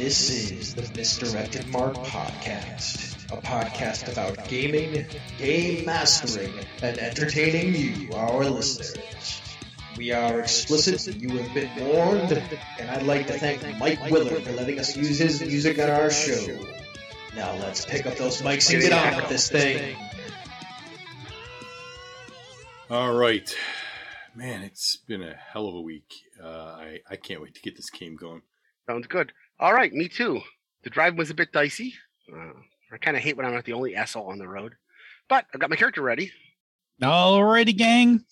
This is the Misdirected Mark Podcast, a podcast about gaming, game mastering, and entertaining you, our listeners. We are explicit, you have been warned, and I'd like to thank Mike Willard for letting us use his music on our show. Now let's pick up those mics and get on with this thing. All right. Man, it's been a hell of a week. Uh, I, I can't wait to get this game going. Sounds good. All right, me too. The drive was a bit dicey. Uh, I kind of hate when I'm not the only asshole on the road. But I've got my character ready. All Alrighty, gang.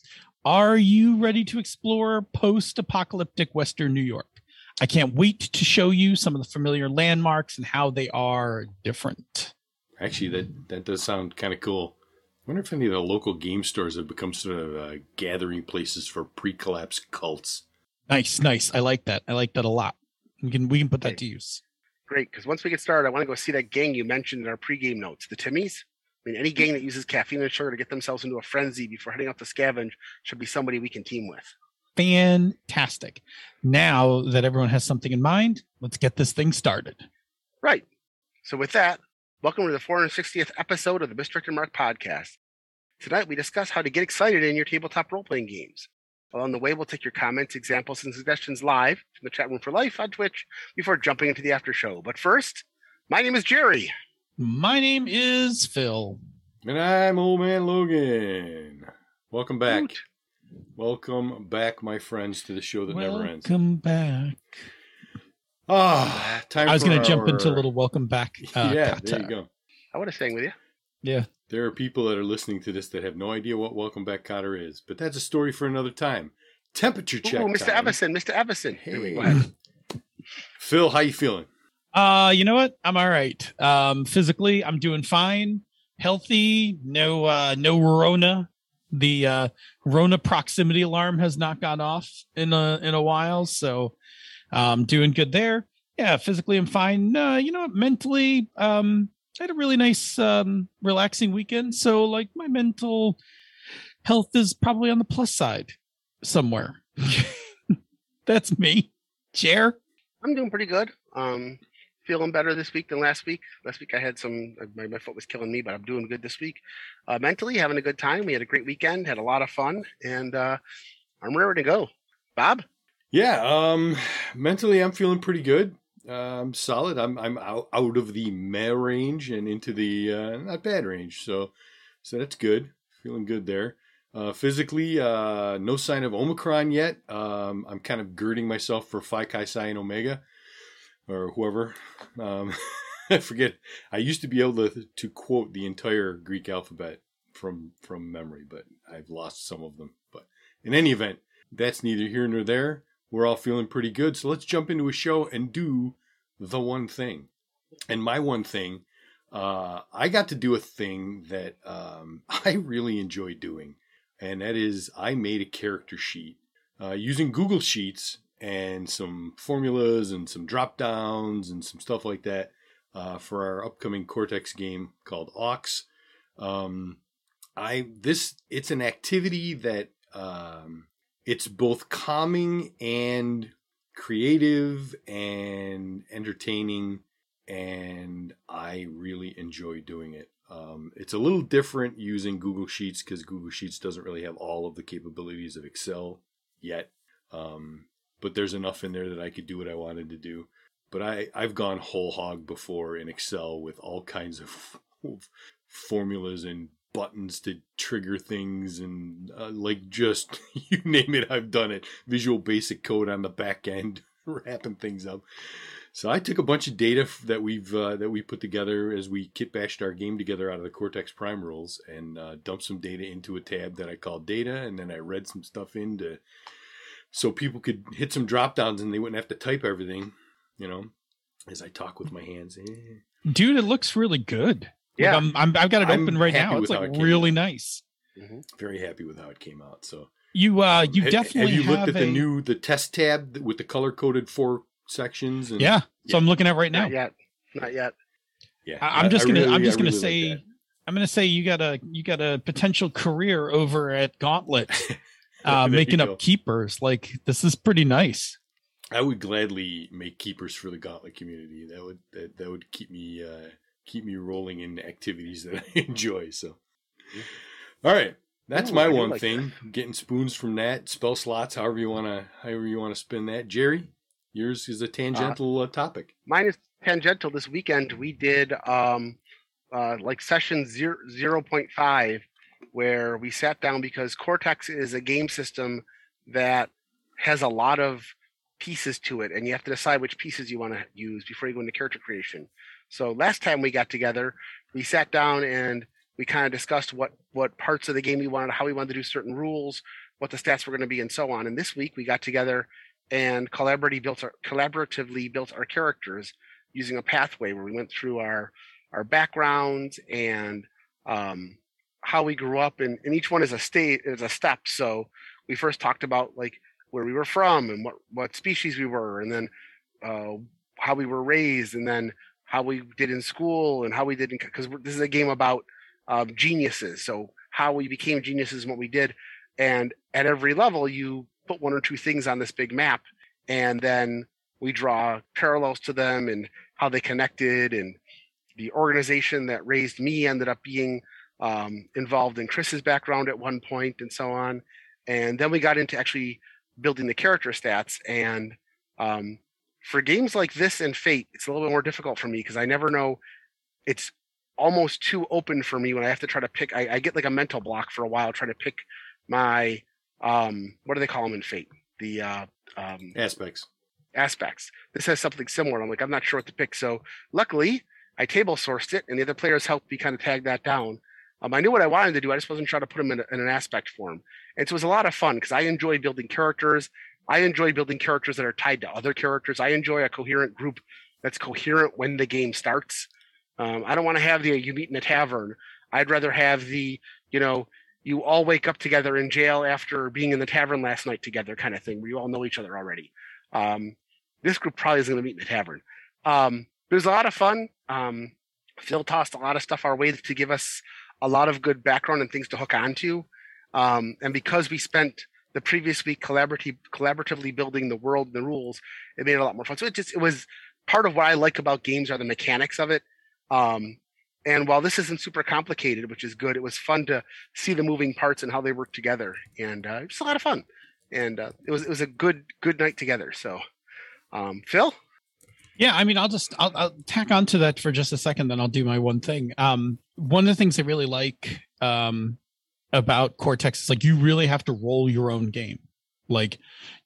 Are you ready to explore post apocalyptic Western New York? I can't wait to show you some of the familiar landmarks and how they are different. Actually, that, that does sound kind of cool. I wonder if any of the local game stores have become sort of uh, gathering places for pre collapse cults. Nice, nice. I like that. I like that a lot. We can we can put that to use. Great, because once we get started, I want to go see that gang you mentioned in our pregame notes, the Timmies. I mean, any gang that uses caffeine and sugar to get themselves into a frenzy before heading out to scavenge should be somebody we can team with. Fantastic. Now that everyone has something in mind, let's get this thing started. Right. So with that, welcome to the 460th episode of the Misdirected Mark podcast. Tonight we discuss how to get excited in your tabletop role-playing games. Along the way, we'll take your comments, examples, and suggestions live in the chat room for life on Twitch before jumping into the after show. But first, my name is Jerry. My name is Phil. And I'm Old Man Logan. Welcome back. Woot. Welcome back, my friends, to the show that never ends. Welcome back. Ah, time I was going to jump into a little welcome back. Uh, yeah, kata. there you go. I want to sing with you. Yeah. There are people that are listening to this that have no idea what Welcome Back Kotter is, but that's a story for another time. Temperature check. Oh, Mr. time. Everson, Mr. Everson. Here we Hey. go. Phil, how you feeling? Uh, you know what? I'm all right. Um, physically, I'm doing fine, healthy. No, uh, no Rona. The uh, Rona proximity alarm has not gone off in a in a while, so um, doing good there. Yeah, physically, I'm fine. Uh, you know what? Mentally, um, I had a really nice, um, relaxing weekend. So, like, my mental health is probably on the plus side somewhere. That's me. Chair. I'm doing pretty good. Um, feeling better this week than last week. Last week I had some, my, my foot was killing me, but I'm doing good this week. Uh, mentally, having a good time. We had a great weekend, had a lot of fun, and uh, I'm ready to go. Bob? Yeah, um, mentally I'm feeling pretty good. Um, solid. I'm I'm out, out of the meh range and into the uh, not bad range. So so that's good. Feeling good there. Uh, physically, uh, no sign of Omicron yet. Um, I'm kind of girding myself for Phi Chi Psi and Omega, or whoever. Um, I forget. I used to be able to to quote the entire Greek alphabet from from memory, but I've lost some of them. But in any event, that's neither here nor there. We're all feeling pretty good. So let's jump into a show and do the one thing. And my one thing, uh, I got to do a thing that um, I really enjoy doing. And that is, I made a character sheet uh, using Google Sheets and some formulas and some drop downs and some stuff like that uh, for our upcoming Cortex game called Ox. Um, I this it's an activity that um, it's both calming and creative and entertaining and i really enjoy doing it. Um, it's a little different using google sheets because google sheets doesn't really have all of the capabilities of excel yet. Um, but there's enough in there that i could do what i wanted to do. But I, i've gone whole hog before in excel with all kinds of formulas and buttons to trigger things and uh, like just you name it i've done it. Visual basic code on the back end wrapping things up. So i took a bunch of data that we've uh, that we put together as we kit bashed our game together out of the cortex prime rules and uh, dumped some data into a tab that i called data and then i read some stuff into so people could hit some drop downs and they wouldn't have to type everything you know as i talk with my hands. Eh. dude it looks really good Like, Yeah. I'm, I'm, i've got it I'm open right now it's like it really out. nice very happy with how it came out so you uh you Ha- definitely have you looked have at the new the test tab with the color coded four sections and yeah so Yeah. i'm looking at right now Not yet. Not yet. yeah I, i'm just gonna really- i'm just I gonna really say like i'm gonna say you got a you got a potential career over at gauntlet uh There you making go. up keepers like this is pretty nice I would gladly make keepers for the Gauntlet community. That would that, that would keep me uh, keep me rolling in activities that I enjoy. So, all right, that's Ooh, my I one like thing. Getting spoons from that spell slots, however you wanna however you wanna spin that. Jerry, yours is a tangential uh, topic. Mine is tangential. This weekend we did um, uh, like session zero zero point five, where we sat down because Cortex is a game system that has a lot of pieces to it, and you have to decide which pieces you want to use before you go into character creation. So last time we got together, we sat down and we kind of discussed what what parts of the game we wanted, how we wanted to do certain rules, what the stats were going to be, and so on. And this week we got together and collaboratively built our collaboratively built our characters using a pathway where we went through our our backgrounds and um, how we grew up, and, and each one is a state is a step. So we first talked about like where we were from and what what species we were, and then uh, how we were raised, and then how we did in school and how we did because this is a game about um, geniuses. So how we became geniuses and what we did, and at every level you put one or two things on this big map, and then we draw parallels to them and how they connected and the organization that raised me ended up being um, involved in Chris's background at one point and so on. And then we got into actually building the character stats. And um, for games like this and Fate, it's a little bit more difficult for me because I never know. It's almost too open for me when I have to try to pick. I, I get like a mental block for a while trying to pick my um, what do they call them in Fate? The uh, um, aspects. Aspects. This has something similar. I'm like, I'm not sure what to pick. So luckily, I table sourced it, and the other players helped me kind of tag that down. Um, I knew what I wanted to do. I just wasn't trying to put them in, a, in an aspect form. And so it was a lot of fun because I enjoy building characters. I enjoy building characters that are tied to other characters. I enjoy a coherent group that's coherent when the game starts. Um, I don't want to have the you meet in a tavern. I'd rather have the you know you all wake up together in jail after being in the tavern last night together kind of thing where you all know each other already. Um, this group probably is going to meet in the tavern. Um, it was a lot of fun. Um, Phil tossed a lot of stuff our way to give us a lot of good background and things to hook onto. Um, and because we spent the previous week collaborative, collaboratively building the world and the rules, it made it a lot more fun. So it just it was part of what I like about games are the mechanics of it. Um, and while this isn't super complicated, which is good, it was fun to see the moving parts and how they work together, and uh, it's a lot of fun. And uh, it was it was a good good night together. So, um, Phil. Yeah, I mean, I'll just I'll, I'll tack on to that for just a second, then I'll do my one thing. Um, one of the things I really like um, about Cortex is like you really have to roll your own game. Like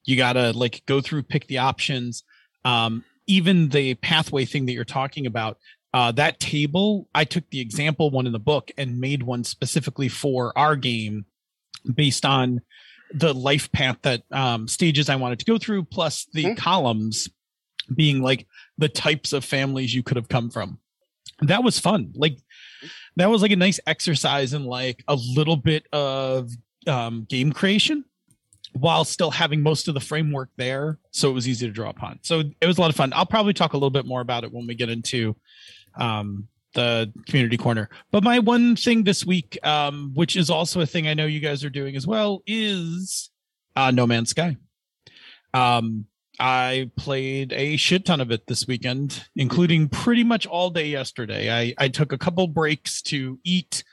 you gotta like go through, pick the options. Um, even the pathway thing that you're talking about, uh, that table, I took the example one in the book and made one specifically for our game based on the life path that um, stages I wanted to go through, plus the mm-hmm. columns being like the types of families you could have come from. That was fun. Like that was like a nice exercise in like a little bit of um, game creation while still having most of the framework there so it was easy to draw upon. So it was a lot of fun. I'll probably talk a little bit more about it when we get into um, the community corner. But my one thing this week um, which is also a thing i know you guys are doing as well is uh, no man's sky. Um, I played a shit ton of it this weekend, including pretty much all day yesterday. I, I took a couple breaks to eat,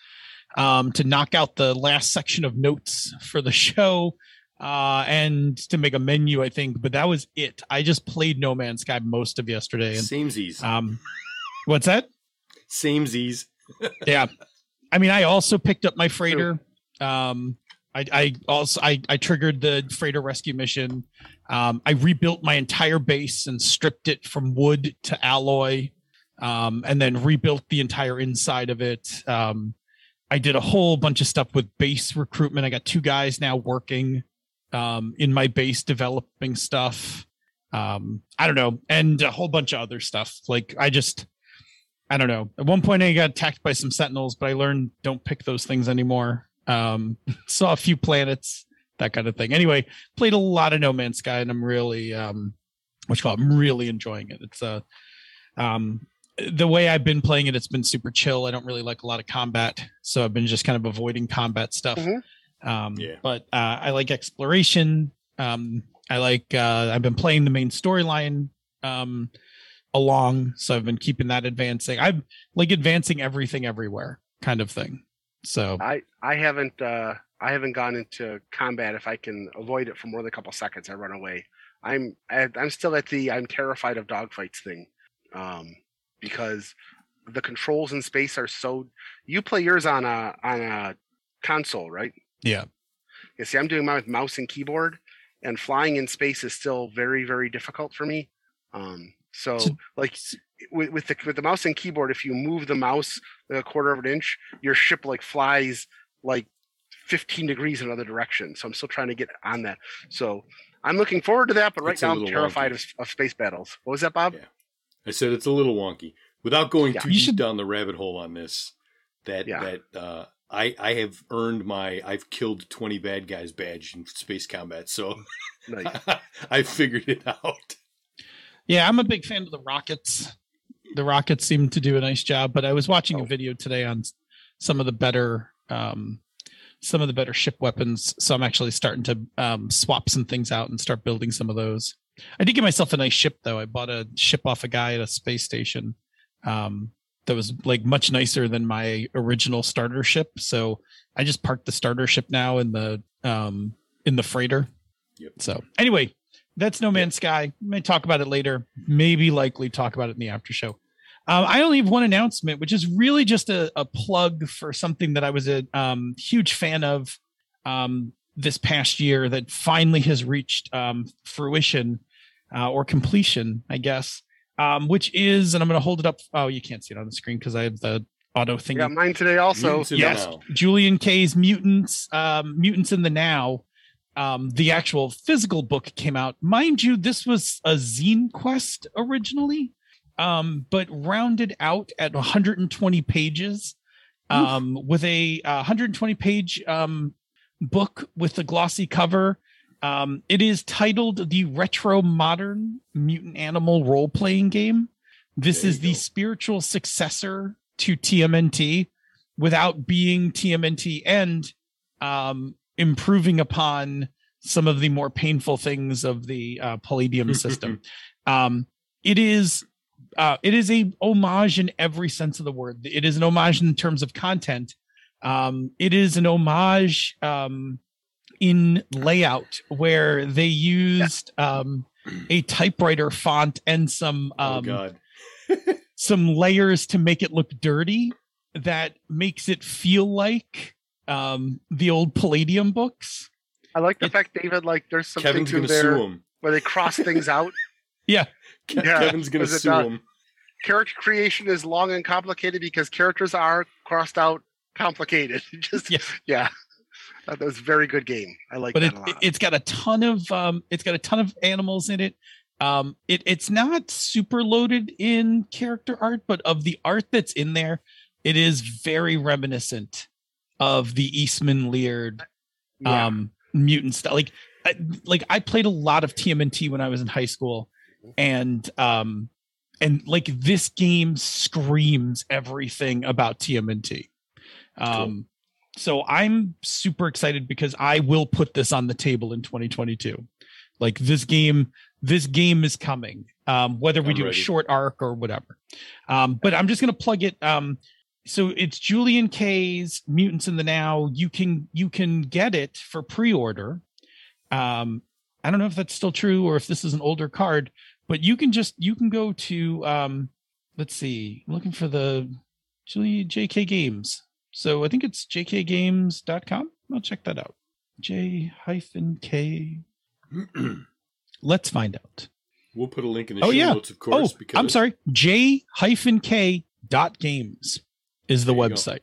um, to knock out the last section of notes for the show, uh, and to make a menu, I think. But that was it. I just played No Man's Sky most of yesterday. And, Samesies. Um, what's that? Samesies. yeah. I mean, I also picked up my freighter. Um, I, I also I, I triggered the freighter rescue mission. Um, I rebuilt my entire base and stripped it from wood to alloy, um, and then rebuilt the entire inside of it. Um, I did a whole bunch of stuff with base recruitment. I got two guys now working um, in my base developing stuff. Um, I don't know, and a whole bunch of other stuff. Like I just, I don't know. At one point, I got attacked by some sentinels, but I learned don't pick those things anymore. Um, saw a few planets, that kind of thing. Anyway, played a lot of No Man's Sky, and I'm really, um, what you call it, I'm really enjoying it. It's a, uh, um, the way I've been playing it, it's been super chill. I don't really like a lot of combat, so I've been just kind of avoiding combat stuff. Mm-hmm. Um, yeah. But uh, I like exploration. Um, I like uh I've been playing the main storyline um along, so I've been keeping that advancing. I'm like advancing everything everywhere kind of thing. So I I haven't uh I haven't gone into combat if I can avoid it for more than a couple seconds. I run away. I'm I, I'm still at the I'm terrified of dogfights thing, um, because the controls in space are so. You play yours on a on a console, right? Yeah. Yeah. See, I'm doing mine with mouse and keyboard, and flying in space is still very very difficult for me. Um, so So- like with, with the with the mouse and keyboard, if you move the mouse a quarter of an inch, your ship like flies like 15 degrees in another direction. So I'm still trying to get on that. So I'm looking forward to that, but right It's now I'm terrified of, of space battles. What was that, Bob? Yeah. I said it's a little wonky. Without going Yeah. too You deep should- down the rabbit hole on this, that Yeah. that uh, I I have earned my I've killed twenty bad guys badge in space combat, so Nice. I figured it out. Yeah, I'm a big fan of the rockets. The rockets seem to do a nice job, but I was watching a Oh. video today on some of the better um some of the better ship weapons. So I'm actually starting to um swap some things out and start building some of those. I did get myself a nice ship though. I bought a ship off a guy at a space station. Um that was like much nicer than my original starter ship. So I just parked the starter ship now in the um in the freighter. Yep. So anyway, that's No Man's Sky. We May talk about it later. Maybe likely talk about it in the after show. Um, I only have one announcement, which is really just a, a plug for something that I was a um, huge fan of um, this past year that finally has reached um, fruition uh, or completion, I guess. Um, which is, and I'm going to hold it up. Oh, you can't see it on the screen because I have the auto thing. Yeah, mine today also. Mutants yes. Julian K's Mutants, um, Mutants in the Now. Um, the actual physical book came out. Mind you, this was a zine quest originally, um, but rounded out at 120 pages um, with a uh, 120 page um, book with a glossy cover. Um, it is titled the Retro Modern Mutant Animal Role Playing Game. This There is the go. spiritual successor to TMNT without being TMNT and um, improving upon some of the more painful things of the uh, Palladium system. Um, it is uh, it is a homage in every sense of the word. It is an homage in terms of content. Um, it is an homage um, in layout where they used um, a typewriter font and some oh um, God. some layers to make it look dirty that makes it feel like um the old palladium books I like the It- fact, David, like there's something Kevin's to gonna there sue where they cross things out. yeah Ke- Yeah. Kevin's gonna sue not- him. Character creation is long and complicated because characters are crossed out complicated. Just Yeah. yeah. Uh, That was a very good game. I like but that it, a lot. it's got a ton of um it's got a ton of animals in it um it, it's not super loaded in character art but of the art that's in there it is very reminiscent of the Eastman Laird Yeah. um mutant stuff. Like I, like I played a lot of TMNT when I was in high school and um and like this game screams everything about TMNT um so I'm super excited because I will put this on the table in 2022 like this game this game is coming um whether we I'm do a short arc or whatever. Um but I'm just going to plug it. Um so it's Julian K's Mutants in the Now. You can you can get it for pre-order. Um, I don't know if that's still true or if this is an older card, but you can just you can go to um, let's see, I'm looking for the Julie JK Games. So I think it's jkgames.com. I'll check that out. J hyphen K. Let's find out. we'll put a link in the Oh, show yeah. notes, of course. oh, because I'm sorry. J hyphen K dot games is the There website.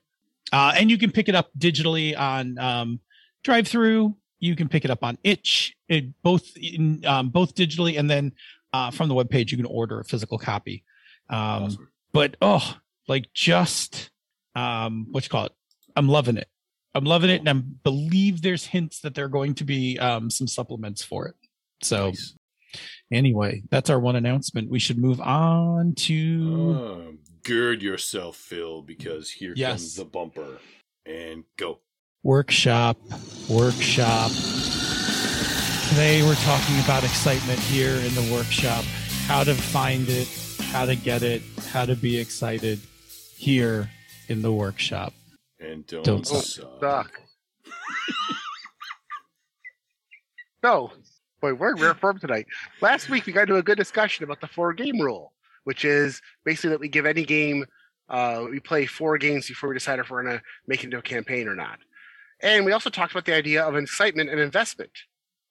Uh, and you can pick it up digitally on um, DriveThru. You can pick it up on itch, it, both in, um, both digitally and then uh, from the webpage you can order a physical copy. Um, Awesome. but oh, like just um, what you call it? I'm loving it. I'm loving it, and I believe there's hints that there are going to be um, some supplements for it. So Nice. Anyway, that's our one announcement. We should move on to Oh, gird yourself, Phil, because here Yes. comes the bumper. And go. workshop. Workshop. Today we're talking about excitement here in the workshop, how to find it, how to get it, how to be excited here in the workshop. And don't, Don't oh, suck. Suck. so, boy, we're in rare form tonight. Last week we got into a good discussion about the four game rule, which is basically that we give any game, uh, we play four games before we decide if we're going to make it into a campaign or not. And we also talked about the idea of excitement and investment.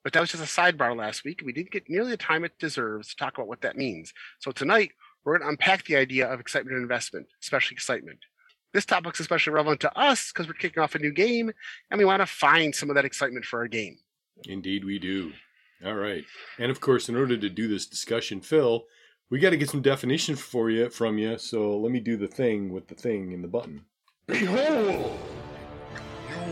But that was just a sidebar last week. We didn't get nearly the time it deserves to talk about what that means. So tonight, we're going to unpack the idea of excitement and investment, especially excitement. This topic's especially relevant to us because we're kicking off a new game and we want to find some of that excitement for our game. Indeed, we do. All right. And of course, in order to do this discussion, Phil, we got to get some definition for you from you. So let me do the thing with the thing in the button. Behold!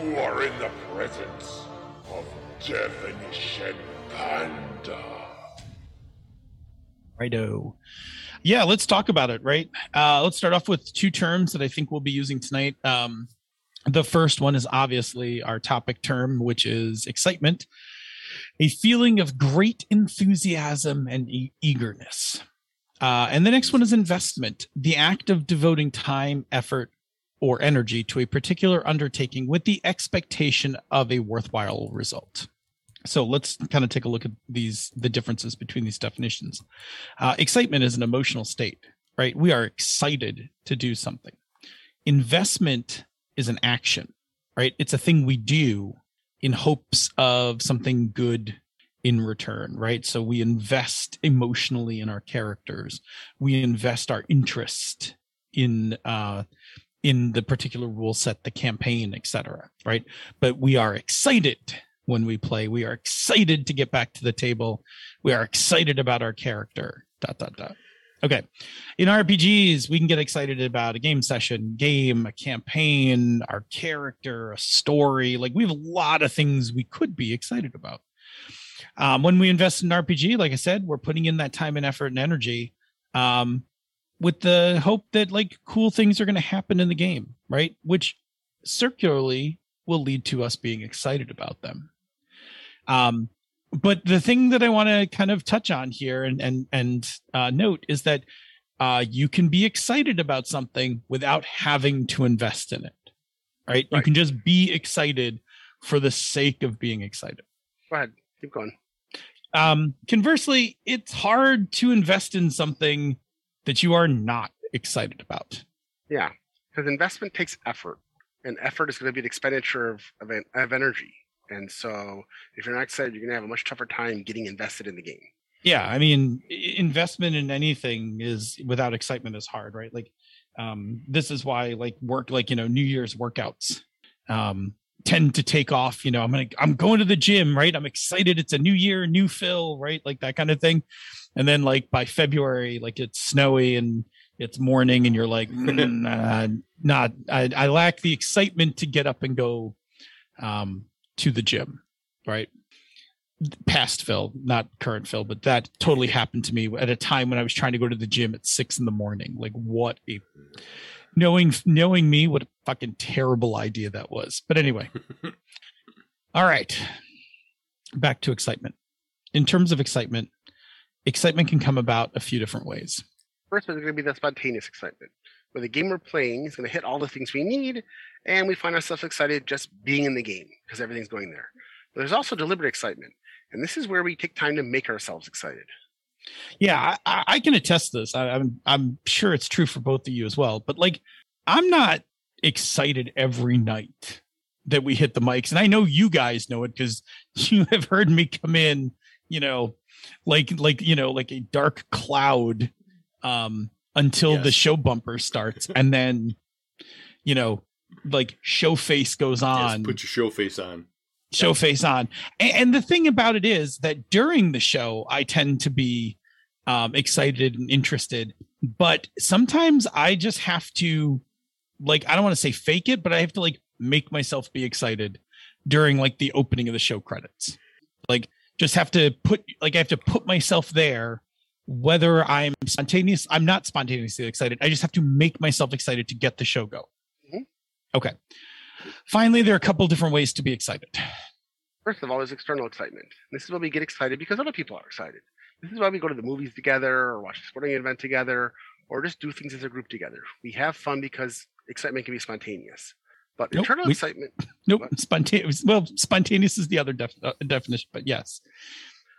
You are in the presence of Definition Panda. Righto. Yeah, let's talk about it, right? Uh, let's start off with two terms that I think we'll be using tonight. Um, the first one is obviously our topic term, which is excitement, a feeling of great enthusiasm and e- eagerness. Uh, and the next one is investment, the act of devoting time, effort, or energy to a particular undertaking with the expectation of a worthwhile result. So let's kind of take a look at these the differences between these definitions. Uh, excitement is an emotional state, right? We are excited to do something. Investment is an action, right? It's a thing we do in hopes of something good in return, right? So we invest emotionally in our characters. We invest our interest in uh, in the particular rule set, the campaign, etc. Right? But we are excited when we play. We are excited to get back to the table. We are excited about our character. Dot dot dot. Okay. In RPGs, we can get excited about a game session, game, a campaign, our character, a story. Like we have a lot of things we could be excited about. Um, when we invest in RPG, like I said, we're putting in that time and effort and energy um, with the hope that like cool things are going to happen in the game, right? Which circularly will lead to us being excited about them. Um, but the thing that I want to kind of touch on here and and and uh, note is that uh, you can be excited about something without having to invest in it, right? You can just be excited for the sake of being excited. Go ahead, keep going. Um, conversely, it's hard to invest in something that you are not excited about. Yeah, because investment takes effort, and effort is going to be the expenditure of, of, of energy. And so, if you're not excited, you're going to have a much tougher time getting invested in the game. yeah i mean investment in anything is without excitement is hard right? Like um this is why like work like you know new year's workouts um tend to take off you know i'm gonna i'm going to the gym right? I'm excited it's a new year new phil right? Like that kind of thing. And then like by february like it's snowy and it's morning and you're like "Mm, uh, not I, I lack the excitement to get up and go um to the gym right past Phil, not current Phil, but that totally happened to me at a time when I was trying to go to the gym at six in the morning. Like what a knowing knowing me, what a fucking terrible idea that was. But anyway. All right. Back to excitement. In terms of excitement, excitement can come about a few different ways. First, there's going to be the spontaneous excitement, where the game we're playing is going to hit all the things we need, and we find ourselves excited just being in the game because everything's going there. But there's also deliberate excitement, and this is where we take time to make ourselves excited. Yeah, I, I- can attest this. I, I'm I'm sure it's true for both of you as well. But like, I'm not excited every night that we hit the mics, and I know you guys know it because you have heard me come in, you know, like like you know, like a dark cloud, um, until the show bumper starts, and then, you know, like show face goes Yes, on put your show face on. show face on. And, and the thing about it is that during the show, I tend to be um, excited and interested, but sometimes I just have to, like, I don't want to say fake it, but I have to like make myself be excited during like the opening of the show credits. Like, just have to put, like, I have to put myself there. Whether I'm spontaneous, I'm not spontaneously excited. I just have to make myself excited to get the show go. Mhm. Okay. Finally, there are a couple different ways to be excited First of all, there's external excitement. This is when we get excited because other people are excited. This is why we go to the movies together or watch a sporting event together or just do things as a group together. We have fun because excitement can be spontaneous. But Nope, internal we- excitement, Nope. Spontaneous. Well, spontaneous is the other def- uh, definition, but yes.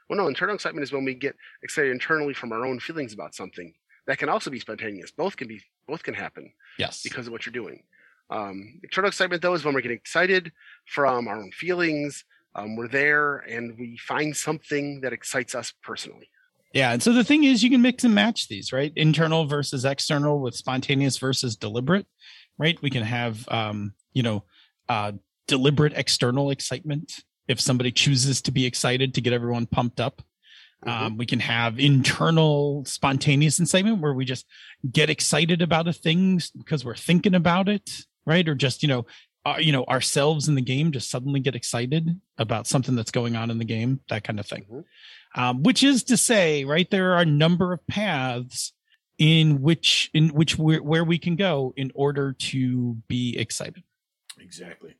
Well, no, internal excitement is when we get excited internally from our own feelings about something. That can also be spontaneous. Both can be, both can happen. Yes. because of what you're doing. Um, internal excitement, though, is when we're getting excited from our own feelings. Um, we're there and we find something that excites us personally. Yeah. And so the thing is, you can mix and match these, right? Internal versus external with spontaneous versus deliberate, right? We can have, um, you know, uh, deliberate external excitement if somebody chooses to be excited to get everyone pumped up. Um, we can have internal spontaneous excitement where we just get excited about a thing because we're thinking about it, right? Or just, you know, uh, you know, ourselves in the game just suddenly get excited about something that's going on in the game, that kind of thing. Mhm. Um, which is to say, right, there are a number of paths in which in which we're, where we can go in order to be excited. Exactly.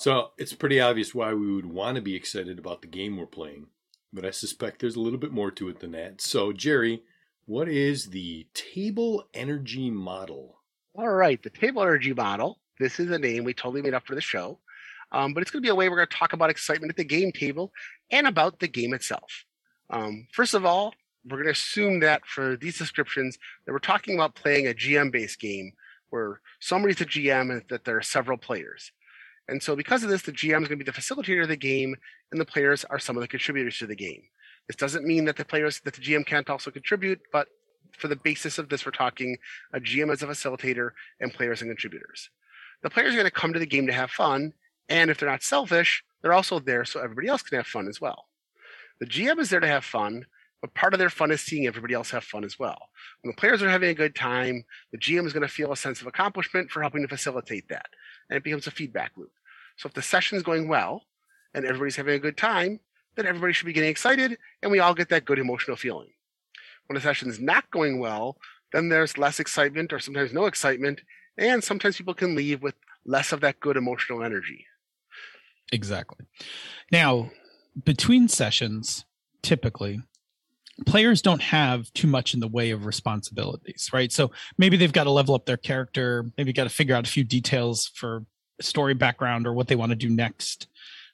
So it's pretty obvious why we would want to be excited about the game we're playing, but I suspect there's a little bit more to it than that. So, Jerry, what is the table energy model? All right, the table energy model. This is a name we totally made up for the show, um, but it's going to be a way we're going to talk about excitement at the game table and about the game itself. Um, first of all, we're going to assume that for these descriptions that we're talking about playing a GM-based game where somebody's a GM and that there are several players. And so, because of this, the GM is going to be the facilitator of the game, and the players are some of the contributors to the game. This doesn't mean that the players that the GM can't also contribute, but for the basis of this, we're talking a GM as a facilitator and players and contributors. The players are going to come to the game to have fun, and if they're not selfish, they're also there so everybody else can have fun as well. The GM is there to have fun, but part of their fun is seeing everybody else have fun as well. When the players are having a good time, the GM is going to feel a sense of accomplishment for helping to facilitate that, and it becomes a feedback loop. So if the session's going well and everybody's having a good time, then everybody should be getting excited, and we all get that good emotional feeling. When a session's not going well, then there's less excitement or sometimes no excitement, and sometimes people can leave with less of that good emotional energy. Exactly. Now, between sessions, typically, players don't have too much in the way of responsibilities, right? So maybe they've got to level up their character, maybe got to figure out a few details for story background or what they want to do next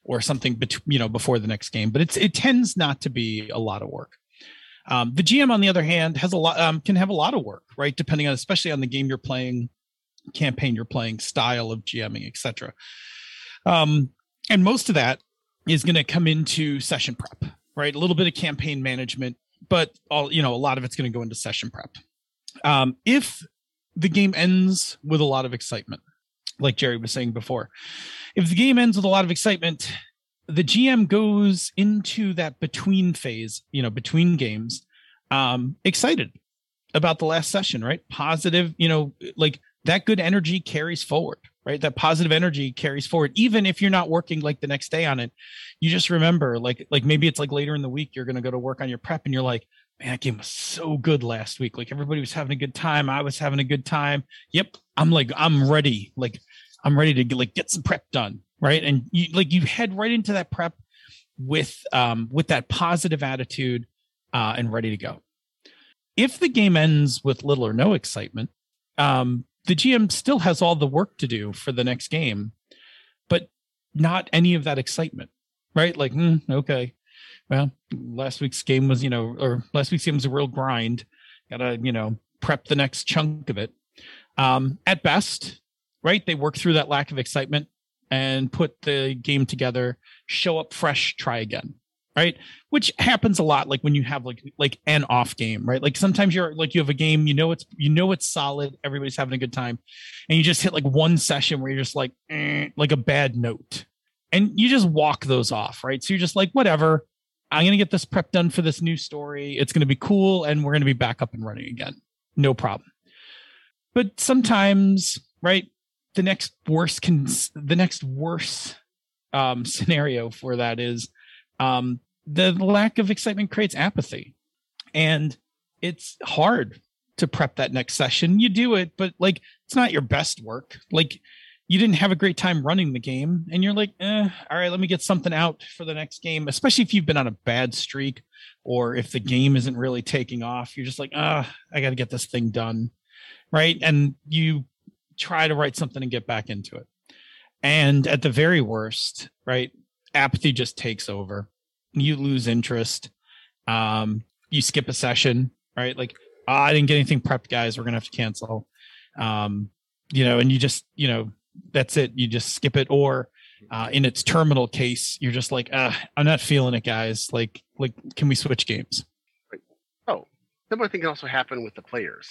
or something bet- you know before the next game but it's it tends not to be a lot of work. Um, the gm on the other hand has a lot um, can have a lot of work right? Depending on especially on the game you're playing campaign you're playing style of gming etc um, and most of that is going to come into session prep right? A little bit of campaign management but all you know a lot of it's going to go into session prep. Um, if the game ends with a lot of excitement like jerry was saying before. If the game ends with a lot of excitement the gm goes into that between phase you know between games um excited about the last session right? Positive you know like that good energy carries forward right? That positive energy carries forward. Even if you're not working like the next day on it you just remember like like maybe it's like later in the week you're going to go to work on your prep and you're like man that game was so good last week. Like everybody was having a good time. I was having a good time. Yep i'm like i'm ready. Like i'm ready to get, like get some prep done right? And you like you head right into that prep with um with that positive attitude uh and ready to go. If the game ends with little or no excitement um the gm still has all the work to do for the next game but not any of that excitement right? Like mm, okay. Well last week's game was you know or last week's game was a real grind. Gotta you know prep the next chunk of it. Um at best right? They work through that lack of excitement and put the game together show up fresh try again right? Which happens a lot like when you have like like an off game right? Like sometimes you're like you have a game you know it's you know it's solid everybody's having a good time and you just hit like one session where you're just like eh, like a bad note and you just walk those off right? So you're just like whatever i'm gonna get this prep done for this new story it's gonna be cool and we're gonna be back up and running again no problem. But sometimes right the next worst can the next worst um scenario for that is um the lack of excitement creates apathy. And it's hard to prep that next session. You do it but like it's not your best work. Like you didn't have a great time running the game and you're like eh, all right let me get something out for the next game especially if you've been on a bad streak or if the game isn't really taking off. You're just like ah i got to get this thing done. Right? And you try to write something and get back into it and at the very worst right apathy just takes over you lose interest um you skip a session right like oh, i didn't get anything prepped guys we're gonna have to cancel um you know and you just you know that's it. You just skip it. Or uh, in its terminal case, you're just like, uh, I'm not feeling it, guys. Like, like, can we switch games? Oh, similar thing can also happen with the players.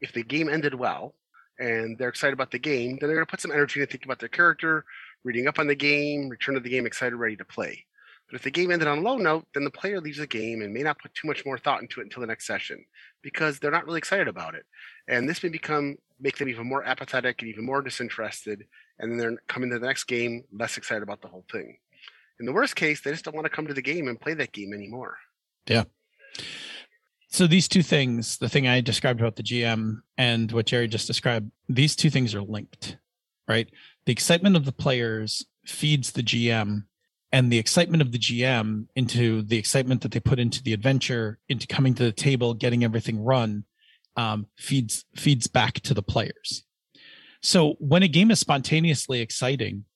If the game ended well and they're excited about the game, then they're going to put some energy into thinking about their character, reading up on the game, return to the game excited, ready to play. But if the game ended on a low note, then the player leaves the game and may not put too much more thought into it until the next session because they're not really excited about it. And this may become make them even more apathetic and even more disinterested, and then they're coming to the next game less excited about the whole thing. In the worst case, they just don't want to come to the game and play that game anymore. Yeah. So these two things, the thing I described about the GM and what Jerry just described, these two things are linked, right? The excitement of the players feeds the GM and the excitement of the GM into the excitement that they put into the adventure, into coming to the table, getting everything run, um, feeds feeds back to the players. So when a game is spontaneously exciting,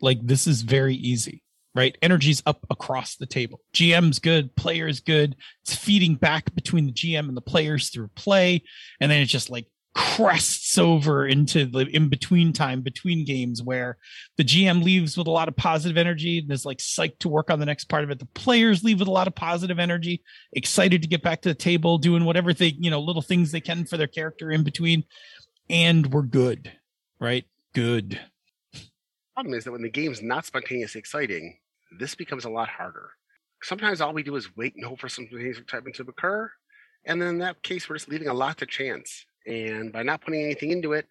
like this is very easy, right? Energy's up across the table. GM's good, players good. It's feeding back between the GM and the players through play, and then it just like crests over into the in between time between games where the GM leaves with a lot of positive energy and is like psyched to work on the next part of it. The players leave with a lot of positive energy, excited to get back to the table, doing whatever they, you know, little things they can for their character in between. And we're good, right? Good. Problem is that when the game's not spontaneously exciting, this becomes a lot harder. Sometimes all we do is wait and hope for some spontaneous excitement to occur. And then in that case, we're just leaving a lot to chance and by not putting anything into it,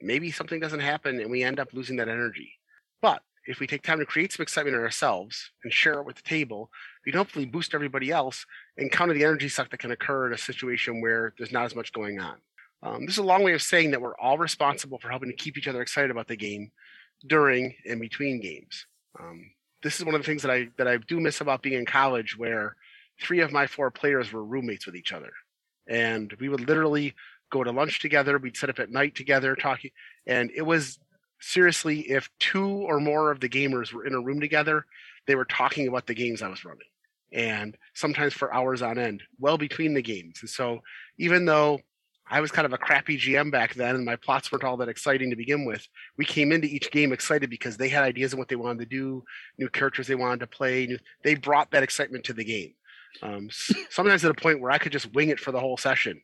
maybe something doesn't happen and we end up losing that energy. But if we take time to create some excitement in ourselves and share it with the table, we can hopefully boost everybody else and counter the energy suck that can occur in a situation where there's not as much going on. Um, this is a long way of saying that we're all responsible for helping to keep each other excited about the game during and between games. Um, this is one of the things that I that I do miss about being in college, where three of my four players were roommates with each other, and we would literally go to lunch together. We'd sit up at night together talking. And it was seriously, if two or more of the gamers were in a room together, they were talking about the games I was running. And sometimes for hours on end, well between the games. And so even though I was kind of a crappy GM back then and my plots weren't all that exciting to begin with, we came into each game excited because they had ideas of what they wanted to do, new characters they wanted to play. New, they brought that excitement to the game. Um, sometimes at a point where I could just wing it for the whole session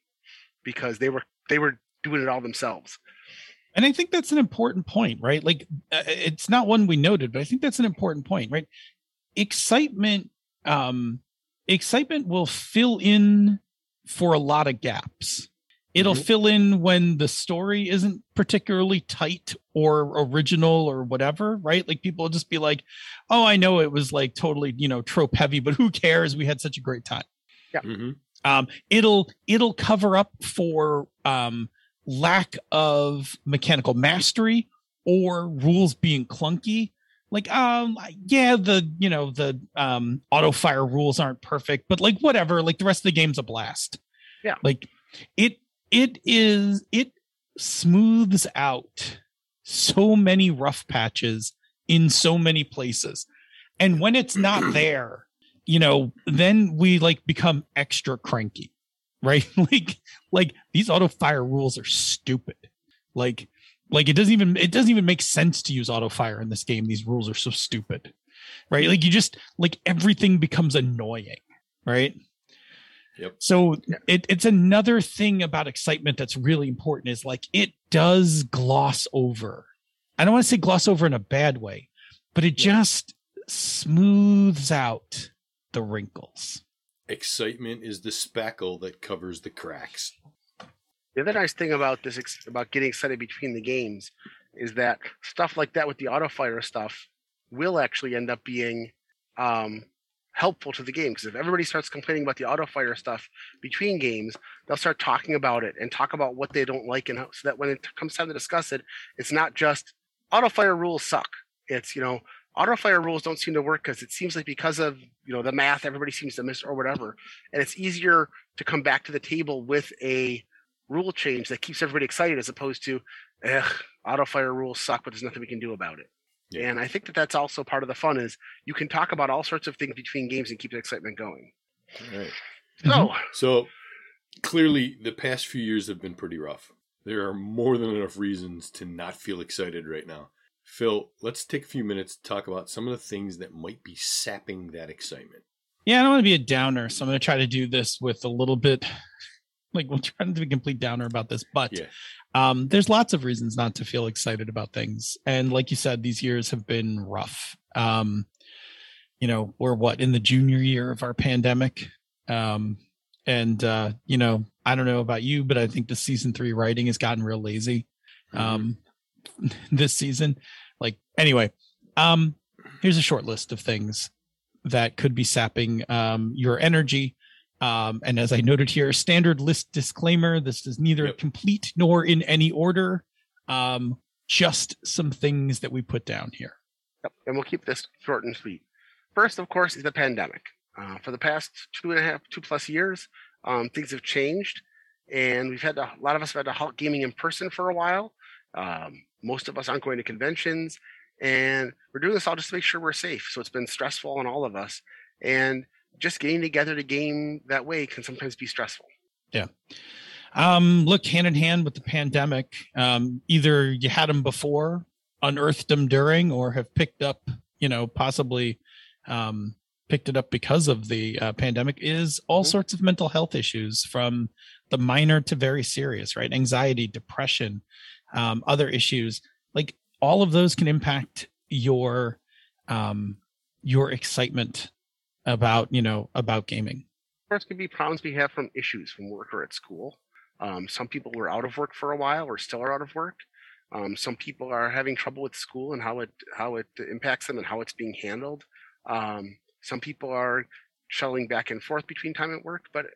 because they were they were doing it all themselves. And I think that's an important point, right? Like uh, it's not one we noted, but I think that's an important point, right? Excitement um excitement will fill in for a lot of gaps. It'll mm-hmm. fill in when the story isn't particularly tight or original or whatever, right? Like people will just be like, "Oh, I know it was like totally, you know, trope heavy, but who cares? We had such a great time." Yeah. Mm-hmm. Um, it'll it'll cover up for um, lack of mechanical mastery or rules being clunky. Like, um, yeah, the you know the um, auto fire rules aren't perfect, but like whatever. Like the rest of the game's a blast. Yeah. Like it it is it smooths out so many rough patches in so many places. And when it's not there, you know, then we like become extra cranky, right? like, like these auto fire rules are stupid. Like, like it doesn't even it doesn't even make sense to use auto fire in this game. These rules are so stupid, right? Like you just like everything becomes annoying, right? Yep. So it, it's another thing about excitement that's really important is like it does gloss over. I don't want to say gloss over in a bad way, but it just smooths out the wrinkles. Excitement is the spackle that covers the cracks. The other nice thing about this about getting excited between the games is that stuff like that with the auto fire stuff will actually end up being um, helpful to the game because if everybody starts complaining about the auto fire stuff between games, they'll start talking about it and talk about what they don't like, and how, so that when it comes time to discuss it, it's not just auto fire rules suck. It's you know auto fire rules don't seem to work because it seems like because of you know the math everybody seems to miss or whatever, and it's easier to come back to the table with a rule change that keeps everybody excited as opposed to, ugh, auto fire rules suck, but there's nothing we can do about it. Yeah. And I think that that's also part of the fun is you can talk about all sorts of things between games and keep the excitement going. All right. So mm-hmm. So clearly, the past few years have been pretty rough. There are more than enough reasons to not feel excited right now. Phil, let's take a few minutes to talk about some of the things that might be sapping that excitement. Yeah, I don't want to be a downer, so I'm going to try to do this with a little bit, like we're trying to be a complete downer about this, but Yeah. Um, there's lots of reasons not to feel excited about things, and like you said, these years have been rough. Um, you know, we're what in the junior year of our pandemic, um, and uh, you know, I don't know about you, but I think the season three writing has gotten real lazy um this season. Like anyway um here's a short list of things that could be sapping um your energy um and as i noted here standard list disclaimer this is neither Yep. complete nor in any order um just some things that we put down here Yep, and we'll keep this short and sweet. First, of course, is the pandemic. Uh, for the past two and a half, two plus years, um, things have changed, and we've had to, a lot of us have had to halt gaming in person for a while. Um, most of us aren't going to conventions, and we're doing this all just to make sure we're safe. So it's been stressful on all of us, and just getting together to game that way can sometimes be stressful. Yeah. Um look hand in hand with the pandemic um either you had them before unearthed them during or have picked up you know possibly um picked it up because of the uh, pandemic is all Mhm. sorts of mental health issues from the minor to very serious right anxiety depression um other issues like all of those can impact your um your excitement about you know about gaming course, could be problems we have from issues from work or at school. Um, some people were out of work for a while or still are out of work. Um, some people are having trouble with school and how it how it impacts them and how it's being handled. Um, some people are shuttling back and forth between time at work. But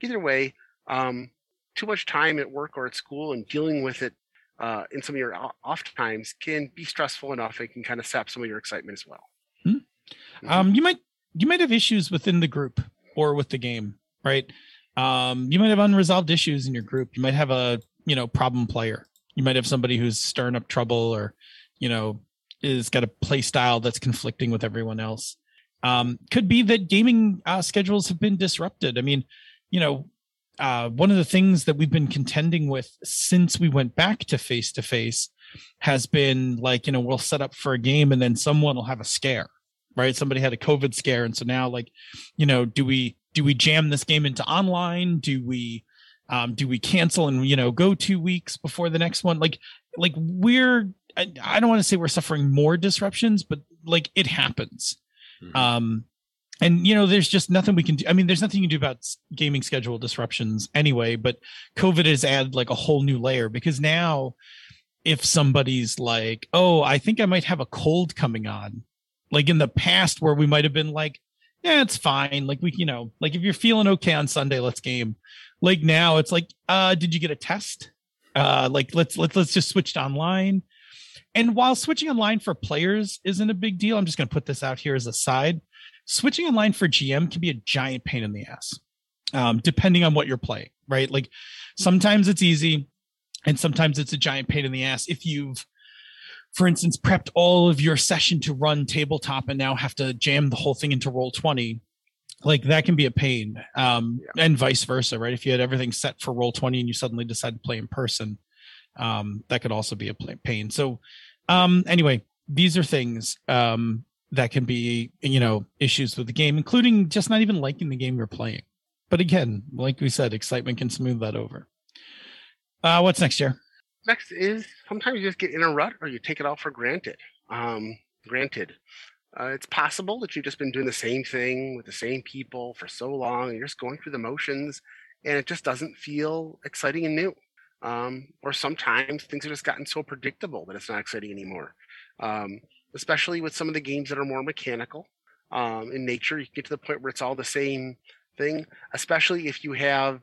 either way, um, too much time at work or at school and dealing with it uh, in some of your off times can be stressful enough. It can kind of sap some of your excitement as well. Hmm. Mhm. um you might you might have issues within the group or with the game right? Um you might have unresolved issues in your group. You might have a you know problem player. You might have somebody who's stirring up trouble or you know is got a play style that's conflicting with everyone else. Um could be that gaming uh, schedules have been disrupted. I mean you know uh, one of the things that we've been contending with since we went back to face to face has been like you know we'll set up for a game and then someone will have a scare right? Somebody had a covid scare. And so now like you know do we do we jam this game into online? Do we um do we cancel and you know go two weeks before the next one? Like like we're i, I don't want to say we're suffering more disruptions but like it happens. Mhm. um and you know there's just nothing we can do. I mean there's nothing you can do about gaming schedule disruptions anyway but covid has added like a whole new layer because now if somebody's like oh i think i might have a cold coming on like in the past where we might have been like yeah it's fine. Like we you know like if you're feeling okay on sunday let's game. Like now it's like uh did you get a test? Uh like let's let's let's just switch to online. And while switching online for players isn't a big deal i'm just going to put this out here as a side switching online for gm can be a giant pain in the ass um depending on what you're playing right? Like sometimes it's easy and sometimes it's a giant pain in the ass if you've for instance prepped all of your session to run tabletop and now have to jam the whole thing into Roll20 like that can be a pain um and vice versa right? If you had everything set for Roll20 and you suddenly decide to play in person um that could also be a pain. So um anyway these are things um that can be you know issues with the game including just not even liking the game you're playing. But again like we said excitement can smooth that over. Uh what's next year Next is sometimes you just get in a rut or you take it all for granted. Um, granted, uh, it's possible that you've just been doing the same thing with the same people for so long, and you're just going through the motions, and it just doesn't feel exciting and new. Um, or sometimes things have just gotten so predictable that it's not exciting anymore. Um, especially with some of the games that are more mechanical um, in nature, you get to the point where it's all the same thing. Especially if you have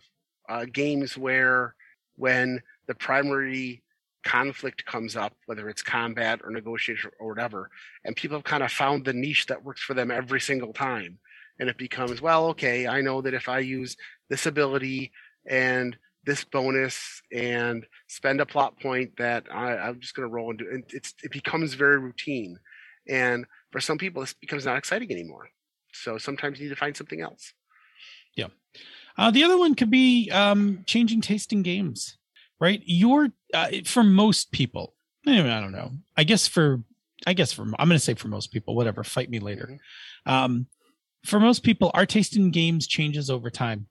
uh, games where when the primary conflict comes up, whether it's combat or negotiation or whatever, and people have kind of found the niche that works for them every single time. And it becomes, well, okay, I know that if I use this ability and this bonus and spend a plot point that I, I'm just going to roll and do. It's it becomes very routine, and for some people, this becomes not exciting anymore. So sometimes you need to find something else. Yeah. Uh, the other one could be um, changing taste in games, right? Your uh, for most people, I don't know. I guess for I guess for I'm going to say for most people, whatever. Fight me later. Mm-hmm. Um, for most people, our taste in games changes over time.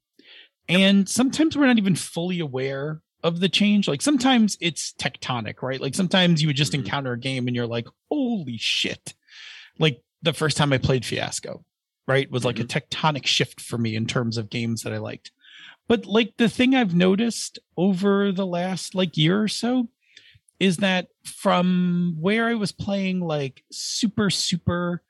And sometimes we're not even fully aware of the change. Like sometimes it's tectonic, right? Like sometimes you would just mm-hmm. encounter a game and you're like, holy shit. Like the first time I played Fiasco, right? Was like mm-hmm. a tectonic shift for me in terms of games that I liked. But like the thing I've noticed over the last like year or so is that from where I was playing like super, super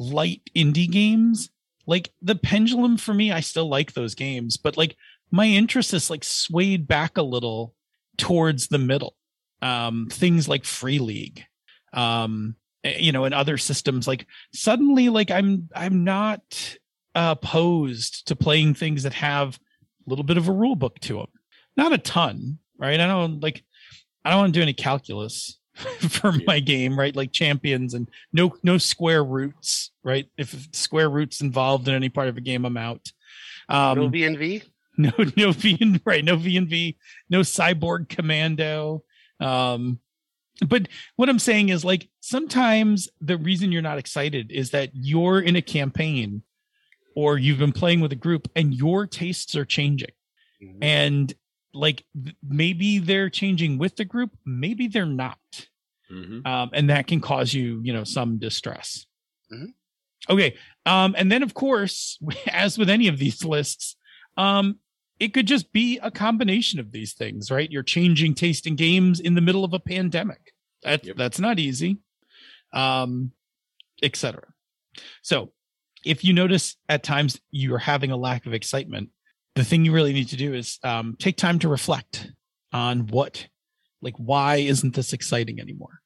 light indie games like the pendulum for me i still like those games but like my interest is like swayed back a little towards the middle. Um things like free league um eh, you know and other systems like suddenly like i'm i'm not opposed to playing things that have little bit of a rule book to them not a ton right i don't like i don't want to do any calculus for my game, right? Like champions and no no square roots, right? If square roots involved in any part of a game, I'm out. Um, no V and V. No no V and right. No V and V. No cyborg commando. Um, but what I'm saying is like sometimes the reason you're not excited is that you're in a campaign or you've been playing with a group and your tastes are changing. Mm-hmm. And like maybe they're changing with the group, maybe they're not mm-hmm. um, and that can cause you you know some distress mm-hmm. okay um, and then of course as with any of these lists um, it could just be a combination of these things right you're changing taste in games in the middle of a pandemic that, yep. that's not easy um, etc so if you notice at times you're having a lack of excitement the thing you really need to do is um, take time to reflect on what like why isn't this exciting anymore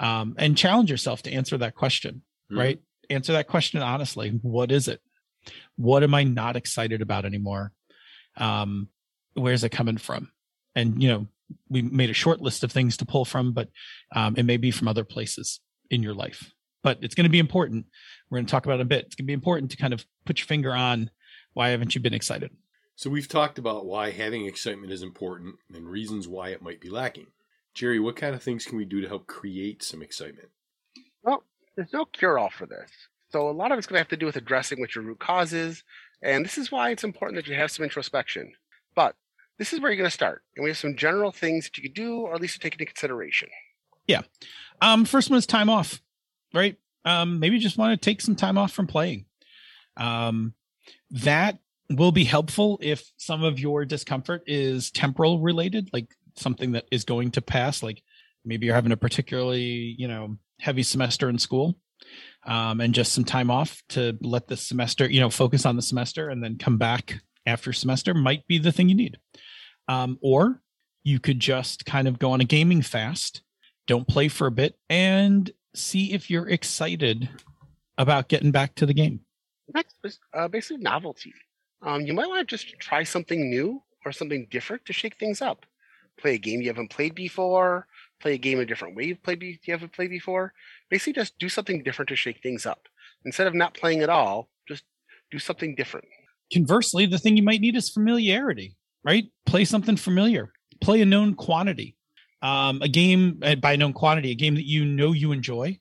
um, and challenge yourself to answer that question, mm-hmm. right? Answer that question honestly. What is it? What am I not excited about anymore? Um, where's it coming from? And, you know, we made a short list of things to pull from, but um, it may be from other places in your life. But it's going to be important. We're going to talk about it a bit. It's going to be important to kind of put your finger on why haven't you been excited? So we've talked about why having excitement is important and reasons why it might be lacking. Jerry, what kind of things can we do to help create some excitement? Well, there's no cure all for this. So a lot of it's going to have to do with addressing what your root cause is. And this is why it's important that you have some introspection. But this is where you're going to start. And we have some general things that you could do, or at least take into consideration. Yeah. Um, first one is time off, right? Um, maybe just want to take some time off from playing. Um, that will be helpful if some of your discomfort is temporal related, like something that is going to pass like maybe you're having a particularly you know heavy semester in school um, and just some time off to let the semester you know focus on the semester and then come back after semester might be the thing you need um, or you could just kind of go on a gaming fast don't play for a bit and see if you're excited about getting back to the game that's uh, basically novelty um, you might want to just try something new or something different to shake things up play a game you haven't played before, play a game a different way you've played you haven't played before. Basically, just do something different to shake things up. Instead of not playing at all, just do something different. Conversely, the thing you might need is familiarity, right? Play something familiar. Play a known quantity. Um, a game uh, by known quantity, a game that you know you enjoy,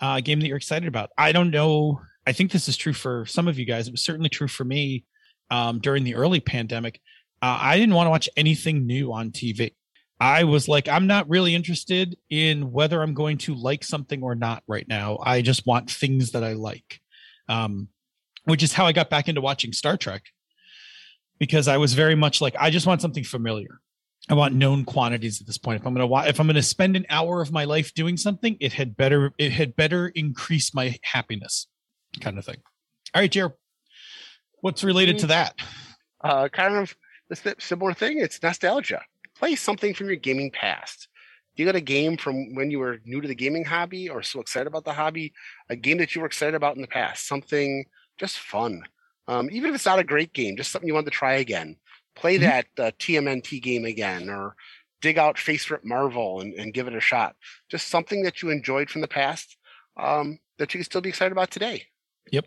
uh, a game that you're excited about. I don't know. I think this is true for some of you guys. It was certainly true for me um, during the early pandemic uh, I didn't want to watch anything new on TV. I was like, I'm not really interested in whether I'm going to like something or not right now. I just want things that I like, um, which is how I got back into watching Star Trek because I was very much like, I just want something familiar. I want known quantities at this point. If I'm gonna if I'm gonna spend an hour of my life doing something, it had better it had better increase my happiness, kind of thing. All right, Jerry, what's related to that? Uh, kind of the similar thing. It's nostalgia. Play something from your gaming past. you got a game from when you were new to the gaming hobby or so excited about the hobby, a game that you were excited about in the past, something just fun. Um, even if it's not a great game, just something you want to try again. Play mm-hmm. that uh, TMNT game again, or dig out FASERIP Marvel and, and, give it a shot. Just something that you enjoyed from the past um, that you can still be excited about today. Yep.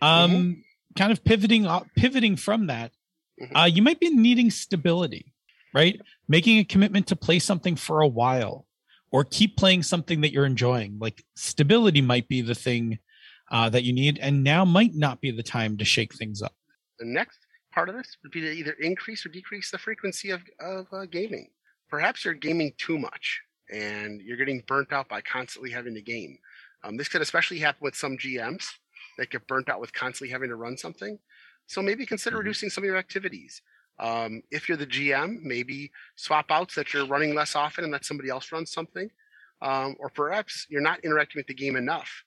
Um, mm-hmm. Kind of pivoting pivoting from that, mm-hmm. uh, you might be needing stability, right? Making a commitment to play something for a while, or keep playing something that you're enjoying. Like stability might be the thing uh, that you need, and now might not be the time to shake things up. The next part of this would be to either increase or decrease the frequency of, of uh, gaming. Perhaps you're gaming too much and you're getting burnt out by constantly having to game. Um, this could especially happen with some GMs that get burnt out with constantly having to run something. So maybe consider mm-hmm. reducing some of your activities. Um, if you're the GM, maybe swap out so that you're running less often and let somebody else run something. Um, or perhaps you're not interacting with the game enough.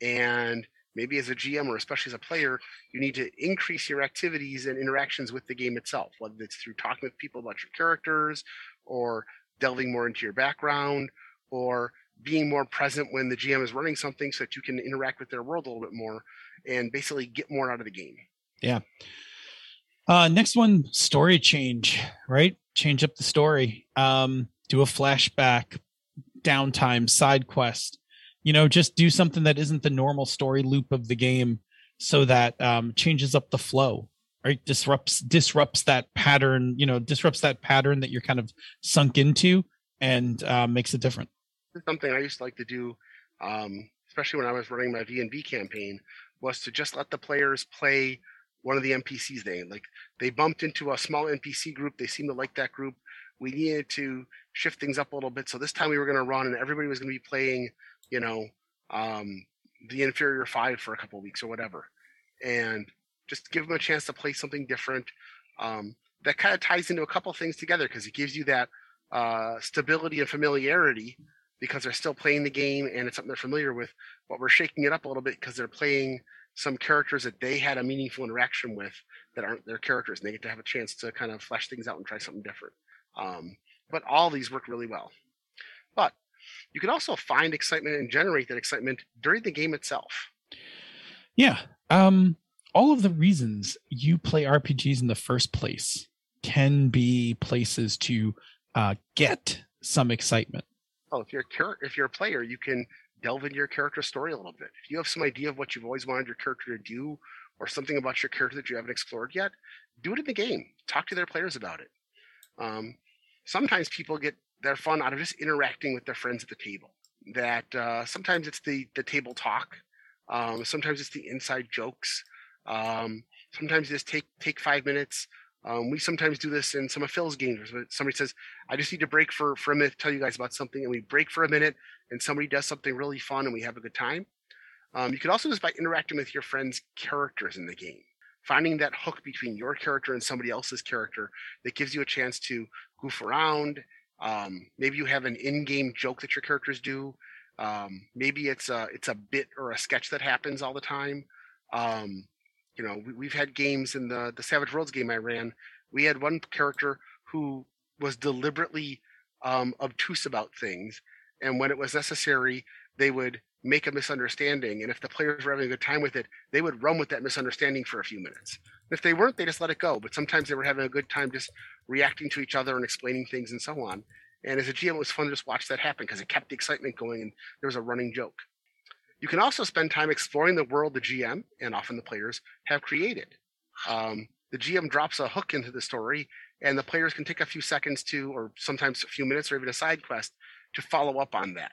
And maybe as a GM or especially as a player, you need to increase your activities and interactions with the game itself, whether it's through talking with people about your characters or delving more into your background or being more present when the GM is running something so that you can interact with their world a little bit more and basically get more out of the game. Yeah. Uh, next one, story change, right? Change up the story. Um, do a flashback, downtime, side quest. You know, just do something that isn't the normal story loop of the game so that um, changes up the flow right? Disrupts disrupts that pattern you know disrupts that pattern that you're kind of sunk into and uh, makes it different. Something i used to like to do um, especially when i was running my v&v campaign was to just let the players play one of the npcs they like they bumped into a small npc group they seemed to like that group. We needed to shift things up a little bit. So this time we were going to run and everybody was going to be playing you know um, the inferior five for a couple weeks or whatever and just give them a chance to play something different. Um, that kind of ties into a couple things together because it gives you that uh, stability and familiarity because they're still playing the game and it's something they're familiar with. But we're shaking it up a little bit because they're playing some characters that they had a meaningful interaction with that aren't their characters, and they get to have a chance to kind of flesh things out and try something different. Um, but all these work really well. But you can also find excitement and generate that excitement during the game itself. Yeah. Um, all of the reasons you play RPGs in the first place can be places to uh, get some excitement. Oh, if you're a if you're a player, you can delve into your character story a little bit. If you have some idea of what you've always wanted your character to do, or something about your character that you haven't explored yet, do it in the game. Talk to their players about it. Um, sometimes people get their fun out of just interacting with their friends at the table. That uh, sometimes it's the the table talk. Um, sometimes it's the inside jokes. Um, sometimes just take take five minutes. Um, we sometimes do this in some of Phil's games. Where somebody says, "I just need to break for for a minute tell you guys about something," and we break for a minute, and somebody does something really fun, and we have a good time. Um, you could also just by interacting with your friends' characters in the game, finding that hook between your character and somebody else's character that gives you a chance to goof around. Um, maybe you have an in-game joke that your characters do. Um, maybe it's a it's a bit or a sketch that happens all the time. Um, you know, we, have had games in the the Savage Worlds game I ran. We had one character who was deliberately um, obtuse about things, and when it was necessary, they would make a misunderstanding. And if the players were having a good time with it, they would run with that misunderstanding for a few minutes. If they weren't, they just let it go. But sometimes they were having a good time just reacting to each other and explaining things and so on. And as a GM, it was fun to just watch that happen because it kept the excitement going and there was a running joke. You can also spend time exploring the world the GM and often the players have created. Um, the GM drops a hook into the story, and the players can take a few seconds to, or sometimes a few minutes, or even a side quest to follow up on that.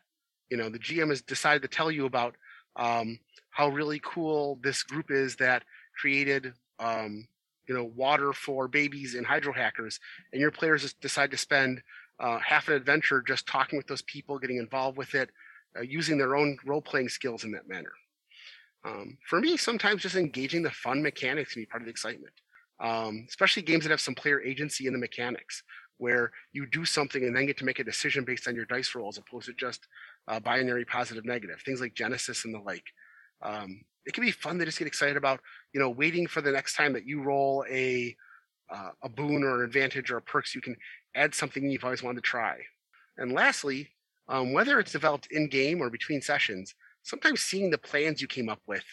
You know, the GM has decided to tell you about um, how really cool this group is that created, um, you know, water for babies and hydro hackers, and your players decide to spend uh, half an adventure just talking with those people, getting involved with it, uh, using their own role playing skills in that manner. Um, for me, sometimes just engaging the fun mechanics can be part of the excitement, um, especially games that have some player agency in the mechanics, where you do something and then get to make a decision based on your dice roll as opposed to just uh, binary positive negative. Things like Genesys and the like. Um, it can be fun to just get excited about, you know, waiting for the next time that you roll a uh, a boon or an advantage or a perk so you can add something you've always wanted to try. And lastly, um, whether it's developed in game or between sessions, sometimes seeing the plans you came up with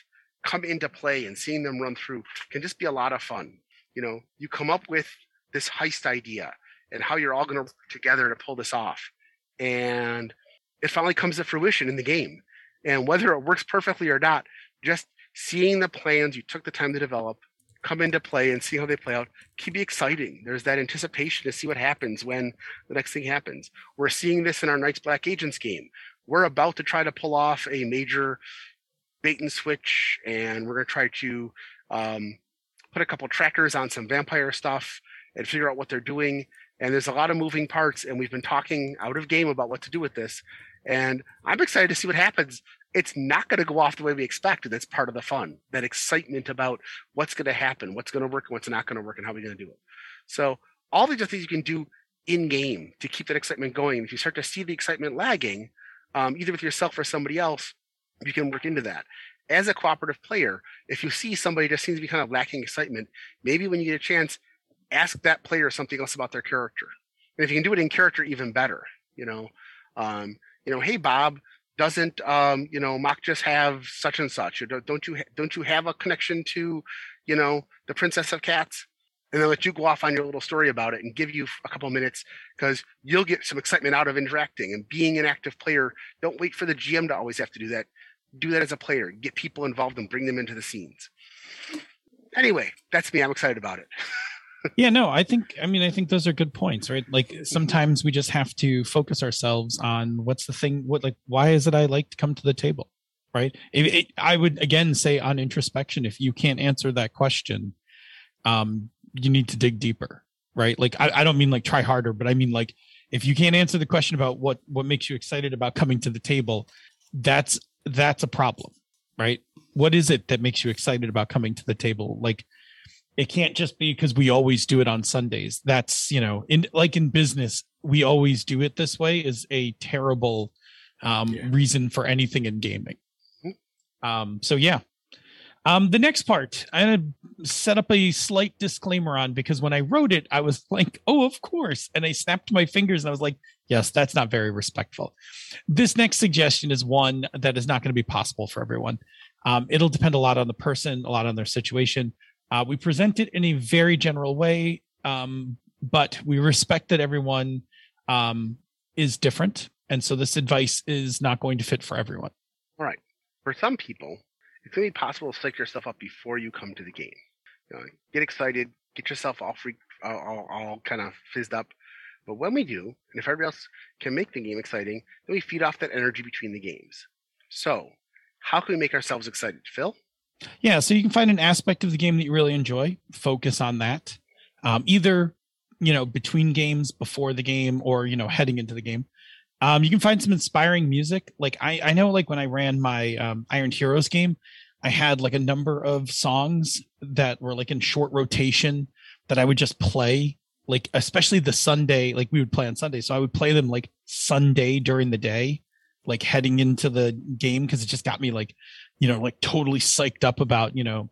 come into play and seeing them run through can just be a lot of fun. You know, you come up with this heist idea and how you're all going to work together to pull this off. And it finally comes to fruition in the game. And whether it works perfectly or not, just seeing the plans you took the time to develop come into play and see how they play out can be exciting. There's that anticipation to see what happens when the next thing happens. We're seeing this in our Night's Black Agents game. We're about to try to pull off a major bait and switch, and we're going to try to um, put a couple trackers on some vampire stuff and figure out what they're doing. And there's a lot of moving parts, and we've been talking out of game about what to do with this. And I'm excited to see what happens it's not going to go off the way we expected. That's part of the fun, that excitement about what's going to happen, what's going to work, and what's not going to work, and how we're going to do it. So all these are things you can do in game to keep that excitement going. If you start to see the excitement lagging, um, either with yourself or somebody else, you can work into that. As a cooperative player, if you see somebody just seems to be kind of lacking excitement, maybe when you get a chance, ask that player something else about their character. And if you can do it in character, even better. You know, um, you know, hey Bob, doesn't um, you know Mock just have such and such? Or don't you don't you have a connection to you know the Princess of Cats? And then let you go off on your little story about it and give you a couple minutes because you'll get some excitement out of interacting and being an active player. Don't wait for the GM to always have to do that. Do that as a player. Get people involved and bring them into the scenes. Anyway, that's me. I'm excited about it. yeah, no, I think I mean I think those are good points, right? Like sometimes we just have to focus ourselves on what's the thing what like why is it I like to come to the table? Right? It, it, I would again say on introspection if you can't answer that question, um you need to dig deeper, right? Like I, I don't mean like try harder, but I mean like if you can't answer the question about what what makes you excited about coming to the table, that's that's a problem, right? What is it that makes you excited about coming to the table? Like it can't just be because we always do it on Sundays. That's, you know, in like in business, we always do it this way is a terrible um, yeah. reason for anything in gaming. Hmm. Um, so yeah. Um, the next part, I had set up a slight disclaimer on because when I wrote it, I was like, oh, of course. And I snapped my fingers and I was like, yes, that's not very respectful. This next suggestion is one that is not going to be possible for everyone. Um, it'll depend a lot on the person, a lot on their situation. Uh, we present it in a very general way, um, but we respect that everyone um, is different. And so this advice is not going to fit for everyone. All right. For some people, it's going to be possible to psych yourself up before you come to the game. You know, get excited, get yourself all freak, all, all, all kind of fizzed up. But when we do, and if everybody else can make the game exciting, then we feed off that energy between the games. So, how can we make ourselves excited, Phil? Yeah, so you can find an aspect of the game that you really enjoy, focus on that. Um, either you know between games, before the game, or you know heading into the game. Um, you can find some inspiring music. Like I, I know, like when I ran my um, Iron Heroes game, I had like a number of songs that were like in short rotation that I would just play. Like especially the Sunday, like we would play on Sunday, so I would play them like Sunday during the day, like heading into the game because it just got me like you know, like totally psyched up about, you know,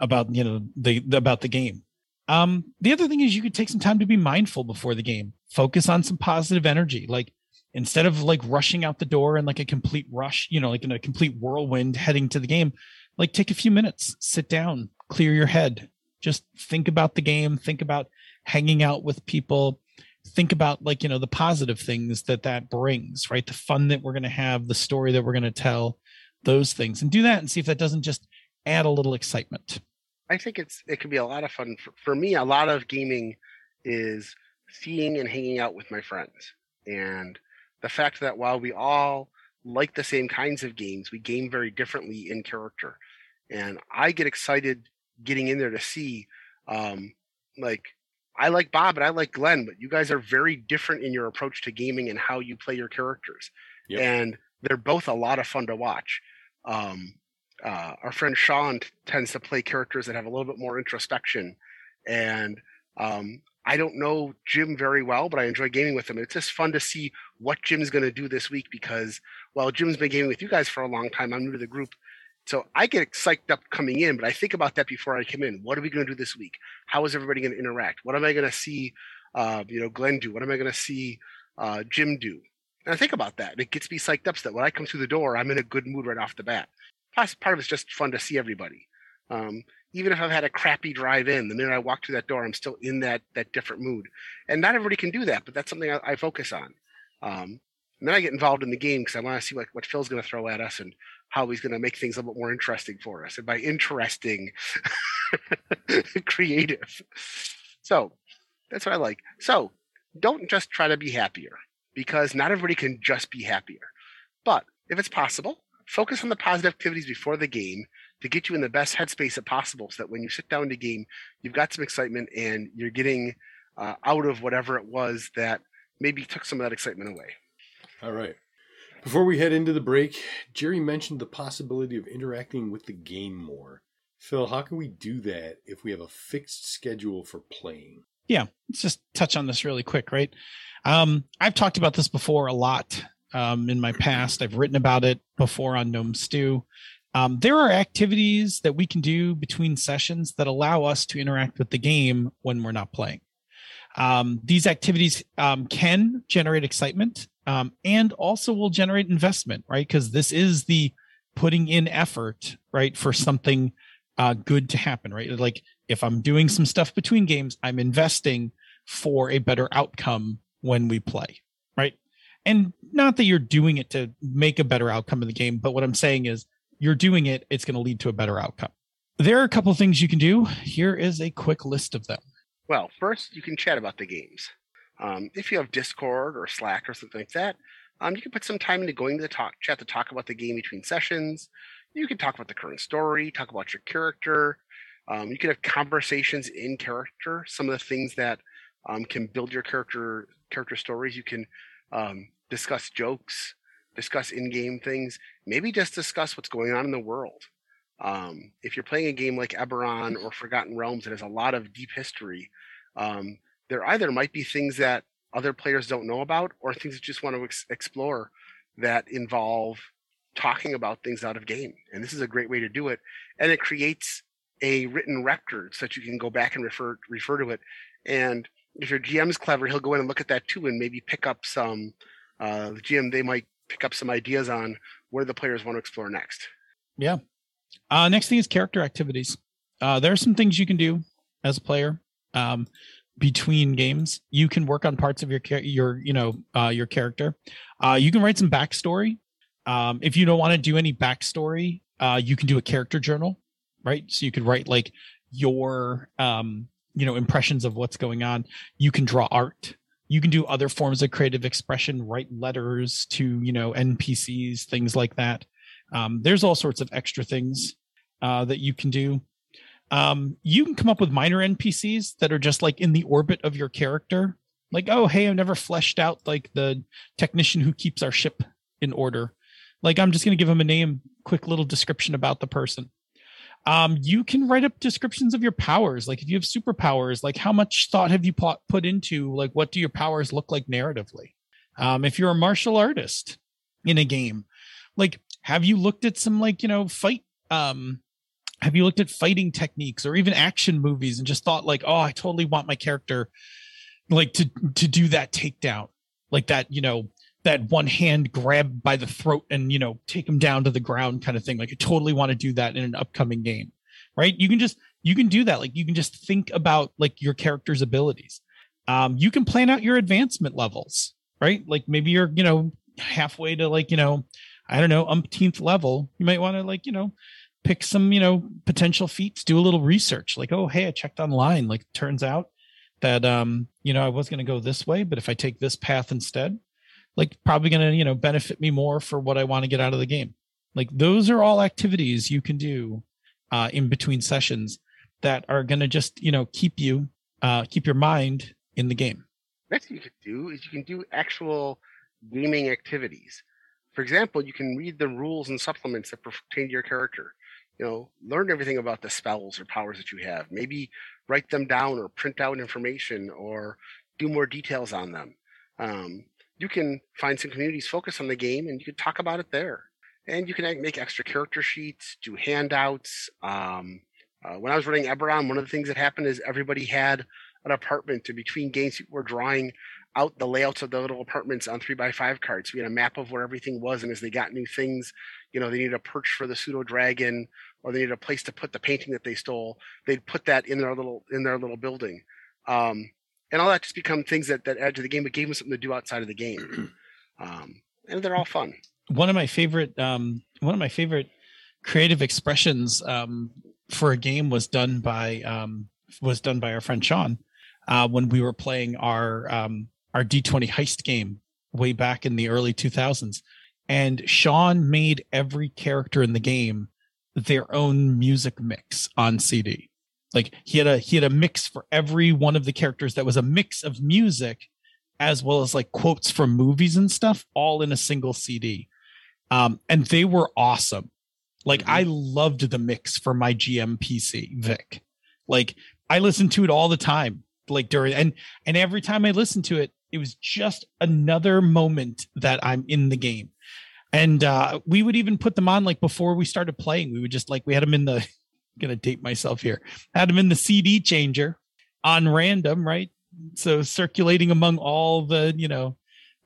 about, you know, the, the about the game. Um, the other thing is you could take some time to be mindful before the game. Focus on some positive energy. Like instead of like rushing out the door in like a complete rush, you know, like in a complete whirlwind heading to the game, like take a few minutes, sit down, clear your head, just think about the game, think about hanging out with people, think about like, you know, the positive things that that brings, right? The fun that we're going to have, the story that we're going to tell, those things and do that and see if that doesn't just add a little excitement. I think it's it can be a lot of fun for, for me. A lot of gaming is seeing and hanging out with my friends, and the fact that while we all like the same kinds of games, we game very differently in character, and I get excited getting in there to see, um, like I like Bob and I like Glenn, but you guys are very different in your approach to gaming and how you play your characters, yep. and they're both a lot of fun to watch. Um, uh, our friend Sean t- tends to play characters that have a little bit more introspection, and um, I don't know Jim very well, but I enjoy gaming with him. It's just fun to see what Jim's going to do this week because while Jim's been gaming with you guys for a long time, I'm new to the group. So I get psyched up coming in, but I think about that before I come in. What are we going to do this week? How is everybody going to interact? What am I going to see, uh, you know, Glenn do? What am I going to see uh, Jim do? And I think about that. And it gets me psyched up so that when I come through the door, I'm in a good mood right off the bat. Part of it's just fun to see everybody. Um, even if I've had a crappy drive in, the minute I walk through that door, I'm still in that that different mood. And not everybody can do that, but that's something I, I focus on. Um, and then I get involved in the game because I want to see what, what Phil's going to throw at us and how he's going to make things a little bit more interesting for us. And by interesting, creative. So that's what I like. So don't just try to be happier because not everybody can just be happier. But if it's possible, focus on the positive activities before the game to get you in the best headspace possible so that when you sit down to game, you've got some excitement and you're getting uh, out of whatever it was that maybe took some of that excitement away. All right. Before we head into the break, Jerry mentioned the possibility of interacting with the game more. Phil, how can we do that if we have a fixed schedule for playing? Yeah, let's just touch on this really quick, right? Um, I've talked about this before a lot um, in my past. I've written about it before on Gnome Stew. Um, there are activities that we can do between sessions that allow us to interact with the game when we're not playing. Um, these activities um, can generate excitement um, and also will generate investment, right? Because this is the putting in effort, right, for something uh, good to happen, right? Like if I'm doing some stuff between games, I'm investing for a better outcome when we play, right? And not that you're doing it to make a better outcome in the game, but what I'm saying is you're doing it, it's going to lead to a better outcome. There are a couple of things you can do. Here is a quick list of them. Well, first, you can chat about the games. Um, if you have Discord or Slack or something like that, um, you can put some time into going to the talk chat to talk about the game between sessions. You can talk about the current story, talk about your character. Um, you can have conversations in character. Some of the things that um, can build your character character stories. You can um, discuss jokes, discuss in-game things, maybe just discuss what's going on in the world. Um, if you're playing a game like Eberron or Forgotten Realms that has a lot of deep history, um, there either might be things that other players don't know about or things that just want to ex- explore that involve talking about things out of game. And this is a great way to do it. And it creates a written record so that you can go back and refer refer to it. And if your GM's clever, he'll go in and look at that too and maybe pick up some uh, the GM they might pick up some ideas on where the players want to explore next. Yeah. Uh, next thing is character activities. Uh, there are some things you can do as a player um, between games. You can work on parts of your your you know uh, your character. Uh, you can write some backstory. Um, if you don't want to do any backstory, uh, you can do a character journal, right? So you could write like your um, you know impressions of what's going on. You can draw art. You can do other forms of creative expression write letters to you know npcs things like that. Um, there's all sorts of extra things uh, that you can do. Um, you can come up with minor npcs that are just like in the orbit of your character. Like oh hey i've never fleshed out like the technician who keeps our ship in order like i'm just going to give him a name quick little description about the person um, you can write up descriptions of your powers. Like if you have superpowers, like how much thought have you put into like what do your powers look like narratively? Um, if you're a martial artist in a game, like have you looked at some like you know fight um have you looked at fighting techniques or even action movies and just thought like oh i totally want my character like to to do that takedown like that you know that one hand grab by the throat and you know take him down to the ground kind of thing. Like i totally want to do that in an upcoming game right? You can just you can do that. Like you can just think about like your character's abilities. Um you can plan out your advancement levels right? Like maybe you're you know halfway to like you know i don't know umpteenth level. You might want to like you know pick some you know potential feats do a little research. Like oh hey i checked online. Like turns out that um you know i was going to go this way but if i take this path instead like probably going to you know benefit me more for what i want to get out of the game. Like those are all activities you can do uh, in between sessions that are going to just you know keep you uh, keep your mind in the game. Next thing you can do is you can do actual gaming activities. For example you can read the rules and supplements that pertain to your character. You know learn everything about the spells or powers that you have. Maybe write them down or print out information or do more details on them. Um, you can find some communities focused on the game and you can talk about it there. And you can make extra character sheets, do handouts. Um, uh, when I was running Eberron, one of the things that happened is everybody had an apartment in between games. People were drawing out the layouts of the little apartments on three by five cards. We had a map of where everything was, and as they got new things, you know, they needed a perch for the pseudo dragon, or they needed a place to put the painting that they stole. They'd put that in their little in their little building, um, and all that just become things that that add to the game, but gave them something to do outside of the game, um, and they're all fun. One of my favorite, um, one of my favorite creative expressions um, for a game was done by um, was done by our friend Sean uh, when we were playing our um, our D20 heist game way back in the early 2000s. And Sean made every character in the game their own music mix on CD. Like he had a he had a mix for every one of the characters that was a mix of music as well as like quotes from movies and stuff all in a single CD. Um, and they were awesome. Like mm-hmm. I loved the mix for my GM PC, Vic. Like I listened to it all the time, like during and and every time I listened to it, it was just another moment that I'm in the game. And uh, we would even put them on like before we started playing. We would just like we had them in the gonna date myself here. Had them in the CD changer on random, right? So circulating among all the, you know,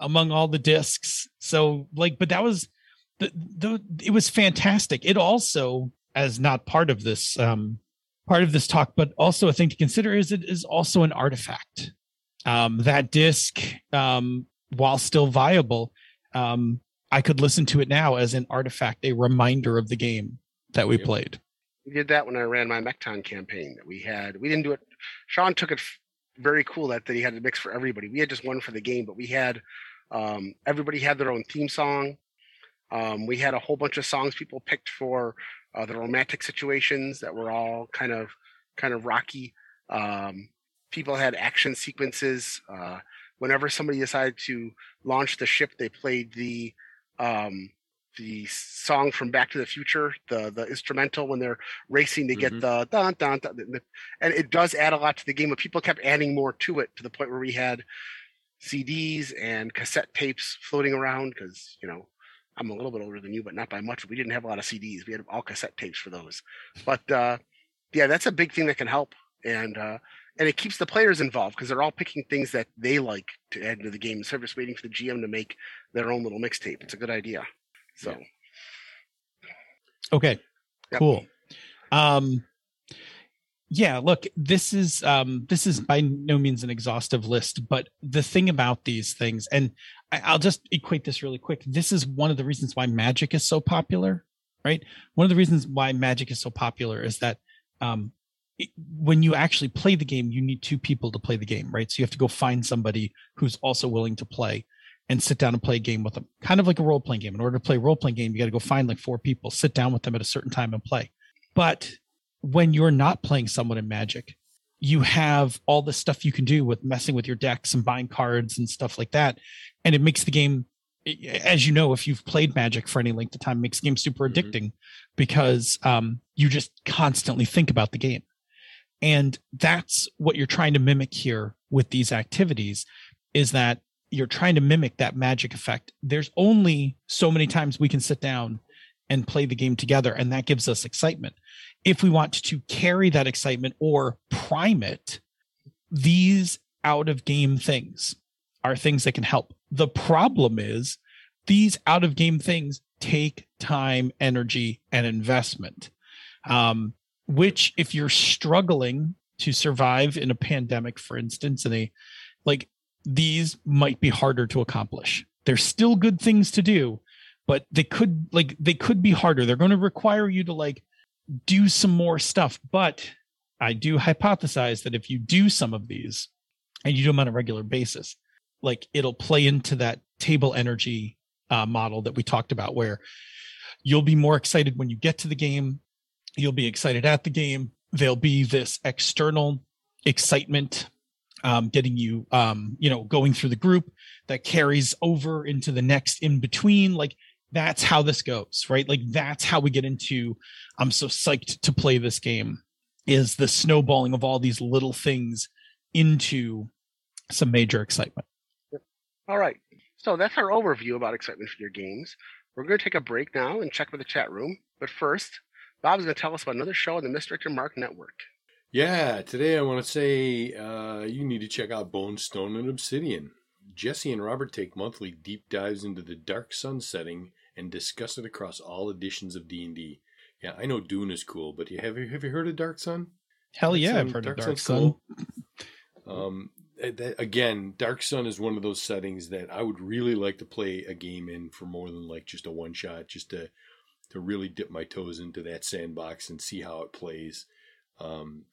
among all the discs. So like, but that was the, the it was fantastic. It also, as not part of this um part of this talk, but also a thing to consider is it is also an artifact um, that disc, um, while still viable, um, I could listen to it now as an artifact, a reminder of the game that we played. We did that when I ran my Mekton campaign. That we had, we didn't do it. Sean took it very cool that, that he had a mix for everybody. We had just one for the game, but we had um, everybody had their own theme song. Um, we had a whole bunch of songs people picked for uh, the romantic situations that were all kind of kind of rocky. Um, people had action sequences. Uh, whenever somebody decided to launch the ship, they played the um, the song from Back to the Future, the the instrumental when they're racing to get mm-hmm. the dun, dun, dun, and it does add a lot to the game. But people kept adding more to it to the point where we had CDs and cassette tapes floating around because you know I'm a little bit older than you, but not by much. We didn't have a lot of CDs. We had all cassette tapes for those. But uh, yeah, that's a big thing that can help. And uh, and it keeps the players involved because they're all picking things that they like to add to the game instead of just waiting for the GM to make their own little mixtape. It's a good idea. So, okay, yep. cool. Um, yeah, look, this is um, this is by no means an exhaustive list, but the thing about these things, and I, will just equate this really quick. This is one of the reasons why Magic is so popular, right? One of the reasons why Magic is so popular is that um, when you actually play the game, you need two people to play the game, right? So you have to go find somebody who's also willing to play and sit down and play a game with them. Kind of like a role playing game. In order to play a role playing game, you got to go find like four people, sit down with them at a certain time and play. But when you're not playing someone in Magic, you have all the stuff you can do with messing with your decks and buying cards and stuff like that. And it makes the game, as you know, if you've played Magic for any length of time, makes the game super mm-hmm. addicting because um, you just constantly think about the game. And that's what you're trying to mimic here with these activities is that you're trying to mimic that magic effect. There's only so many times we can sit down and play the game together, and that gives us excitement. If we want to carry that excitement or prime it, these out of game things are things that can help. The problem is these out of game things take time, energy, and investment. Um, which if you're struggling to survive in a pandemic for instance and a like these might be harder to accomplish. They're still good things to do but they could like they could be harder. They're going to require you to like do some more stuff. But i do hypothesize that if you do some of these and you do them on a regular basis like it'll play into that table energy uh, model that we talked about where you'll be more excited when you get to the game. You'll be excited at the game. There'll be this external excitement um, getting you, um, you know, going through the group that carries over into the next in between. Like that's how this goes, right? Like that's how we get into. I'm so psyched to play this game. Is the snowballing of all these little things into some major excitement. All right. So that's our overview about excitement for your games. We're going to take a break now and check with the chat room. But first, Bob's going to tell us about another show on the Misdirected Mark Network. Yeah, today I want to say uh, you need to check out Bone Stone and Obsidian. Jesse and Robert take monthly deep dives into the Dark Sun setting and discuss it across all editions of D&D. Yeah, I know Dune is cool, but have you have you heard of Dark Sun? Hell yeah, Sun- I've heard of Dark Sun. cool. Um, eh, that- again, Dark Sun is one of those settings that I would really like to play a game in for more than like just a one shot, just to to really dip my toes into that sandbox and see how it plays.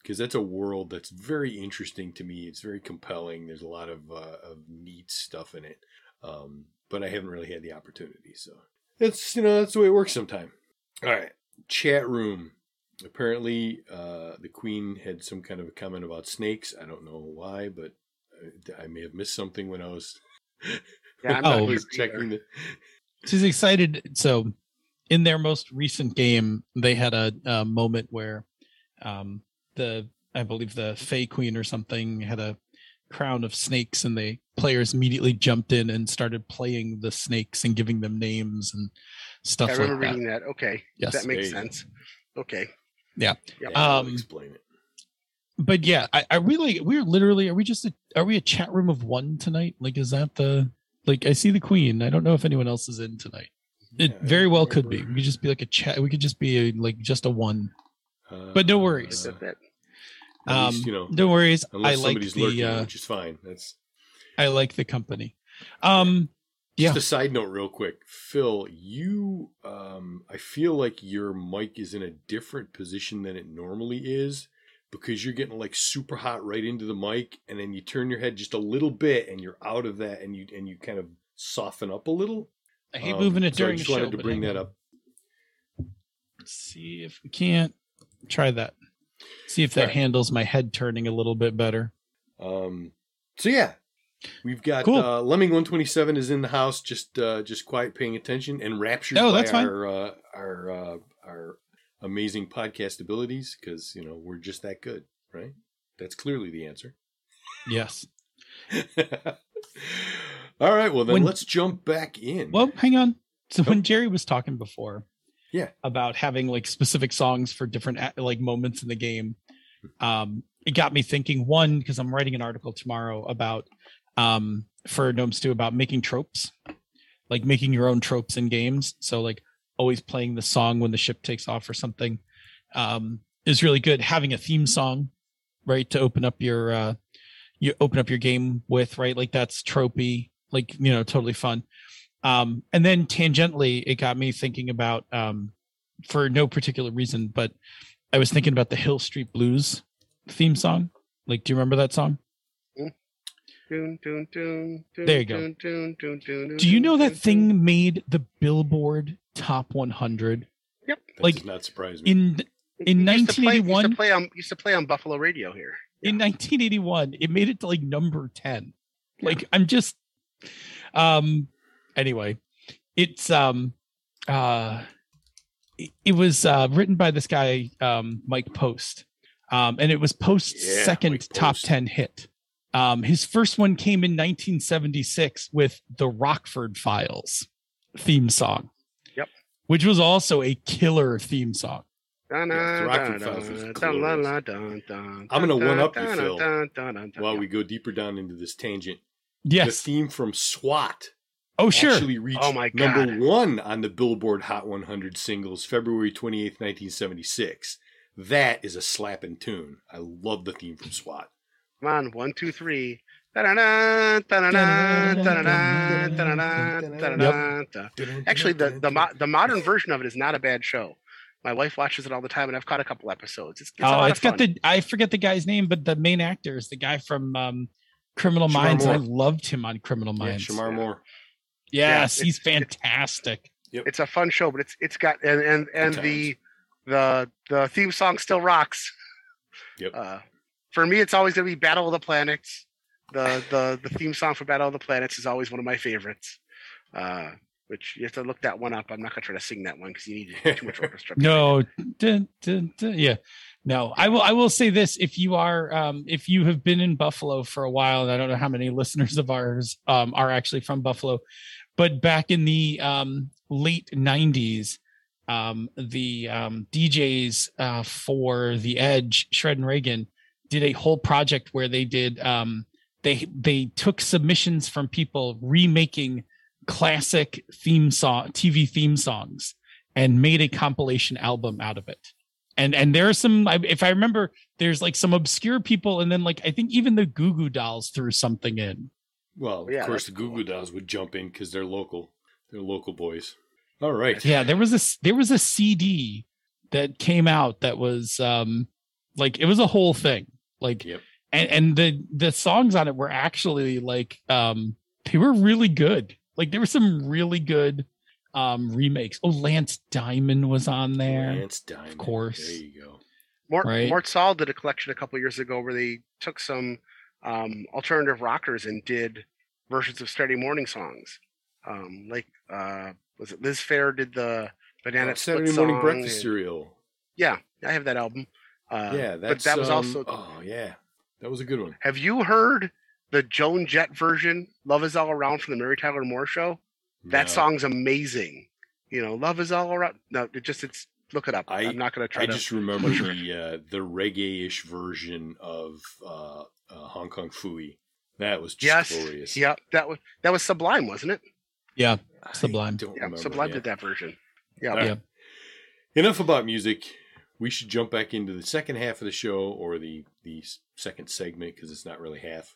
Because that's a world that's very interesting to me. It's very compelling. There's a lot of uh, of neat stuff in it, um, but I haven't really had the opportunity. So that's you know that's the way it works sometime. All right, chat room apparently uh, the queen had some kind of a comment about snakes i don't know why but uh, i may have missed something when i was, Yeah, I'm Oh. not was checking the She's excited. So, in their most recent game, they had a, a moment where um, the I believe the Fey Queen or something had a crown of snakes, and the players immediately jumped in and started playing the snakes and giving them names and stuff I remember that. reading that. Okay, Yes. that makes There you go. sense. Okay, yeah, yeah Um, explain it But yeah, I, I really we're literally are we just a, are we a chat room of one tonight? Like, is that the like I see the Queen? I don't know if anyone else is in tonight. It Yeah, very don't well could be. We could just be like a chat. We could just be a, like just a one. Uh, but no worries. is that? Um, least, you know no worries. unless I like somebody's lurking uh, which is fine that's I like the company. Um, just Yeah. a side note real quick phil you um i feel like your mic is in a different position than it normally is because you're getting like super hot right into the mic and then you turn your head just a little bit and you're out of that and you and you kind of soften up a little I hate Um, moving it so I during the just show. wanted to bring that up Let's see if we can't try that. See if that Alright. handles my head turning a little bit better. Um, so yeah, we've got Cool. uh, Lemming one twenty seven is in the house, just uh, just quiet, paying attention, and raptured Oh, by our uh, our uh, our amazing podcast abilities because you know we're just that good, right? That's clearly the answer. Yes. All right, well then When- let's jump back in. Well, hang on. So Oh. when Jerry was talking before, Yeah. about having like specific songs for different like moments in the game, um, it got me thinking. One, because I'm writing an article tomorrow about um for Gnome Stew about making tropes, like making your own tropes in games. So like always playing the song when the ship takes off or something um, is really good. Having a theme song, right, to open up your uh, you open up your game with, right, like that's tropey, like you know, totally fun. Um, and then tangentially, it got me thinking about, um, for no particular reason, but I was thinking about the Hill Street Blues theme song. Like, do you remember that song? Dun, dun, dun, dun, There you go. Do you know that thing made the Billboard Top 100 that like, does not surprise me. in in It used to play- 1981 Used to play on used to play on Buffalo Radio here. in 1981 it made it to like number 10 like i'm just um anyway it's um uh it, it was uh written by this guy um mike post. Um and it was post's Yeah, second Mike top Post. 10 hit. Um his first one came in 1976 with the rockford files theme song. Yep. which was also a killer theme song. Dun, Yes, dun, I'm gonna one-up you, Phil. While we go deeper down into this tangent, yes. the theme from SWAT oh sure actually reached Oh my number one on the Billboard Hot 100 singles February 28th, 1976. That is a slapping tune. I love the theme from SWAT. Come on, one, two, three. Actually, the the, mo- the modern version of it is not a bad show. My wife watches it all the time, and I've caught a couple episodes. It's, it's oh, lot it's of fun. got the I forget the guy's name, but the main actor is the guy from um, Criminal Shemar Minds. I loved him on Criminal Yeah, Minds. Shemar Moore. Yes, Yeah, he's it's- fantastic. it's a fun show, but it's it's got and and and Good the the the theme song still rocks. Yep. Uh, for me, it's always gonna be Battle of the Planets. The the the theme song for Battle of the Planets is always one of my favorites. Uh, which you have to look that one up. I'm not gonna try to sing that one because you need too much orchestra. No, dun, dun, dun, yeah, no. I will. I will say this: if you are, um, if you have been in Buffalo for a while, and I don't know how many listeners of ours um, are actually from Buffalo, but back in the um, late '90s, um, the um, DJs uh, for the Edge, Shred and Regan, did a whole project where they did um, they they took submissions from people remaking classic theme song TV theme songs and made a compilation album out of it. And and there are some if I remember there's like some obscure people and then like I think even the Goo Goo Dolls threw something in. Well, of course, the that's Goo cool. Goo Dolls would jump in because they're local. They're local boys. All right. Yeah, there was a s- there was a CD that came out that was um like it was a whole thing. Like Yep. and and the the songs on it were actually like um they were really good. Like there were some really good um remakes. Oh, Lance Diamond was on there. Lance Diamond. Of course. There you go. Mort, Right. Mort Saul did a collection a couple years ago where they took some um, alternative rockers and did versions of Saturday morning songs. Um, like uh, was it Liz Phair did the Banana Oh, Saturday morning breakfast and- cereal. Yeah, I have that album. Uh, yeah, that's but that was um, also. Oh yeah, that was a good one. Have you heard the Joan Jett version? "Love Is All Around" from the Mary Tyler Moore Show. That No. song's amazing. You know, "Love Is All Around." No, it just it's look it up. I- I, am not going to try I to. just remember the uh, the reggae-ish version of uh, uh, Hong Kong Phooey. That was just yes, glorious. yeah, that was that was Sublime, wasn't it? Yeah. I Sublime. don't Yeah, remember, Sublime yeah. did that version. Yeah, All right. Yeah. Enough about music. We should jump back into the second half of the show, or the the second segment, because it's not really half.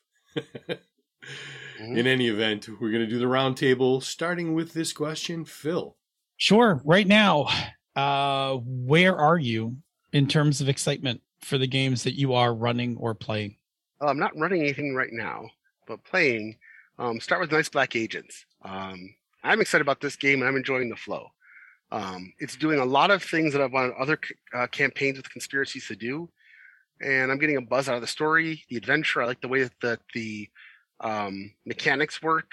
Mhm. In any event, we're going to do the roundtable, starting with this question, Phil. Sure. Right now, uh where are you in terms of excitement for the games that you are running or playing? Well, I'm not running anything right now, but playing. Um, start with Night's Black Agents. Um, I'm excited about this game, and I'm enjoying the flow. Um, it's doing a lot of things that I've wanted other uh, campaigns with conspiracies to do, and I'm getting a buzz out of the story, the adventure. I like the way that the, the um, mechanics work.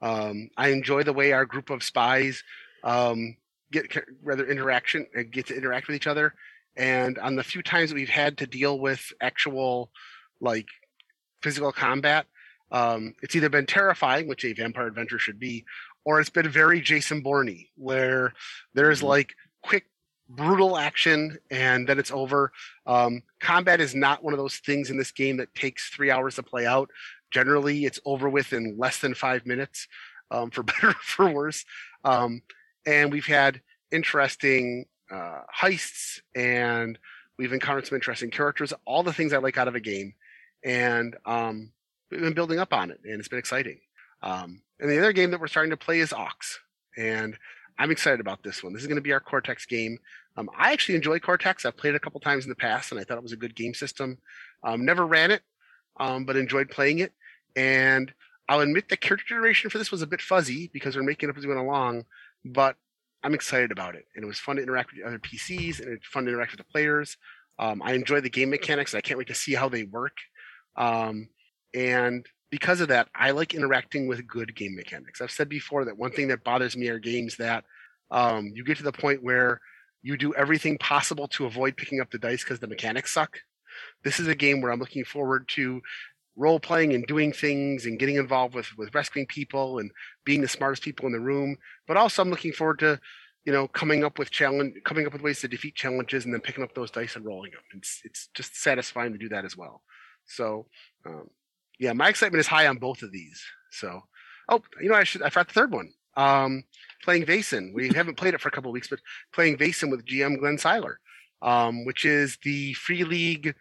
Um, I enjoy the way our group of spies um, get rather interaction uh, get to interact with each other. And on the few times that we've had to deal with actual like physical combat, um, it's either been terrifying, which a vampire adventure should be, or it's been very Jason Bourne, where there's Mhm. like quick, brutal action and then it's over. Um, combat is not one of those things in this game that takes three hours to play out. Generally, it's over with in less than five minutes, um, for better or for worse. Um, and we've had interesting uh, heists and we've encountered some interesting characters, all the things I like out of a game. And um, we've been building up on it and it's been exciting. Um, and the other game that we're starting to play is Ox. And I'm excited about this one. This is going to be our Cortex game. Um, I actually enjoy Cortex. I've played it a couple times in the past and I thought it was a good game system. Um, never ran it, um, but enjoyed playing it. And I'll admit the character generation for this was a bit fuzzy because we're making up as we went along, but I'm excited about it. And it was fun to interact with the other PCs and it's fun to interact with the players. Um, I enjoy the game mechanics. I can't wait to see how they work. Um, and because of that, I like interacting with good game mechanics. I've said before that one thing that bothers me are games that um, you get to the point where you do everything possible to avoid picking up the dice because the mechanics suck. This is a game where I'm looking forward to role playing and doing things and getting involved with with rescuing people and being the smartest people in the room. But also, I'm looking forward to you know coming up with challenge, coming up with ways to defeat challenges, and then picking up those dice and rolling them. It's it's just satisfying to do that as well. So, um, yeah, my excitement is high on both of these. So, oh, you know, I should I forgot the third one. Um, playing Vaesen. We haven't played it for a couple of weeks, but playing Vaesen with GM Glenn Seiler, um, which is the Free League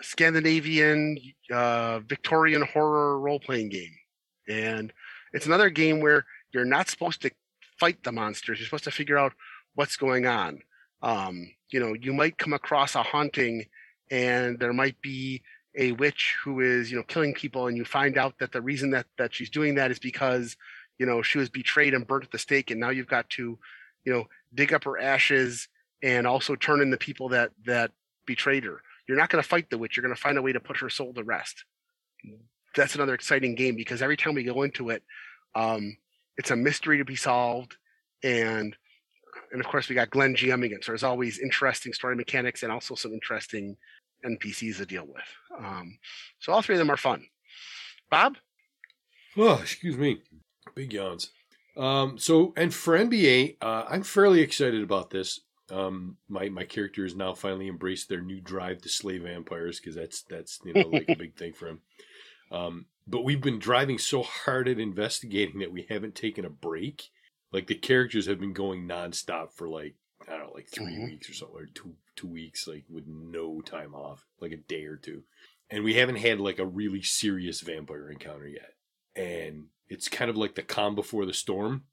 Scandinavian uh, Victorian horror role playing game. And it's another game where you're not supposed to fight the monsters. You're supposed to figure out what's going on. Um, you know, you might come across a haunting and there might be a witch who is, you know, killing people and you find out that the reason that that she's doing that is because, you know, she was betrayed and burnt at the stake and now you've got to, you know, dig up her ashes and also turn in the people that that betrayed her. You're not going to fight the witch. You're going to find a way to put her soul to rest. That's another exciting game because every time we go into it, um, it's a mystery to be solved, and and of course we got Glenn GMing it. So there's always interesting story mechanics and also some interesting NPCs to deal with. Um, so all three of them are fun. Bob, Oh, excuse me. Big yawns. Um, so, and for NBA, uh, I'm fairly excited about this. Um, my my character has now finally embraced their new drive to slay vampires because that's that's you know like a big thing for him. Um, but we've been driving so hard at investigating that we haven't taken a break. Like the characters have been going nonstop for like I don't know, like 3 Mhm. weeks or something, or two two weeks, like with no time off, like a day or two. And we haven't had like a really serious vampire encounter yet. And it's kind of like the calm before the storm.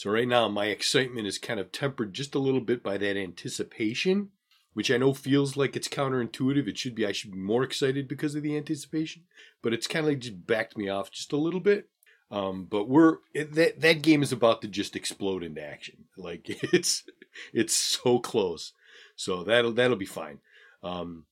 So right now my excitement is kind of tempered just a little bit by that anticipation, which I know feels like it's counterintuitive. It should be I should be more excited because of the anticipation, but it's kind of like just backed me off just a little bit. Um, but we're that that game is about to just explode into action. Like it's it's so close. So that'll that'll be fine. Um,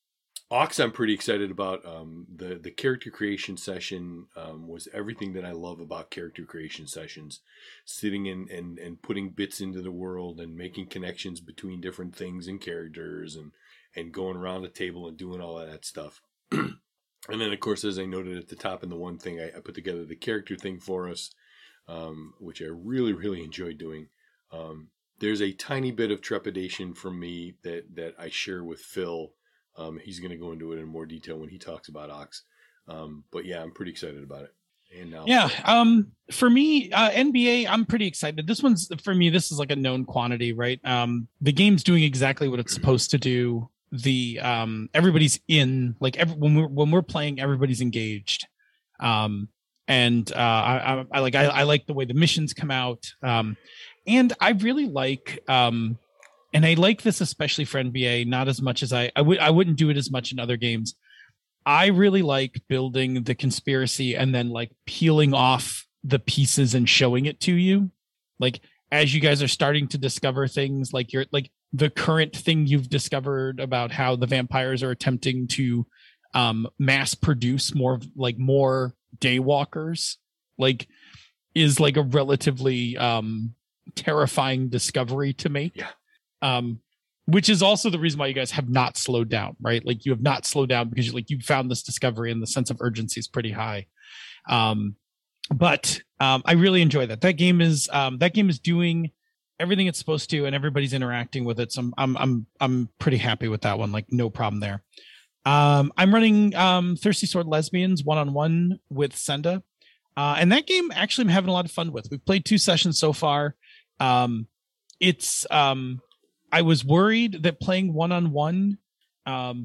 Ox, I'm pretty excited about. Um, the the character creation session um, was everything that I love about character creation sessions. Sitting in and and putting bits into the world and making connections between different things and characters and and going around the table and doing all of that stuff. and then, of course, as I noted at the top in the one thing, I, I put together the character thing for us, um, which I really really enjoyed doing. Um, there's a tiny bit of trepidation from me that that I share with Phil. Um, he's going to go into it in more detail when he talks about Ox. Um, but yeah, I'm pretty excited about it. And now, Yeah. Um, for me, uh, NBA, I'm pretty excited. This one's for me. This is like a known quantity, right? Um, the game's doing exactly what it's supposed to do. The um, everybody's in. Like every, when we're when we're playing, everybody's engaged. Um, and uh, I, I, I like I, I like the way the missions come out. Um, and I really like um, and I like this especially for NBA. Not as much as I I would I wouldn't do it as much in other games. I really like building the conspiracy and then like peeling off the pieces and showing it to you. Like as you guys are starting to discover things like you're like the current thing you've discovered about how the vampires are attempting to um mass produce more like more daywalkers like is like a relatively um terrifying discovery to make. Yeah. Um which is also the reason why you guys have not slowed down, right? Like you have not slowed down because you like you found this discovery and the sense of urgency is pretty high. Um, but um, I really enjoy that. That game is um, that game is doing everything it's supposed to, and everybody's interacting with it. So I'm I'm I'm I'm pretty happy with that one. Like no problem there. Um, I'm running um, Thirsty Sword Lesbians one on one with Senda, uh, and that game actually I'm having a lot of fun with. We've played two sessions so far. Um, it's um, I was worried that playing one on one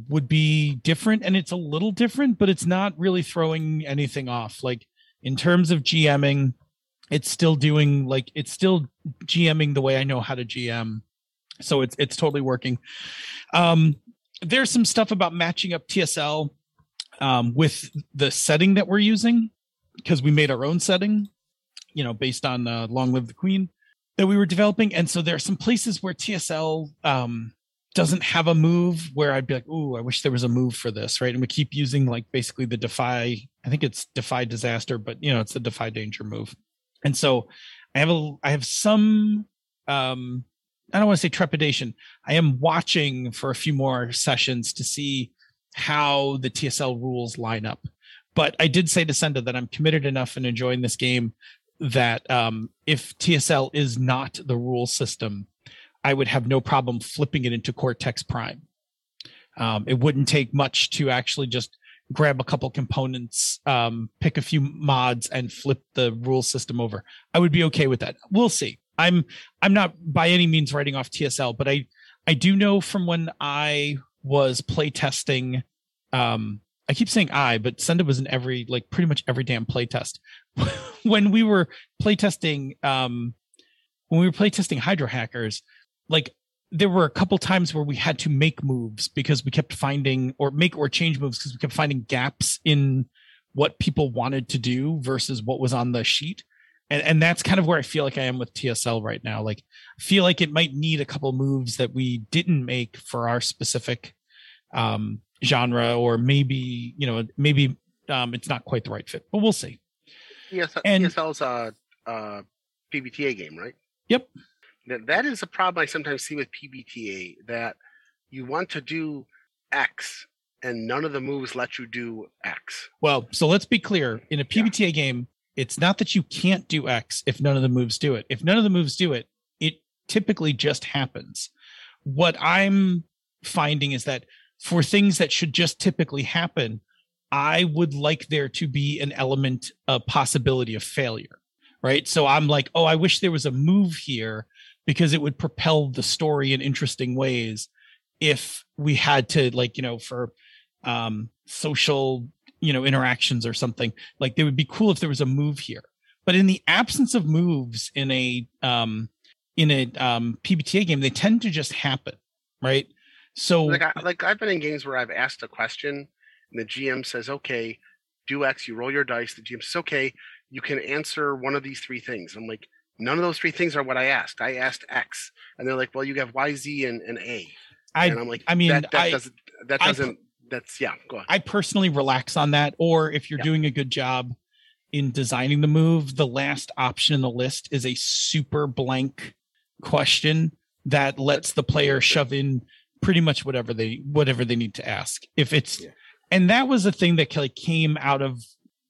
would be different, and it's a little different, but it's not really throwing anything off. Like in terms of GMing, it's still doing like it's still GMing the way I know how to GM, so it's it's totally working. Um, there's some stuff about matching up TSL um, with the setting that we're using because we made our own setting, you know, based on uh, Long Live the Queen that we were developing. And so there are some places where TSL um, doesn't have a move where I'd be like, "Ooh, I wish there was a move for this," right? And we keep using like basically the defy. I think it's defy disaster, but you know, it's the defy danger move. And so I have a I have some um I don't want to say trepidation. I am watching for a few more sessions to see how the TSL rules line up. But I did say to Senda that I'm committed enough and enjoying this game that um, if TSL is not the rule system, I would have no problem flipping it into Cortex Prime. Um, it wouldn't take much to actually just grab a couple components, um, pick a few mods, and flip the rule system over. I would be okay with that. We'll see. I'm I'm not by any means writing off TSL, but I I do know from when I was playtesting. Um, I keep saying I, but Senda was in every like pretty much every damn playtest. when we were playtesting, um, when we were playtesting Hydro Hackers, like there were a couple times where we had to make moves because we kept finding or make or change moves because we kept finding gaps in what people wanted to do versus what was on the sheet. And, and that's kind of where I feel like I am with TSL right now. Like, I feel like it might need a couple moves that we didn't make for our specific um, genre, or maybe you know, maybe um, it's not quite the right fit, but we'll see. Yes, And- TSL's a, a PBTA game, right? Yep. That that is a problem I sometimes see with PBTA that you want to do X and none of the moves let you do X. Well, so let's be clear. In a PBTA game, it's not that you can't do X if none of the moves do it. If none of the moves do it, it typically just happens. What I'm finding is that for things that should just typically happen, I would like there to be an element of possibility of failure, right? So I'm like, oh, I wish there was a move here because it would propel the story in interesting ways if we had to like, you know, for um social, you know, interactions or something. Like they would be cool if there was a move here. But in the absence of moves in a um in a um PBTA game, they tend to just happen, right? So Like, I, like I've been in games where I've asked a question and the GM says, "Okay, do X." You roll your dice. The GM says, "Okay, you can answer one of these three things." I'm like, none of those three things are what I asked. I asked X, and they're like, "Well, you have Y, Z, and, and A." I and I'm like, I mean, that, that I- doesn't. That doesn't. that's yeah. Go on. I personally relax on that. Or if you're Yeah. doing a good job in designing the move, the last option in the list is a super blank question that lets the player shove in pretty much whatever they whatever they need to ask. If it's Yeah. and that was a thing that like came out of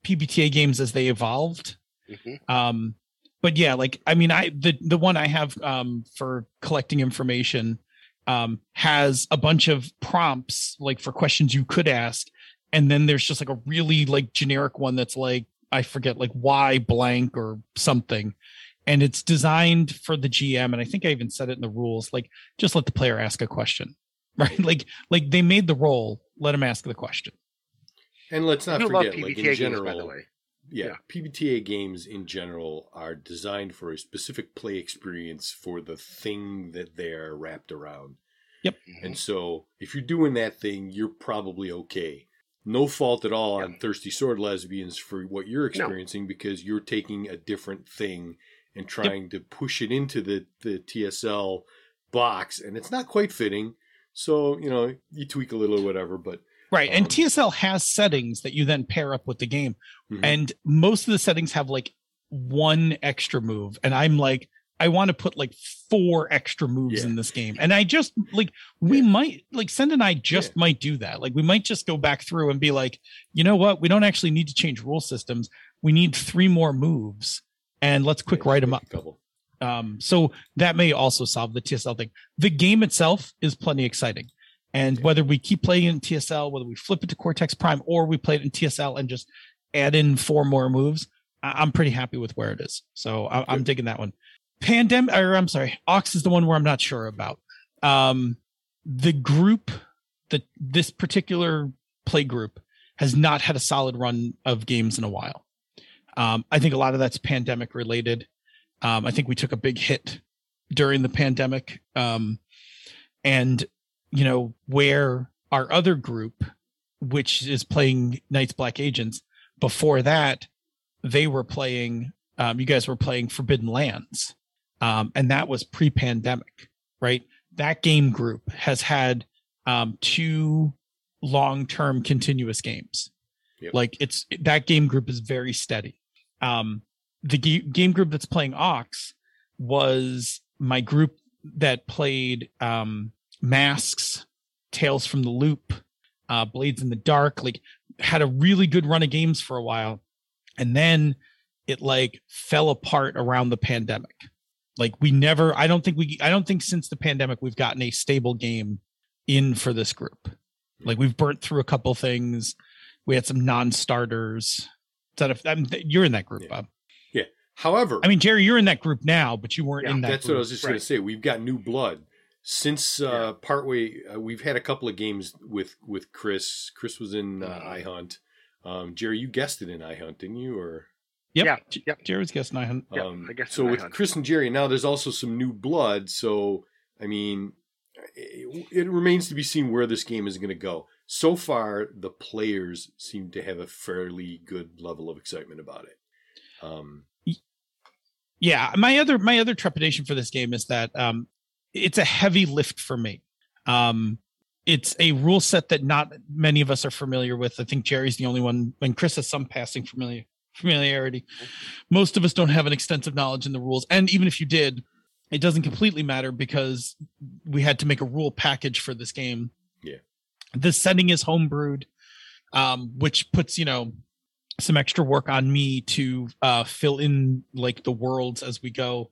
PBTA games as they evolved. Mhm. Um but yeah, like I mean I the the one I have um for collecting information um has a bunch of prompts like for questions you could ask and then there's just like a really like generic one that's like I forget like why blank or something and it's designed for the GM and I think I even said it in the rules like just let the player ask a question right like like they made the role let them ask the question And let's not I do forget, like in games, general, by the way. yeah, Yeah. PBTA games in general are designed for a specific play experience for the thing that they're wrapped around. Mm-hmm. And so if you're doing that thing, you're probably okay. No fault at all on Thirsty Sword Lesbians for what you're experiencing because you're taking a different thing and trying to push it into the, the TSL box and it's not quite fitting. So, you know, you tweak a little or whatever, but right and Um, TSL has settings that you then pair up with the game Mhm. and most of the settings have like one extra move and i'm like i want to put like four extra moves Yeah. in this game and i just like we Yeah. might like send and i just Yeah. might do that like we might just go back through and be like you know what we don't actually need to change rule systems we need three more moves and let's quick write them up couple. Um, so that may also solve the TSL thing. The game itself is plenty exciting. And Yeah. whether we keep playing in TSL, whether we flip it to Cortex Prime, or we play it in TSL and just add in four more moves, I- I'm pretty happy with where it is. So I- I'm digging that one. Pandemic, or I'm sorry, Ox is the one where I'm not sure about. Um, the group, that this particular play group, has not had a solid run of games in a while. Um, I think a lot of that's pandemic related. Um, I think we took a big hit during the pandemic. Um, and, you know, where our other group, which is playing Night's Black Agents, before that, they were playing, um, you guys were playing Forbidden Lands. Um, and that was pre pandemic, right? That game group has had um, two long term continuous games. Yep. Like it's that game group is very steady. Um, the ga- game group that's playing Ox was my group that played um, Masks, Tales from the Loop, uh, Blades in the Dark. Like had a really good run of games for a while, and then it like fell apart around the pandemic. Like we never, I don't think we, I don't think since the pandemic we've gotten a stable game in for this group. Like we've burnt through a couple things. We had some non-starters. Is that if I mean, you're in that group, Yeah. Bob? However, I mean, Jerry, you're in that group now, but you weren't Yeah, in that. that's group. what I was just going to say. We've got new blood since uh, Yeah. partway. Uh, we've had a couple of games with with Chris. Chris was in uh, Mhm. iHunt. Um, Jerry, you guessed it in iHunt, didn't you? Or Yep. Yeah, J- yep. Jerry's guessing I hadn't. Yeah, um, I guess so in with iHunt. Chris and Jerry. Now there's also some new blood. So I mean, it, it remains to be seen where this game is going to go. So far, the players seem to have a fairly good level of excitement about it. Um, yeah my other my other trepidation for this game is that um it's a heavy lift for me. Um it's a rule set that not many of us are familiar with. I think jerry's the only one and chris has some passing familiar familiarity most of us don't have an extensive knowledge in the rules. And even if you did it doesn't completely matter because we had to make a rule package for this game. Yeah. the setting is homebrewed um which puts you know some extra work on me to uh fill in like the worlds as we go.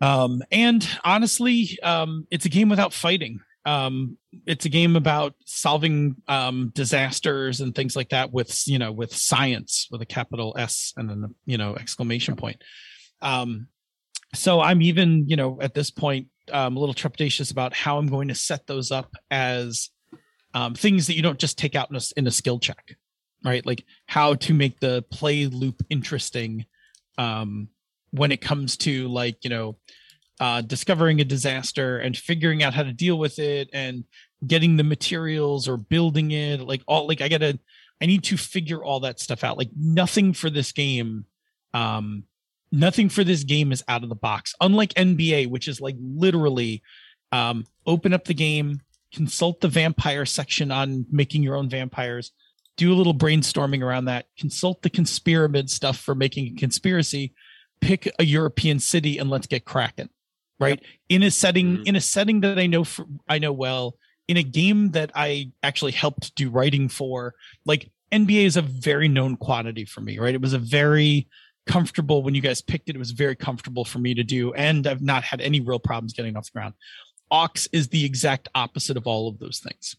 Um and honestly um it's a game without fighting. Um, it's a game about solving um, disasters and things like that with you know with science with a capital S and then you know exclamation point. Um, so I'm even you know at this point um, a little trepidatious about how I'm going to set those up as um, things that you don't just take out in a, in a skill check, right? Like how to make the play loop interesting um, when it comes to like you know uh, discovering a disaster and figuring out how to deal with it and getting the materials or building it like all like i gotta i need to figure all that stuff out like nothing for this game um nothing for this game is out of the box unlike nba which is like literally um open up the game consult the vampire section on making your own vampires do a little brainstorming around that consult the Conspyramid stuff for making a conspiracy pick a european city and let's get cracking right? In a setting Mhm. in a setting that i know for, i know well in a game that i actually helped do writing for like nba is a very known quantity for me right? It was a very comfortable when you guys picked it it was very comfortable for me to do and i've not had any real problems getting off the ground. Ox is the exact opposite of all of those things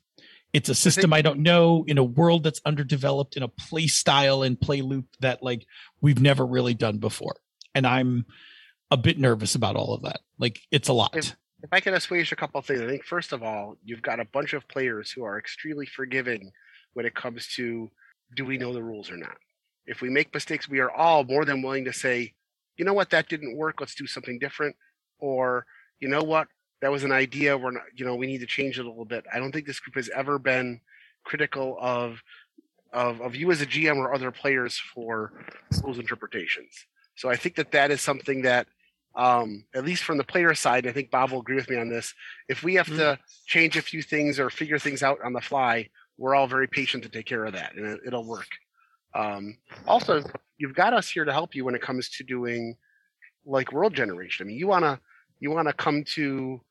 it's a system i don't know in a world that's underdeveloped in a play style and play loop that like we've never really done before and i'm a bit nervous about all of that. Like it's a lot. If- if I can assuage a couple of things, I think first of all, you've got a bunch of players who are extremely forgiving when it comes to do we know the rules or not. If we make mistakes, we are all more than willing to say, you know what, that didn't work. Let's do something different. Or you know what, that was an idea. We're not, you know, we need to change it a little bit. I don't think this group has ever been critical of of of you as a GM or other players for those interpretations. So I think that that is something that um, at least from the player side, I think Bob will agree with me on this. If we have to change a few things or figure things out on the fly, we're all very patient to take care of that, and it, it'll work. Um, also, you've got us here to help you when it comes to doing like world generation. I mean, you wanna you wanna come to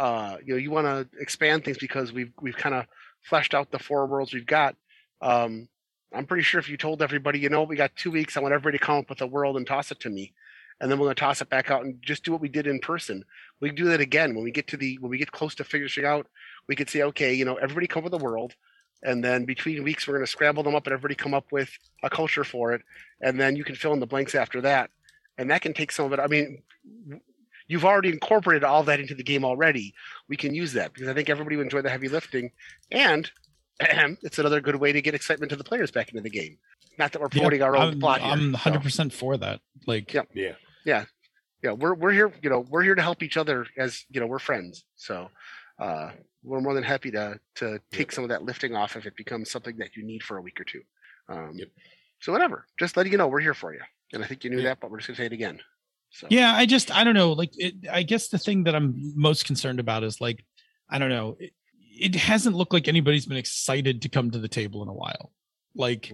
uh, you know you want to expand things because we've we've kind of fleshed out the four worlds we've got. Um, I'm pretty sure if you told everybody, you know, we got two weeks, I want everybody to come up with a world and toss it to me and then we're going to toss it back out and just do what we did in person. We do that again when we get to the when we get close to figuring out. We could say, okay, you know, everybody come up with a world, and then between weeks we're going to scramble them up and everybody come up with a culture for it, and then you can fill in the blanks after that, and that can take some of it. I mean, you've already incorporated all that into the game already. We can use that because I think everybody will enjoy the heavy lifting, and it's another good way to get excitement to the players back into the game. Not that we're Yeah, promoting our own I'm, plot here. I'm so. 100% for that. Like, Yep. Yeah. yeah, we're we're here, you know, we're here to help each other as you know, we're friends. So uh we're more than happy to to take some of that lifting off if it becomes something that you need for a week or two. Um Yep. so whatever. Just letting you know we're here for you. And I think you knew Yeah. that, but we're just gonna say it again. So yeah, I just, I don't know. Like, it, I guess the thing that I'm most concerned about is like, I don't know. It, it hasn't looked like anybody's been excited to come to the table in a while. Like,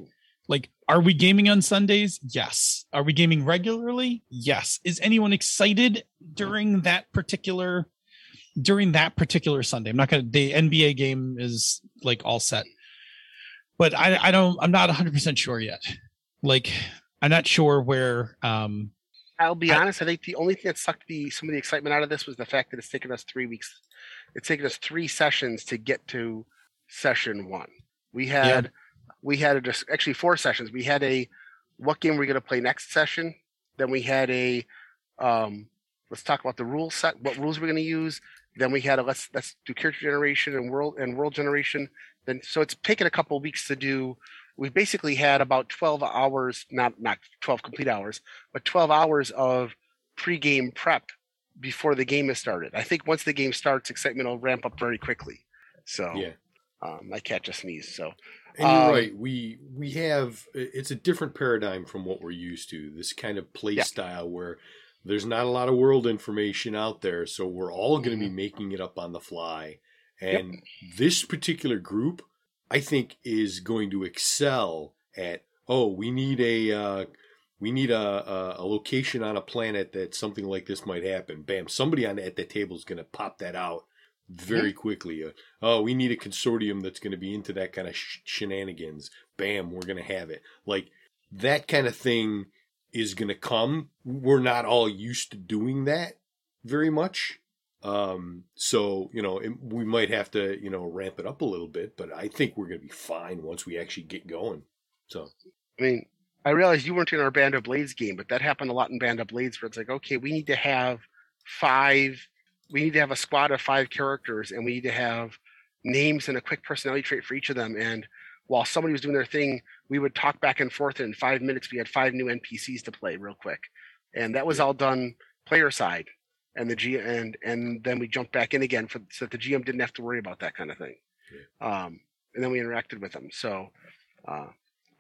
like, are we gaming on Sundays? Yes. Are we gaming regularly? Yes. Is anyone excited during that particular during that particular Sunday? I'm not gonna the NBA game is like all set. But I I don't I'm not 100 percent sure yet. Like I'm not sure where um I'll be I- honest, I think the only thing that sucked the some of the excitement out of this was the fact that it's taken us three weeks. It's taken us three sessions to get to session one. We had we had a, just actually four sessions. We had a what game we're gonna play next session. Then we had a um let's talk about the rules set what rules we're gonna use. Then we had a let's let's do character generation and world and world generation. Then so it's taken a couple of weeks to do we basically had about 12 hours not not 12 complete hours but 12 hours of pre-game prep before the game has started. I think once the game starts, excitement will ramp up very quickly. So Yeah. um, my cat just sneezed. So And you're Um, right. We we have it's a different paradigm from what we're used to. This kind of play Yeah. style where there's not a lot of world information out there, so we're all going to Mm-hmm. be making it up on the fly. And this particular group, I think, is going to excel at. Oh, we need a uh, we need a, a a location on a planet that something like this might happen. Bam! Somebody on at the table is going to pop that out very quickly. Uh, oh, we need a consortium that's going to be into that kind of sh- shenanigans. Bam, we're going to have it. Like that kind of thing is going to come. We're not all used to doing that very much. Um, so you know, it, we might have to you know ramp it up a little bit, but I think we're going to be fine once we actually get going. So I mean, I realized you weren't in our Band of Blades game, but that happened a lot in Band of Blades where it's like, okay, we need to have five, we need to have a squad of five characters and we need to have names and a quick personality trait for each of them. And while somebody was doing their thing, we would talk back and forth. And in five minutes, we had five new NPCs to play real quick. And that was all done player side. And the G and and then we jumped back in again for so that the GM didn't have to worry about that kind of thing. Um, and then we interacted with them. So uh,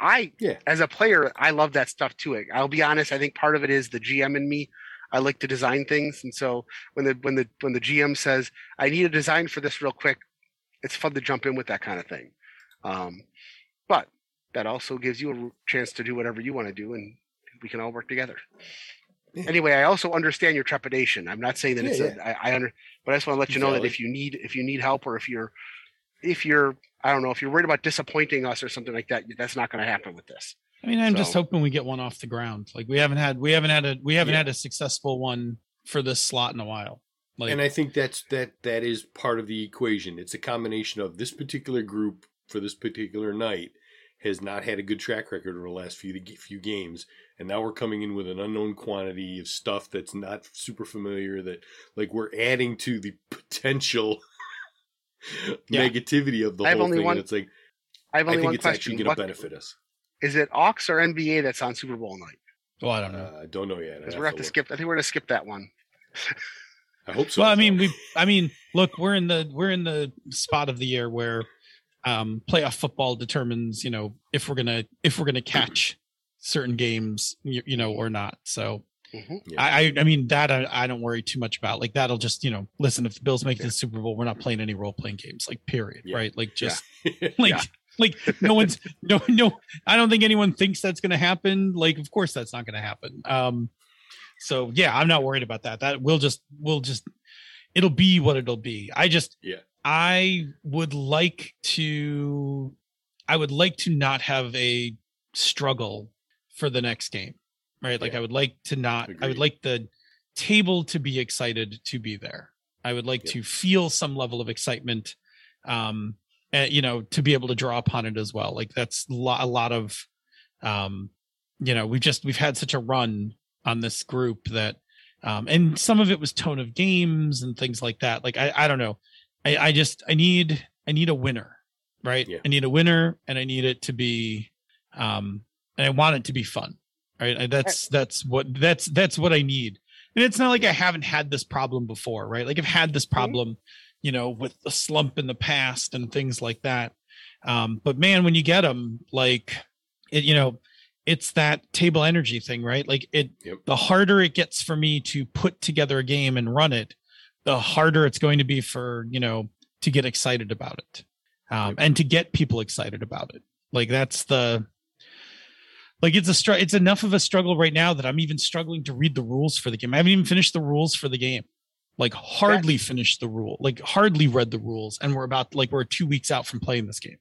I Yeah. as a player, I love that stuff too. I'll be honest, I think part of it is the GM in me. I like to design things. And so when the when the when the GM says, I need a design for this real quick, it's fun to jump in with that kind of thing. Um, but that also gives you a chance to do whatever you want to do and we can all work together. Yeah. Anyway, I also understand your trepidation. I'm not saying that Yeah, it's a, I, I under, but I just want to let you know that if you need if you need help or if you're if you're I don't know if you're worried about disappointing us or something like that, that's not going to happen with this. I mean, I'm just hoping we get one off the ground. Like we haven't had we haven't had a we haven't Yeah. had a successful one for this slot in a while. Like and I think that's that that is part of the equation. It's a combination of this particular group for this particular night has not had a good track record over the last few few games, and now we're coming in with an unknown quantity of stuff that's not super familiar. That like we're adding to the potential Yeah. negativity of the I whole only thing. one- and it's like I have I think one it's question. actually going to benefit us. Is it Ox or NBA that's on Super Bowl night? well, I don't know. Uh, I don't know yet. Because we're gonna have to look. skip. I think we're gonna skip that one. I hope so. well, I mean, we I mean, look, we're in the we're in the spot of the year where um playoff football determines, you know, if we're gonna if we're gonna catch certain games, you, you know, or not. So Mhm. Yeah. I, I I mean that I, I don't worry too much about. Like that'll just you know listen if the Bills make it to the Super Bowl, we're not playing any role playing games. Like period, Yeah. right? Like Yeah. just like Yeah. like no one's no no. I don't think anyone thinks that's going to happen. Like of course that's not going to happen. Um, so yeah, I'm not worried about that. That we'll just we'll just it'll be what it'll be. I just Yeah. I would like to I would like to not have a struggle for the next game. Right? Like Yeah. I would like to not I would like the table to be excited to be there. I would like to feel some level of excitement um and you know to be able to draw upon it as well. Like that's a lot, a lot of um you know, we've just we've had such a run on this group that um and some of it was tone of games and things like that. Like I I don't know. I I just I need I need a winner, right? Yeah. I need a winner and I need it to be um and I want it to be fun. Right? I, that's that's what that's that's what I need. And it's not like I haven't had this problem before, right? Like I've had this problem, you know, with the slump in the past and things like that. Um but man, when you get them like it you know, it's that table energy thing, right? Like it Yep. the harder it gets for me to put together a game and run it, the harder it's going to be for, you know, to get excited about it. Um, and to get people excited about it. Like that's the like it's a str- it's enough of a struggle right now that I'm even struggling to read the rules for the game. I haven't even finished the rules for the game. Like hardly finished the rule, like hardly read the rules, and we're about like we're two weeks out from playing this game.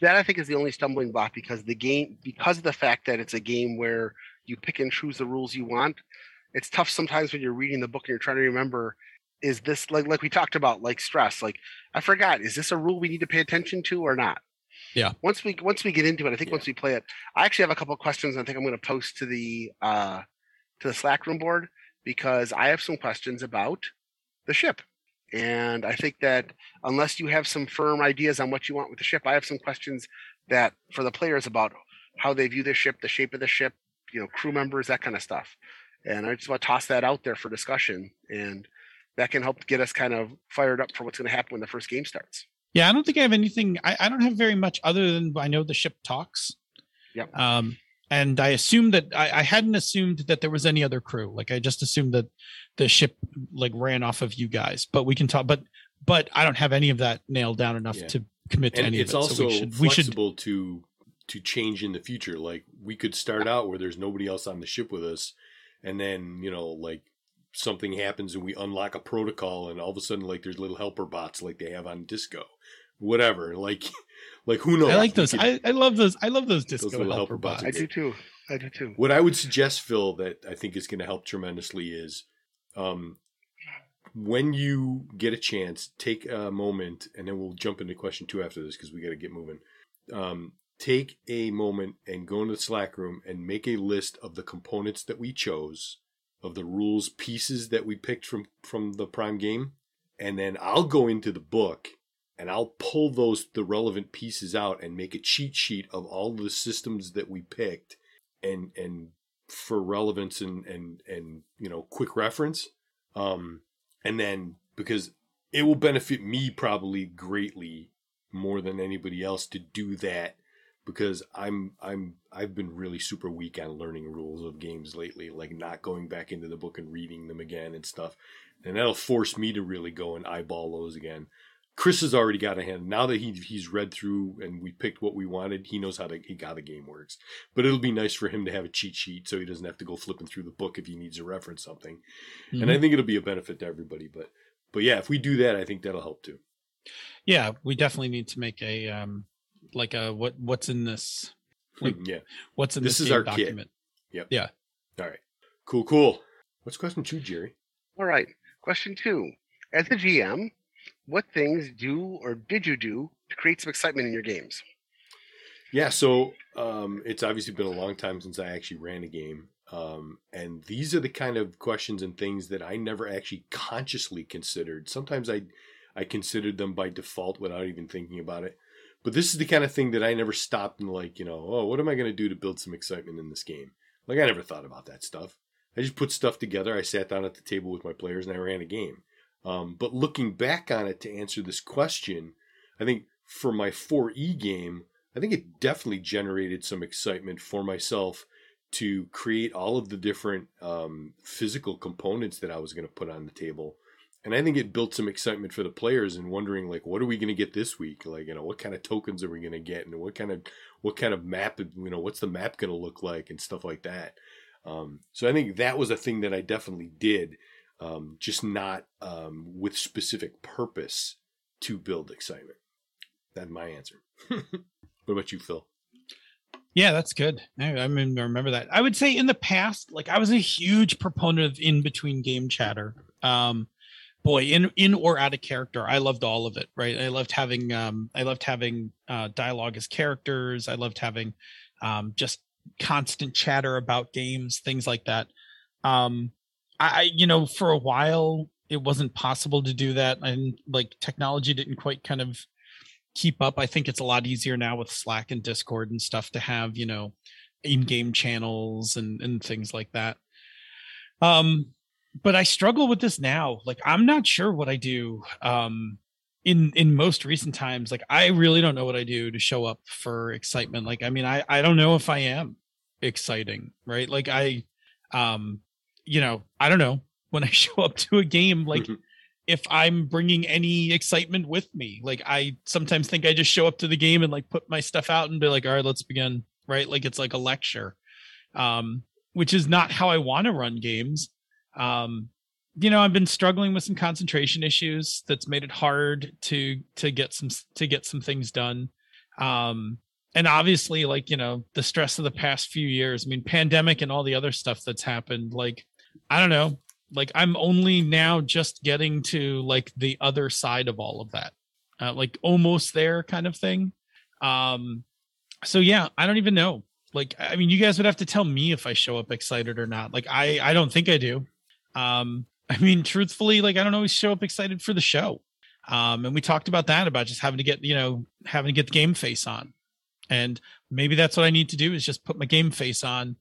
That I think is the only stumbling block because the game, because of the fact that it's a game where you pick and choose the rules you want. It's tough sometimes when you're reading the book and you're trying to remember, is this like like we talked about like stress? Like I forgot, is this a rule we need to pay attention to or not? Yeah. Once we once we get into it, I think Yeah. once we play it, I actually have a couple of questions. I think I'm going to post to the uh to the Slack room board because I have some questions about the ship. And I think that unless you have some firm ideas on what you want with the ship, I have some questions that for the players about how they view the ship, the shape of the ship, you know, crew members, that kind of stuff. And I just want to toss that out there for discussion. And that can help get us kind of fired up for what's going to happen when the first game starts. Yeah, I don't think I have anything. I, I don't have very much other than I know the ship talks. Yep. Um, and I assumed that I, I hadn't assumed that there was any other crew. Like I just assumed that the ship like ran off of you guys. But we can talk. But but I don't have any of that nailed down enough Yeah. to commit to and any it's of it. also so we should, we should flexible to to change in the future. Like we could start out where there's nobody else on the ship with us, and then you know like something happens and we unlock a protocol, and all of a sudden like there's little helper bots like they have on Disco, whatever. Like like who knows? I like those. could- I, I love those. I love those disco little helper, helper bots bots. I do too. I do too. What I would suggest, Phil, that I think is going to help tremendously is um, when you get a chance, take a moment, and then we'll jump into question two after this because we got to get moving. Um, take a moment and go into the Slack room and make a list of the components that we chose, of the rules pieces that we picked from from the Prime game, and then I'll go into the book and I'll pull those the relevant pieces out and make a cheat sheet of all the systems that we picked and and for relevance and and and you know quick reference. Um and then because it will benefit me probably greatly more than anybody else to do that because I'm I'm I've been really super weak on learning rules of games lately, like not going back into the book and reading them again and stuff. And that'll force me to really go and eyeball those again. Chris has already got a hand. Now that he he's read through and we picked what we wanted, he knows how to he how the game works. But it'll be nice for him to have a cheat sheet so he doesn't have to go flipping through the book if he needs to reference something. Mhm. And I think it'll be a benefit to everybody. But but yeah, if we do that, I think that'll help too. yeah, we definitely need to make a um like a what what's in this Like, yeah. what's in This this, is game our kit. yeah All right. Cool. Cool. What's question two, Jerry? All right. Question two. As a GM, what things do or did you do to create some excitement in your games? Yeah, so um, it's obviously been a long time since I actually ran a game. Um, and these are the kind of questions and things that I never actually consciously considered. Sometimes I, I considered them by default without even thinking about it. But this is the kind of thing that I never stopped and like, you know, oh, what am I going to do to build some excitement in this game? Like I never thought about that stuff. I just put stuff together. I sat down at the table with my players and I ran a game. Um, but looking back on it to answer this question, I think for my 4E game, I think it definitely generated some excitement for myself to create all of the different um, physical components that I was going to put on the table. And I think it built some excitement for the players and wondering like, what are we going to get this week? Like, you know, what kind of tokens are we going to get, and what kind of what kind of map, you know, what's the map going to look like, and stuff like that. Um, so I think that was a thing that I definitely did, um, just not um, with specific purpose to build excitement. That's my answer. what about you, Phil? Yeah, that's good. I, I mean, I remember that. I would say in the past, like I was a huge proponent of in between game chatter. Um, boy, in in or out of character, I loved all of it. Right, I loved having um, I loved having uh, dialogue as characters. I loved having um, just constant chatter about games, things like that. Um, I, I- you know, for a while it wasn't possible to do that, and like technology didn't quite kind of keep up. I think it's a lot easier now with Slack and Discord and stuff to have, you know, in-game channels and and things like that. Um but I struggle with this now. Like I'm not sure what I do um in in most recent times. Like I really don't know what I do to show up for excitement. Like I mean I I don't know if I am exciting, right? Like I um you know, I don't know when I show up to a game like Mhm. if I'm bringing any excitement with me. Like I sometimes think I just show up to the game and like put my stuff out and be like, all right, let's begin. Right. Like it's like a lecture. Um, which is not how I want to run games. Um, you know, I've been struggling with some concentration issues that's made it hard to to get some to get some things done. Um and obviously like, you know, the stress of the past few years. I mean, pandemic and all the other stuff that's happened, like I don't know, like i'm only now just getting to like the other side of all of that uh, like almost there kind of thing um so yeah i don't even know like i mean you guys would have to tell me if i show up excited or not like i i don't think i do um i mean truthfully like i don't always show up excited for the show um and we talked about that about just having to get you know having to get the game face on and maybe that's what i need to do is just put my game face on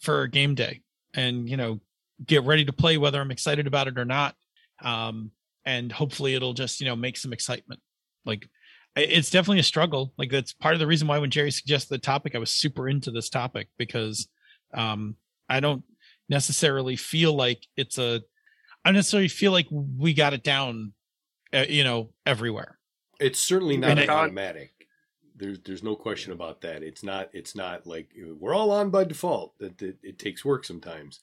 for game day and you know get ready to play whether I'm excited about it or not. Um, and hopefully it'll just, you know, make some excitement. Like it's definitely a struggle. Like that's part of the reason why when Jerry suggested the topic, I was super into this topic because um I don't necessarily feel like it's a I don't necessarily feel like we got it down uh, you know, everywhere. It's certainly not And it- automatic. There's there's no question about that. It's not it's not like we're all on by default. That it, it takes work sometimes.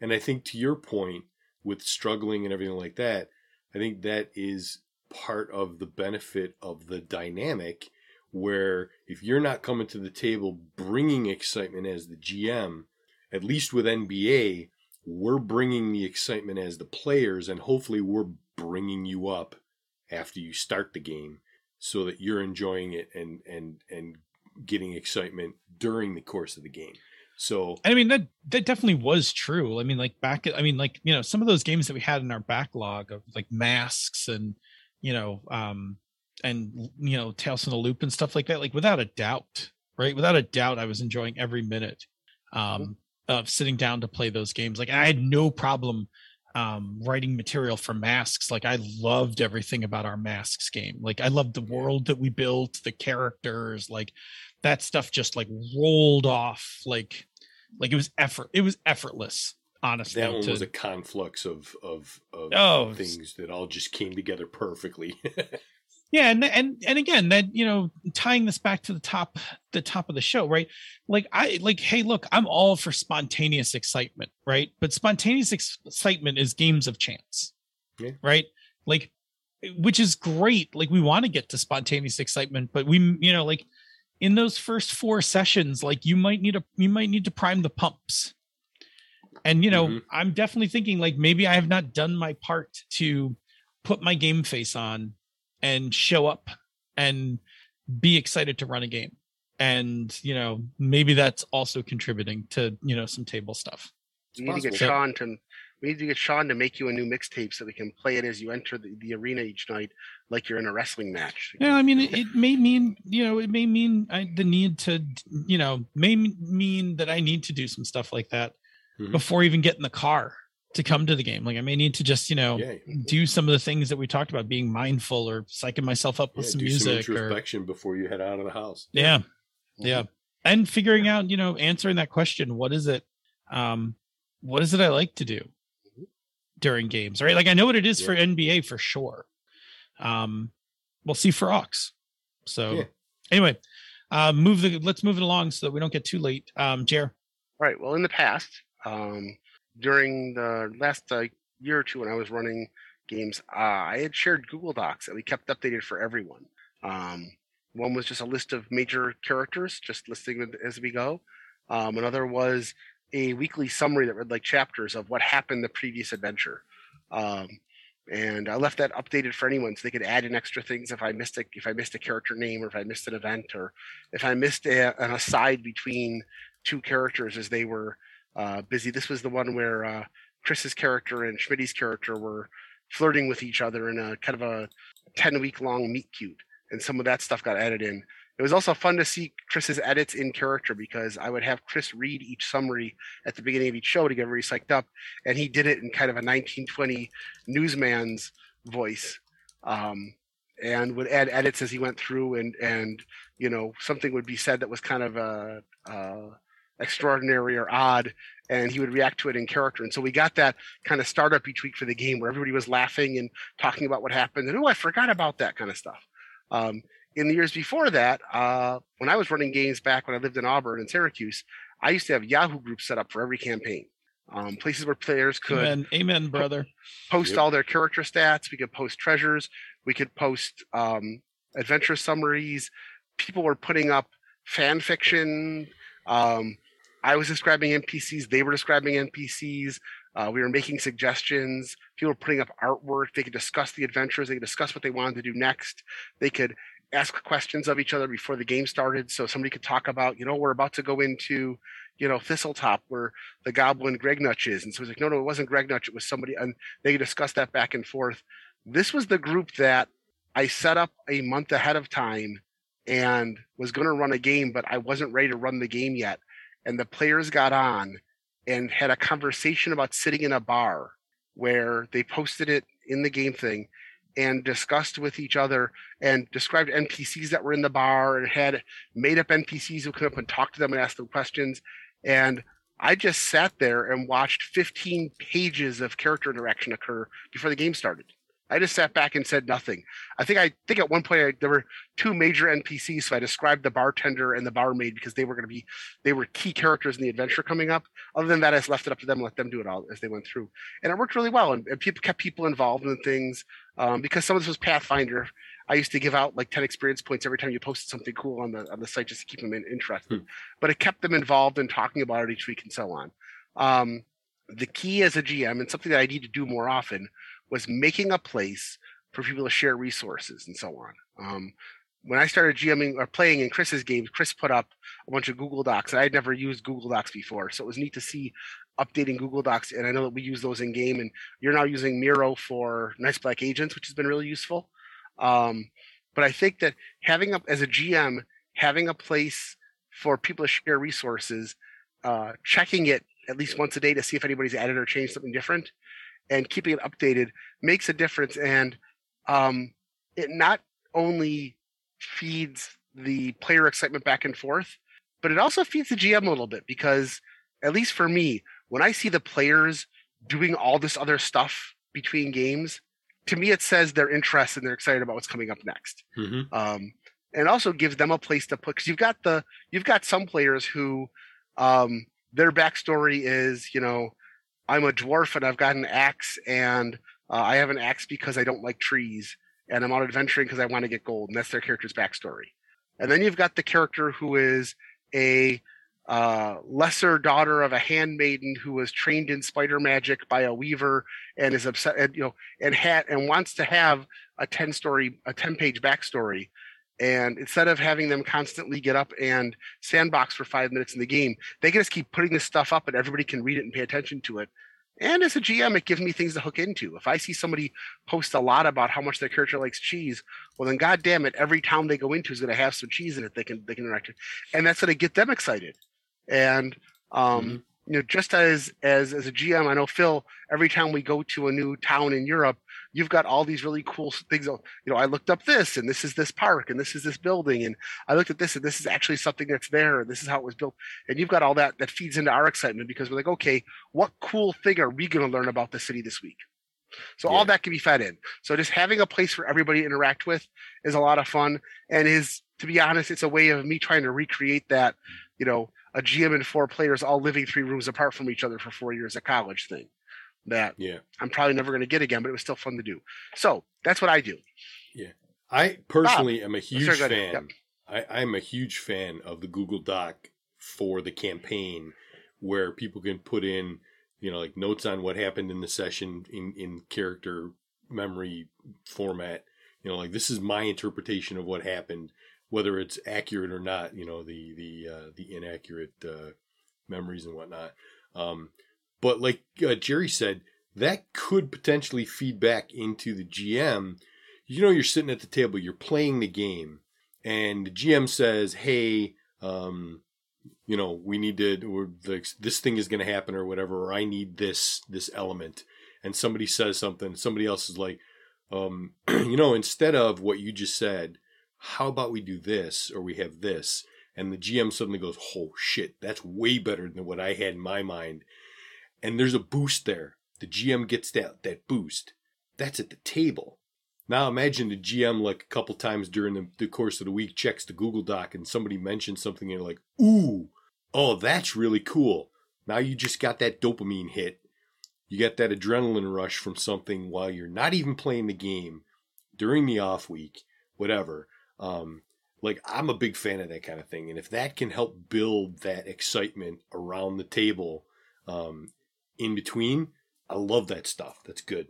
And I think to your point with struggling and everything like that, I think that is part of the benefit of the dynamic where if you're not coming to the table bringing excitement as the GM, at least with NBA, we're bringing the excitement as the players, and hopefully we're bringing you up after you start the game so that you're enjoying it and and and getting excitement during the course of the game. So I mean that that definitely was true. I mean, like back, I mean, like you know, some of those games that we had in our backlog of like masks and you know, um, and you know, Tales from the Loop and stuff like that. Like without a doubt, right? Without a doubt, I was enjoying every minute um, of sitting down to play those games. Like I had no problem um, writing material for masks. Like I loved everything about our masks game. Like I loved the world that we built, the characters, like that stuff just like rolled off like like it was effort it was effortless honestly that one to- was a conflux of of, of Oh, things that all just came together perfectly. yeah and and and again that you know tying this back to the top the top of the show right? Like i like hey look i'm all for spontaneous excitement right? But spontaneous ex- excitement is games of chance Yeah. right? Like which is great. Like we want to get to spontaneous excitement but we you know like in those first four sessions like you might need a you might need to prime the pumps. And you know Mhm. i'm definitely thinking like maybe i have not done my part to put my game face on and show up and be excited to run a game and you know maybe that's also contributing to you know some table stuff We need to get. Sean to we need to get Sean to make you a new mixtape so we can play it as you enter the, the arena each night, like you're in a wrestling match. yeah i mean it, it may mean you know it may mean I, the need to you know may mean that i need to do some stuff like that Mhm. before even getting in the car to come to the game. Like i may need to just you know yeah, do some of the things that we talked about being mindful or psyching myself up with yeah, some do some music or introspection before you head out of the house. yeah. Yeah. And figuring out you know answering that question what is it um what is it i like to do during games right? Like i know what it is for nba for sure. Um we'll see for ox so Yeah. anyway uh move the let's move it along so that we don't get too late. Um jer? Right. Well, in the past, um, during the last uh, year or two when I was running games, uh, I had shared Google Docs that we kept updated for everyone. Um, one was just a list of major characters, just listing them as we go. Um, another was a weekly summary that read like chapters of what happened the previous adventure. Um, and I left that updated for anyone so they could add in extra things if I missed a if I missed a character name or if I missed an event or if I missed a, an aside between two characters as they were uh, busy. This was the one where uh, Chris's character and Schmidt's character were flirting with each other in a kind of a 10 week long meet cute. And some of that stuff got added in. It was also fun to see Chris's edits in character because I would have Chris read each summary at the beginning of each show to get very psyched up. And he did it in kind of a 1920 newsman's voice. Um, and would add edits as he went through and and you know something would be said that was kind of a, uh, extraordinary or odd and he would react to it in character and so we got that kind of startup each week for the game where everybody was laughing and talking about what happened and oh i forgot about that kind of stuff um, in the years before that uh, when i was running games back when i lived in auburn and syracuse i used to have yahoo groups set up for every campaign um, places where players could amen amen brother post Yep. all their character stats. We could post treasures. We could post um, adventure summaries. People were putting up fan fiction. Um, I was describing NPCs. They were describing NPCs. Uh, we were making suggestions. People were putting up artwork. They could discuss the adventures. They could discuss what they wanted to do next. They could ask questions of each other before the game started. So somebody could talk about, you know, we're about to go into, you know, Thistletop where the goblin Gregnutch is. And so it's like, no, no, it wasn't Gregnutch. It was somebody. And they could discuss that back and forth. This was the group that I set up a month ahead of time and was going to run a game, but I wasn't ready to run the game yet. And the players got on and had a conversation about sitting in a bar where they posted it in the game thing and discussed with each other and described NPCs that were in the bar and had made up NPCs who come up and talk to them and ask them questions. And I just sat there and watched 15 pages of character interaction occur before the game started. I just sat back and said nothing. I think I think at one point I, there were two major NPCs, so I described the bartender and the barmaid because they were going to be they were key characters in the adventure coming up. Other than that, I just left it up to them, and let them do it all as they went through, and it worked really well. And, and people kept people involved in things um, because some of this was Pathfinder. I used to give out like 10 experience points every time you posted something cool on the on the site just to keep them in, interested. Hmm. But it kept them involved in talking about it each week and so on. Um, the key as a GM and something that I need to do more often was making a place for people to share resources and so on. Um, when I started GMing or playing in Chris's games, Chris put up a bunch of Google Docs, and I had never used Google Docs before, so it was neat to see updating Google Docs. And I know that we use those in game, and you're now using Miro for Night's Black Agents, which has been really useful. Um, but I think that having up as a GM, having a place for people to share resources, uh, checking it at least once a day to see if anybody's added or changed something different, and keeping it updated makes a difference. And um, it not only feeds the player excitement back and forth, but it also feeds the GM a little bit because, at least for me, when I see the players doing all this other stuff between games, to me it says they're interested and they're excited about what's coming up next. Mm-hmm. Um, and also gives them a place to put because you've got the you've got some players who um, their backstory is you know I'm a dwarf and I've got an axe and uh, I have an axe because I don't like trees and I'm out adventuring because I want to get gold and that's their character's backstory. And then you've got the character who is a uh, lesser daughter of a handmaiden who was trained in spider magic by a weaver and is upset and you know and had and wants to have a 10 story a 10 page backstory and instead of having them constantly get up and sandbox for five minutes in the game they can just keep putting this stuff up and everybody can read it and pay attention to it. And as a gm it gives me things to hook into. If i see somebody post a lot about how much their character likes cheese well then god damn it every town they go into is going to have some cheese in it they can they can interact with. And that's to get them excited. And um Mhm. You know just as as as a gm i know phil every time we go to a new town in europe you've got all these really cool things you know i looked up this and this is this park and this is this building and i looked at this and this is actually something that's there and this is how it was built. And you've got all that that feeds into our excitement because we're like okay what cool thing are we going to learn about the city this week? So all that can be fed in. So just having a place for everybody to interact with is a lot of fun and is to be honest it's a way of me trying to recreate that you know a gm and four players all living three rooms apart from each other for four years at college thing that Yeah. i'm probably never going to get again but it was still fun to do so that's what i do Yeah. I personally am a oh, huge go ahead. fan. I, I'm a huge fan of the Google Doc for the campaign where people can put in, you know, like notes on what happened in the session in, in character memory format. You know, like this is my interpretation of what happened, whether it's accurate or not, you know, the the uh, the inaccurate uh, memories and whatnot. Um, but like uh, Jerry said, that could potentially feed back into the GM you know you're sitting at the table you're playing the game and the gm says hey um you know we need to this thing is going to happen or whatever or i need this this element and somebody says something somebody else is like um you know instead of what you just said how about we do this or we have this and the gm suddenly goes oh shit that's way better than what i had in my mind and there's a boost there the gm gets that that boost that's at the table now imagine the GM like a couple times during the, the course of the week checks the Google Doc and somebody mentions something and like, ooh, oh, that's really cool. Now you just got that dopamine hit. You get that adrenaline rush from something while you're not even playing the game during the off week, whatever. Um, like I'm a big fan of that kind of thing, and if that can help build that excitement around the table, um, in between, I love that stuff. That's good.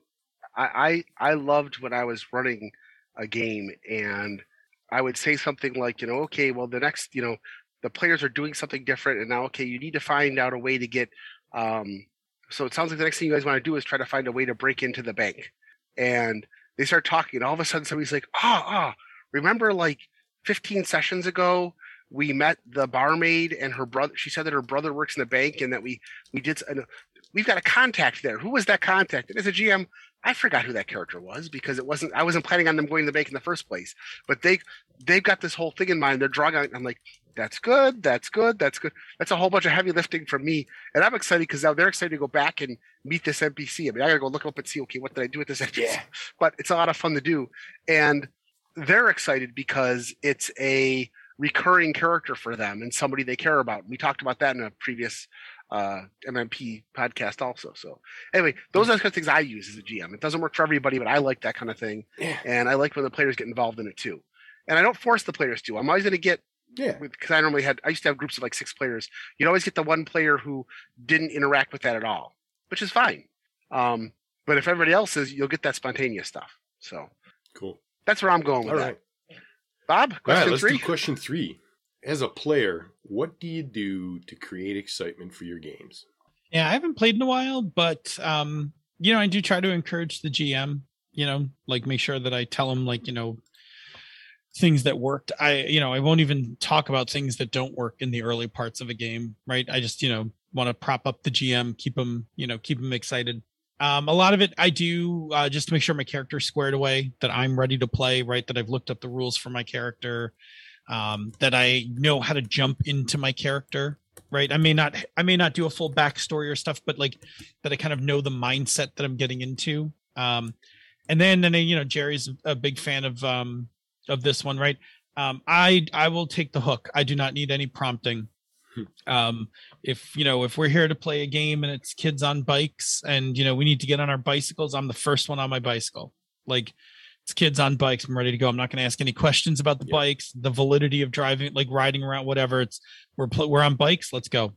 I, I I loved when I was running a game and I would say something like, you know, okay, well the next, you know, the players are doing something different and now okay, you need to find out a way to get um so it sounds like the next thing you guys want to do is try to find a way to break into the bank. And they start talking and all of a sudden somebody's like, ah, ah, remember like 15 sessions ago we met the barmaid and her brother she said that her brother works in the bank and that we we did and we've got a contact there who was that contact and as a gm I forgot who that character was because it wasn't. I wasn't planning on them going to the bank in the first place. But they they've got this whole thing in mind. They're drawing out. I'm like, that's good. That's good. That's good. That's a whole bunch of heavy lifting from me, and I'm excited because now they're excited to go back and meet this NPC. I mean, I gotta go look up and see. Okay, what did I do with this NPC? Yeah. But it's a lot of fun to do, and they're excited because it's a recurring character for them and somebody they care about. We talked about that in a previous uh, MMP podcast also. So anyway, those are the kind of things I use as a GM. It doesn't work for everybody, but I like that kind of thing. Yeah. And I like when the players get involved in it too. And I don't force the players to. I'm always going to get Yeah. because I normally had I used to have groups of like six players. You'd always get the one player who didn't interact with that at all. which is fine. Um, but if everybody else is, you'll get that spontaneous stuff. So Cool. That's where I'm going with All that. right. Bob, All right, question let's three. do question three. As a player, what do you do to create excitement for your games? Yeah, I haven't played in a while, but um, you know, I do try to encourage the GM. You know, like make sure that I tell him like you know things that worked. I you know I won't even talk about things that don't work in the early parts of a game. Right? I just you know want to prop up the GM, keep him you know keep him excited. Um, a lot of it I do uh, just to make sure my character's squared away, that I'm ready to play. Right? That I've looked up the rules for my character. Um, that I know how to jump into my character right i may not i may not do a full backstory or stuff but like that i kind of know the mindset that i'm getting into um and then and then you know jerry's a big fan of um of this one right um i i will take the hook i do not need any prompting um if you know if we're here to play a game and it's kids on bikes and you know we need to get on our bicycles i'm the first one on my bicycle. Like it's kids on bikes i'm ready to go. I'm not going to ask any questions about the Yeah. bikes the validity of driving like riding around whatever. It's we're we're on bikes let's go.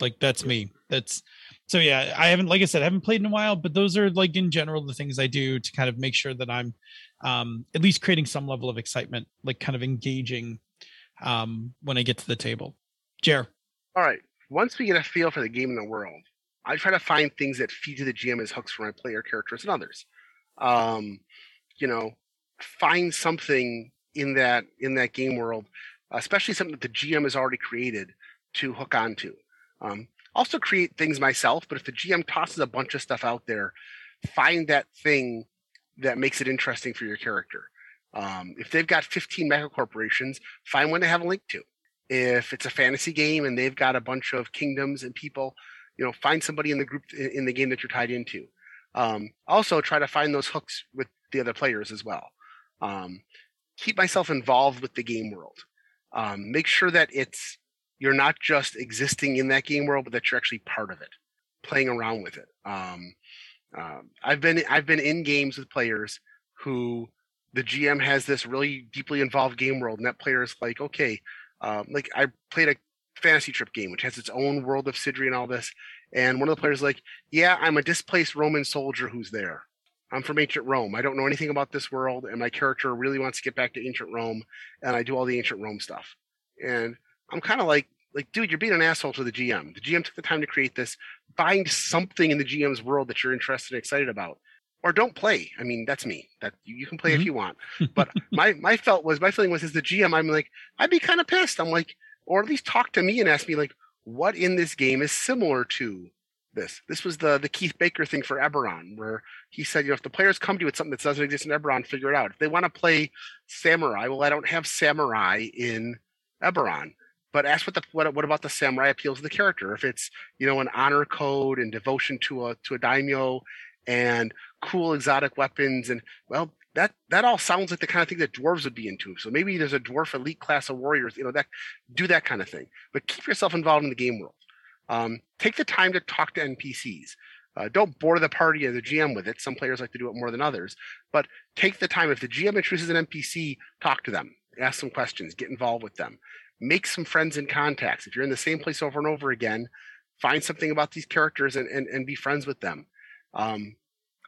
Like that's me. That's so yeah i haven't like i said i haven't played in a while but those are like in general the things i do to kind of make sure that i'm um at least creating some level of excitement like kind of engaging um when i get to the table. Jer All right. Once we get a feel for the game and the world, I try to find things that feed to the GM as hooks for my player characters and others. Um, you know, find something in that in that game world, especially something that the GM has already created to hook onto. Um, also create things myself, but if the GM tosses a bunch of stuff out there, find that thing that makes it interesting for your character. Um, if they've got 15 mega corporations, find one to have a link to if it's a fantasy game and they've got a bunch of kingdoms and people you know find somebody in the group in the game that you're tied into. Um, also try to find those hooks with the other players as well. Um, keep myself involved with the game world. Um, make sure that it's you're not just existing in that game world but that you're actually part of it playing around with it. Um, um, i've been i've been in games with players who the gm has this really deeply involved game world and that player is like okay um, like I played a fantasy trip game which has its own world of Cidri and all this, and one of the players like, yeah, I'm a displaced Roman soldier who's there. I'm from ancient Rome. I don't know anything about this world, and my character really wants to get back to ancient Rome, and I do all the ancient Rome stuff. And I'm kind of like, like, dude, you're being an asshole to the GM. The GM took the time to create this. Find something in the GM's world that you're interested and excited about, or don't play. I mean, that's me. That you, you can play if Mhm. you want. But my my felt was my feeling was as the GM, I'm like, I'd be kind of pissed. I'm like, or at least talk to me and ask me like, what in this game is similar to this? This was the the Keith Baker thing for Eberron, where he said, you know, if the players come to you with something that doesn't exist in Eberron, figure it out. If they want to play Samurai, well, I don't have Samurai in Eberron. But ask what the what, what about the samurai appeals to the character? If it's you know an honor code and devotion to a to a daimyo and cool exotic weapons and well that that all sounds like the kind of thing that dwarves would be into. So maybe there's a dwarf elite class of warriors, you know, that do that kind of thing. But keep yourself involved in the game world. Um, take the time to talk to NPCs. Uh, don't bore the party or the GM with it. Some players like to do it more than others, but take the time. If the GM introduces an NPC, talk to them, ask some questions, get involved with them, make some friends and contacts. If you're in the same place over and over again, find something about these characters and, and, and be friends with them. Um,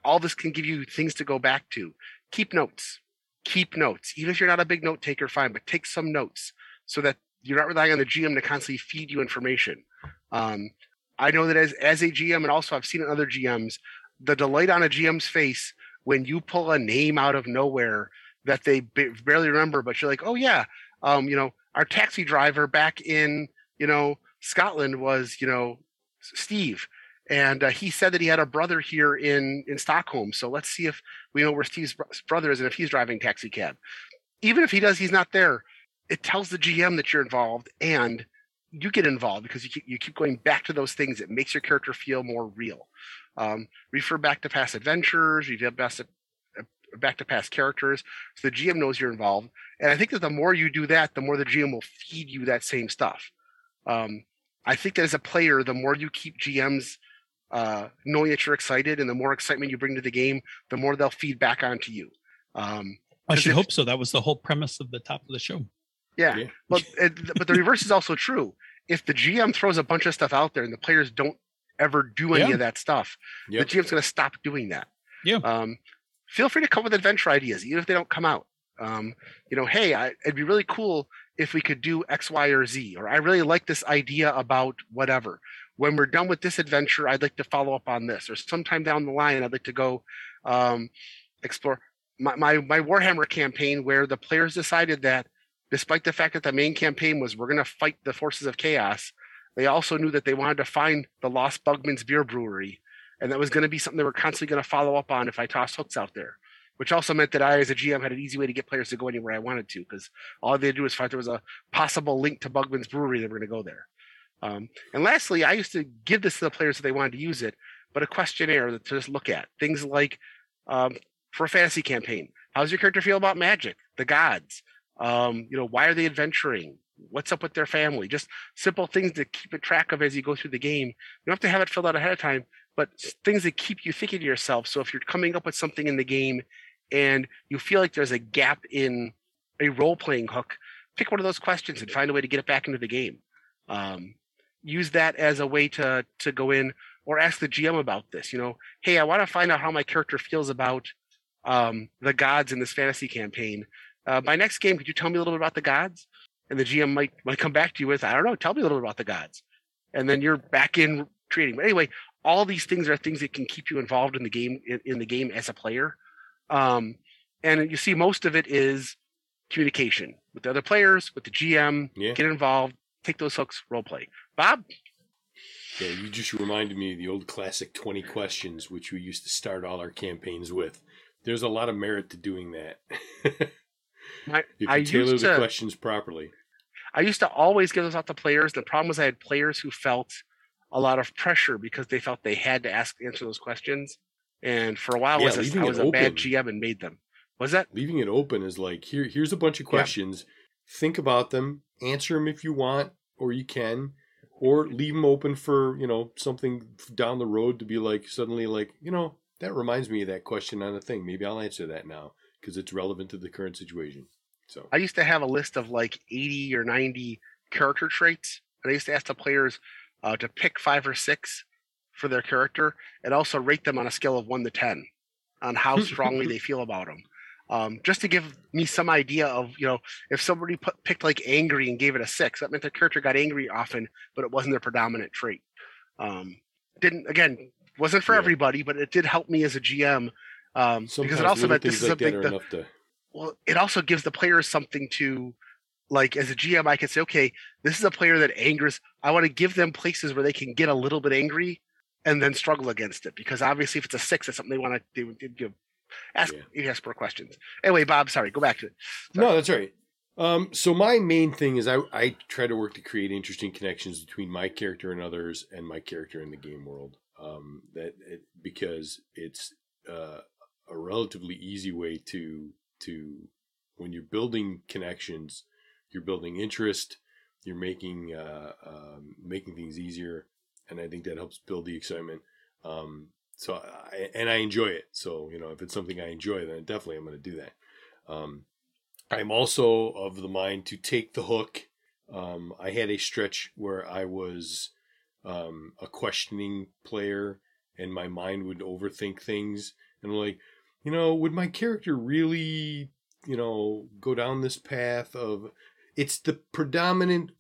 all this can give you things to go back to. Keep notes. Keep notes. Even if you're not a big note taker, fine, but take some notes so that you're not relying on the GM to constantly feed you information. Um, I know that as as a GM, and also I've seen in other GMs, the delight on a GM's face when you pull a name out of nowhere that they ba- barely remember, but you're like, oh yeah, um, you know, our taxi driver back in you know Scotland was you know Steve, and uh, he said that he had a brother here in in Stockholm. So let's see if we know where Steve's brother is and if he's driving taxi cab. Even if he does, he's not there. It tells the GM that you're involved and you get involved because you keep, you keep going back to those things. It makes your character feel more real. Um, refer back to past adventures. Refer back to, back to past characters, so the GM knows you're involved. And I think that the more you do that, the more the GM will feed you that same stuff. Um, I think that as a player, the more you keep GMs uh, knowing that you're excited, and the more excitement you bring to the game, the more they'll feed back onto you. Um, i 'Cause should if- hope so that was the whole premise of the top of the show yeah, Yeah. but it, but the reverse is also true. If the GM throws a bunch of stuff out there and the players don't ever do any Yeah. of that stuff. Yep. The GM's going to stop doing that. Yeah. Um, feel free to come up with adventure ideas, even if they don't come out. Um, you know, hey, I, it'd be really cool if we could do X, Y, or Z, or I really like this idea about whatever. When we're done with this adventure, I'd like to follow up on this, or sometime down the line, I'd like to go um, explore my, my my Warhammer campaign, where the players decided that, despite the fact that the main campaign was we're going to fight the forces of chaos, they also knew that they wanted to find the lost Bugman's Beer Brewery, and that was going to be something they were constantly going to follow up on if I tossed hooks out there. Which also meant that I, as a GM, had an easy way to get players to go anywhere I wanted to, because all they had to do was find there was a possible link to Bugman's Brewery, they were going to go there. Um, and lastly, I used to give this to the players if they wanted to use it, but a questionnaire to just look at things like um, for a fantasy campaign, how's your character feel about magic, the gods? Um, you know, why are they adventuring? What's up with their family? Just simple things to keep a track of as you go through the game. You don't have to have it filled out ahead of time, but things that keep you thinking to yourself. So if you're coming up with something in the game and you feel like there's a gap in a role playing hook, pick one of those questions and find a way to get it back into the game. Um, use that as a way to to go in or ask the GM about this. You know, hey, I want to find out how my character feels about um, the gods in this fantasy campaign. Uh, my next game, could you tell me a little bit about the gods? And the GM might might come back to you with, I don't know, tell me a little bit about the gods. And then you're back in creating. But anyway, all these things are things that can keep you involved in the game in, in the game as a player. Um, and you see, most of it is communication with the other players, with the GM. Yeah. Get involved, take those hooks, role play. Bob, Yeah, you just reminded me of the old classic 20 questions, which we used to start all our campaigns with. There's a lot of merit to doing that. I, if you I tailor the to questions properly. I used to always give those out to players. The problem was I had players who felt a lot of pressure because they felt they had to ask answer those questions. And for a while, Yeah, was a, I was a bad. GM and made them. Was that? Leaving it open is like, here, here's a bunch of Yeah. questions. Think about them, answer them if you want, or you can, or leave them open for, you know, something down the road to be like, suddenly like, you know, that reminds me of that question on a thing. Maybe I'll answer that now because it's relevant to the current situation. So, I used to have a list of like 80 or 90 character traits. And I used to ask the players uh, to pick five or six for their character and also rate them on a scale of one to 10 on how strongly they feel about them. Um, just to give me some idea of, you know, if somebody put, picked like angry and gave it a six, that meant their character got angry often, but it wasn't their predominant trait. Um, didn't, again, wasn't for Yeah. everybody, but it did help me as a GM um, because it also meant this is like something the, to. well, it also gives the players something to like as a GM, I can say, okay, this is a player that angers. I want to give them places where they can get a little bit angry and then struggle against it. Because obviously if it's a six, that's something they want to they know, ask Yeah. you ask more questions. Anyway, Bob, sorry, go back to it. No, that's right. Um, so my main thing is I, I try to work to create interesting connections between my character and others and my character in the game world. Um, that it, because it's uh, a relatively easy way to to when you're building connections, you're building interest, you're making uh, um, making things easier, and I think that helps build the excitement. Um, so I, and I enjoy it. So you know, if it's something I enjoy, then definitely I'm going to do that. Um, I'm also of the mind to take the hook. Um, I had a stretch where I was um, a questioning player, and my mind would overthink things, and I'm like, you know, would my character really, you know, go down this path of? It's the predominant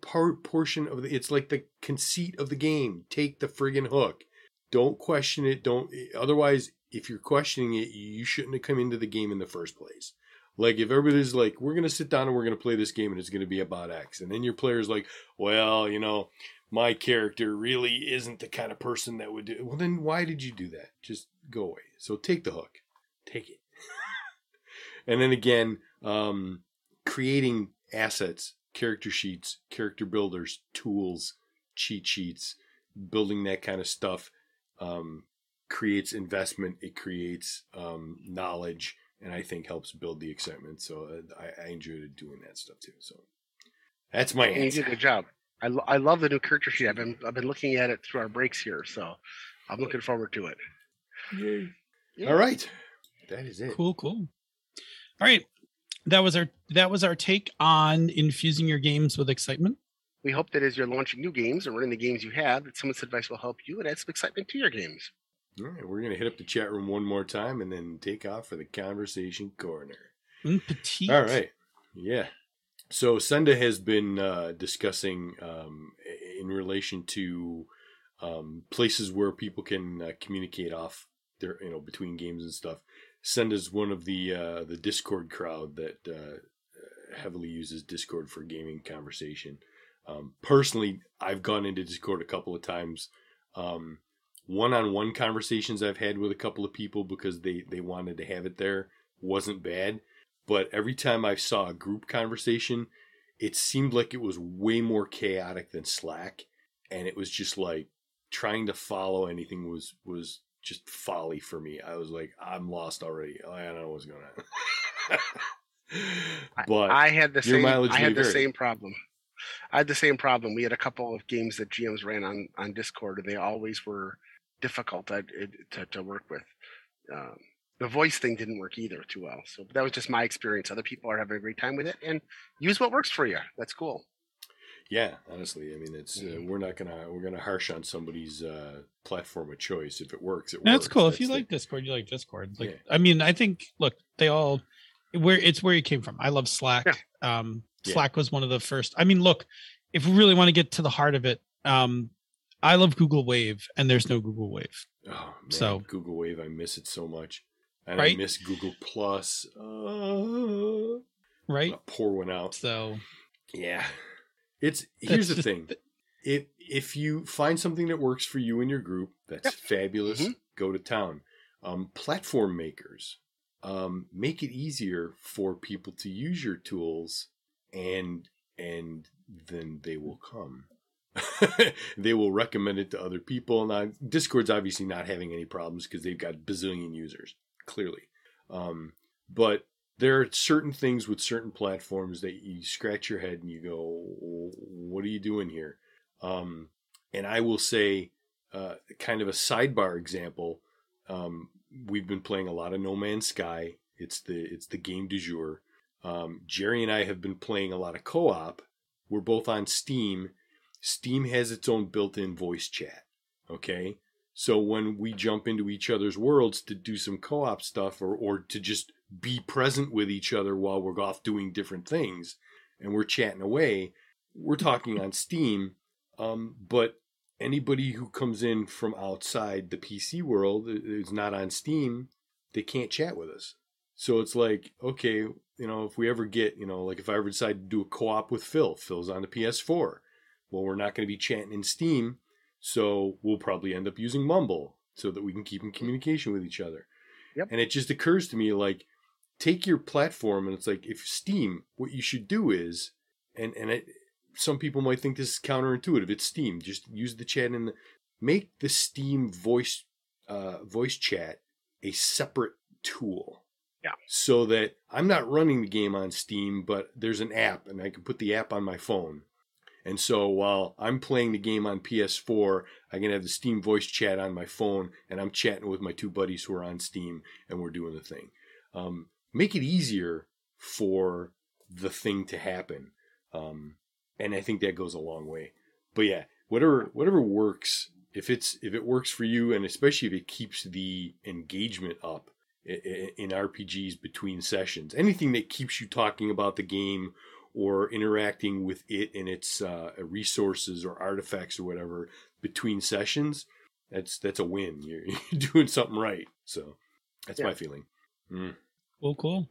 part portion of the. It's like the conceit of the game. Take the friggin' hook. Don't question it. Don't. Otherwise, if you're questioning it, you shouldn't have come into the game in the first place. Like if everybody's like, we're gonna sit down and we're gonna play this game and it's gonna be about X, and then your player's like, well, you know, my character really isn't the kind of person that would do. It. Well, then why did you do that? Just go away. So take the hook, take it, and then again, um, creating assets, character sheets, character builders, tools, cheat sheets, building that kind of stuff um, creates investment. It creates um, knowledge and I think helps build the excitement. So uh, I, I enjoyed doing that stuff too. So that's my And you did a good job. I, lo- I love the new character sheet. I've been I've been looking at it through our breaks here, so I'm looking forward to it. All right, that is it. Cool, cool. All right. That was our that was our take on infusing your games with excitement. We hope that as you're launching new games and running the games you have, that some of this advice will help you and add some excitement to your games. All right, we're gonna hit up the chat room one more time and then take off for the conversation corner. Mm, petite. All right, yeah. So Senda has been uh, discussing um, in relation to um, places where people can uh, communicate off their, you know, between games and stuff. Senda's one of the uh, the Discord crowd that uh, heavily uses Discord for gaming conversation. Um, personally, I've gone into Discord a couple of times. Um, one-on-one conversations I've had with a couple of people because they they wanted to have it there wasn't bad, but every time I saw a group conversation, it seemed like it was way more chaotic than Slack, and it was just like trying to follow anything was was just folly for me. I was like, I'm lost already. I don't know what's going on. but I had the same. I had the same problem. I had the same problem. We had a couple of games that GMs ran on on Discord, and they always were difficult to to, to work with. Um, the voice thing didn't work either too well. So that was just my experience. Other people are having a great time with it, and use what works for you. That's cool. Yeah, honestly, I mean, it's uh, we're not gonna we're gonna harsh on somebody's uh, platform of choice. If it works, it That's works. That's cool. If you the- like Discord, you like Discord. Like, Yeah. I mean, I think look, they all where it's where you came from. I love Slack. Um, Yeah. Slack was one of the first. I mean, look, if we really want to get to the heart of it, um, I love Google Wave, and there's no Google Wave. Oh man, So- Google Wave, I miss it so much, and Right? I miss Google Plus. Uh, Right. I'll pour one out. So Yeah, it's here's the just- thing. If if you find something that works for you and your group, that's Yep. fabulous. Mhm. Go to town. Um, platform makers um, make it easier for people to use your tools, and and then they will come. they will recommend it to other people. Now, Discord's obviously not having any problems because they've got bazillion users, clearly. Um, but there are certain things with certain platforms that you scratch your head and you go, "What are you doing here?" Um, and I will say, uh, kind of a sidebar example. Um, we've been playing a lot of No Man's Sky. It's the it's the game du jour. Um, Jerry and I have been playing a lot of co-op. We're both on Steam. Steam has its own built-in voice chat. Okay, so when we jump into each other's worlds to do some co-op stuff or or to just be present with each other while we're off doing different things and we're chatting away, we're talking on Steam. Um, but anybody who comes in from outside the PC world is not on Steam, they can't chat with us. So it's like, okay, you know, if we ever get, you know, like if I ever decide to do a co-op with Phil, Phil's on the PS4. Well, we're not going to be chatting in Steam, so we'll probably end up using Mumble so that we can keep in communication with each other. Yep. And it just occurs to me like take your platform and it's like if Steam, what you should do is and and it, some people might think this is counterintuitive. It's Steam. Just use the chat and make the Steam voice uh, voice chat a separate tool. Yeah. So that I'm not running the game on Steam, but there's an app and I can put the app on my phone. And so while I'm playing the game on PS4, I can have the Steam voice chat on my phone and I'm chatting with my two buddies who are on Steam and we're doing the thing. Um, make it easier for the thing to happen. Um, and I think that goes a long way. But yeah, whatever whatever works, if it's if it works for you, and especially if it keeps the engagement up in RPGs between sessions, anything that keeps you talking about the game or interacting with it and its uh, resources or artifacts or whatever between sessions, that's that's a win. You're, you're doing something right. So that's my feeling. Mm. cool, cool.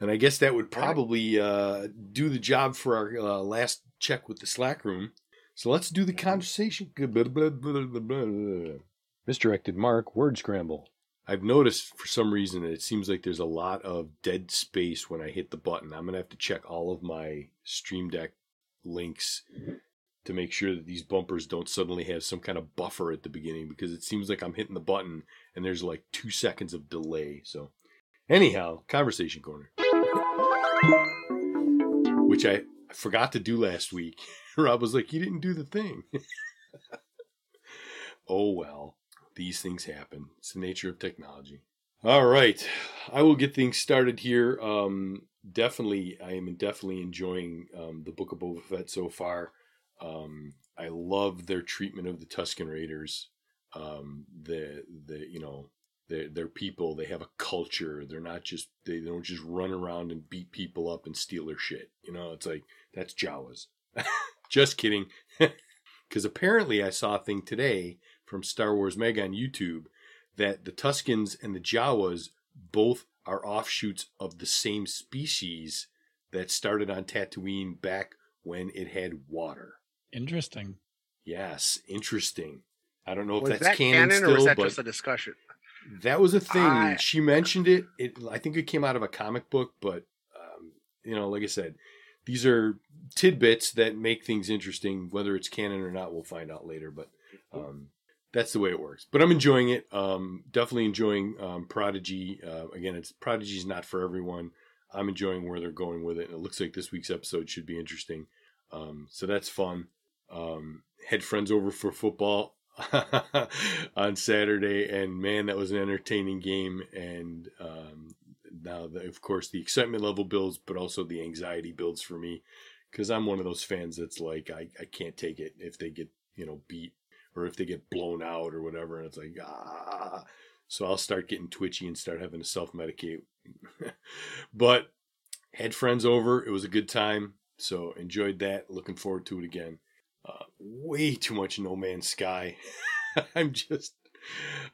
And I guess that would probably uh, do the job for our uh, last check with the Slack room. So let's do the conversation. Misdirected Mark, word scramble. I've noticed for some reason that it seems like there's a lot of dead space when I hit the button. I'm going to have to check all of my Stream Deck links to make sure that these bumpers don't suddenly have some kind of buffer at the beginning because it seems like I'm hitting the button and there's like two seconds of delay. So, anyhow, conversation corner which I forgot to do last week. Rob was like, "You didn't do the thing." oh well, these things happen. It's the nature of technology. All right, I will get things started here. Um, definitely, I am definitely enjoying um, the Book of Boba Fett so far. Um, I love their treatment of the Tusken Raiders. Um, the the you know they're, they're people. They have a culture. They're not just they don't just run around and beat people up and steal their shit. You know, it's like that's Jawas. just kidding. Because apparently, I saw a thing today from Star Wars Meg on YouTube that the Tuskens and the Jawas both are offshoots of the same species that started on Tatooine back when it had water. Interesting. Yes, interesting. I don't know if that's that canon, canon, still, or was that but just a discussion? that was a thing. I- she mentioned it. It I think it came out of a comic book, but um, you know, like I said, these are tidbits that make things interesting. Whether it's canon or not, we'll find out later. But um, that's the way it works. But I'm enjoying it. Um, definitely enjoying um, Prodigy. Uh, again, it's Prodigy's not for everyone. I'm enjoying where they're going with it, and it looks like this week's episode should be interesting. Um, so that's fun. Um, had friends over for football on Saturday, and man, that was an entertaining game. And um, now, the, of course, the excitement level builds, but also the anxiety builds for me because I'm one of those fans that's like, I, I can't take it if they get you know beat or if they get blown out or whatever, and it's like ah. So I'll start getting twitchy and start having to self medicate. but had friends over. It was a good time. So enjoyed that. Looking forward to it again. Uh, way too much No Man's Sky. I'm just,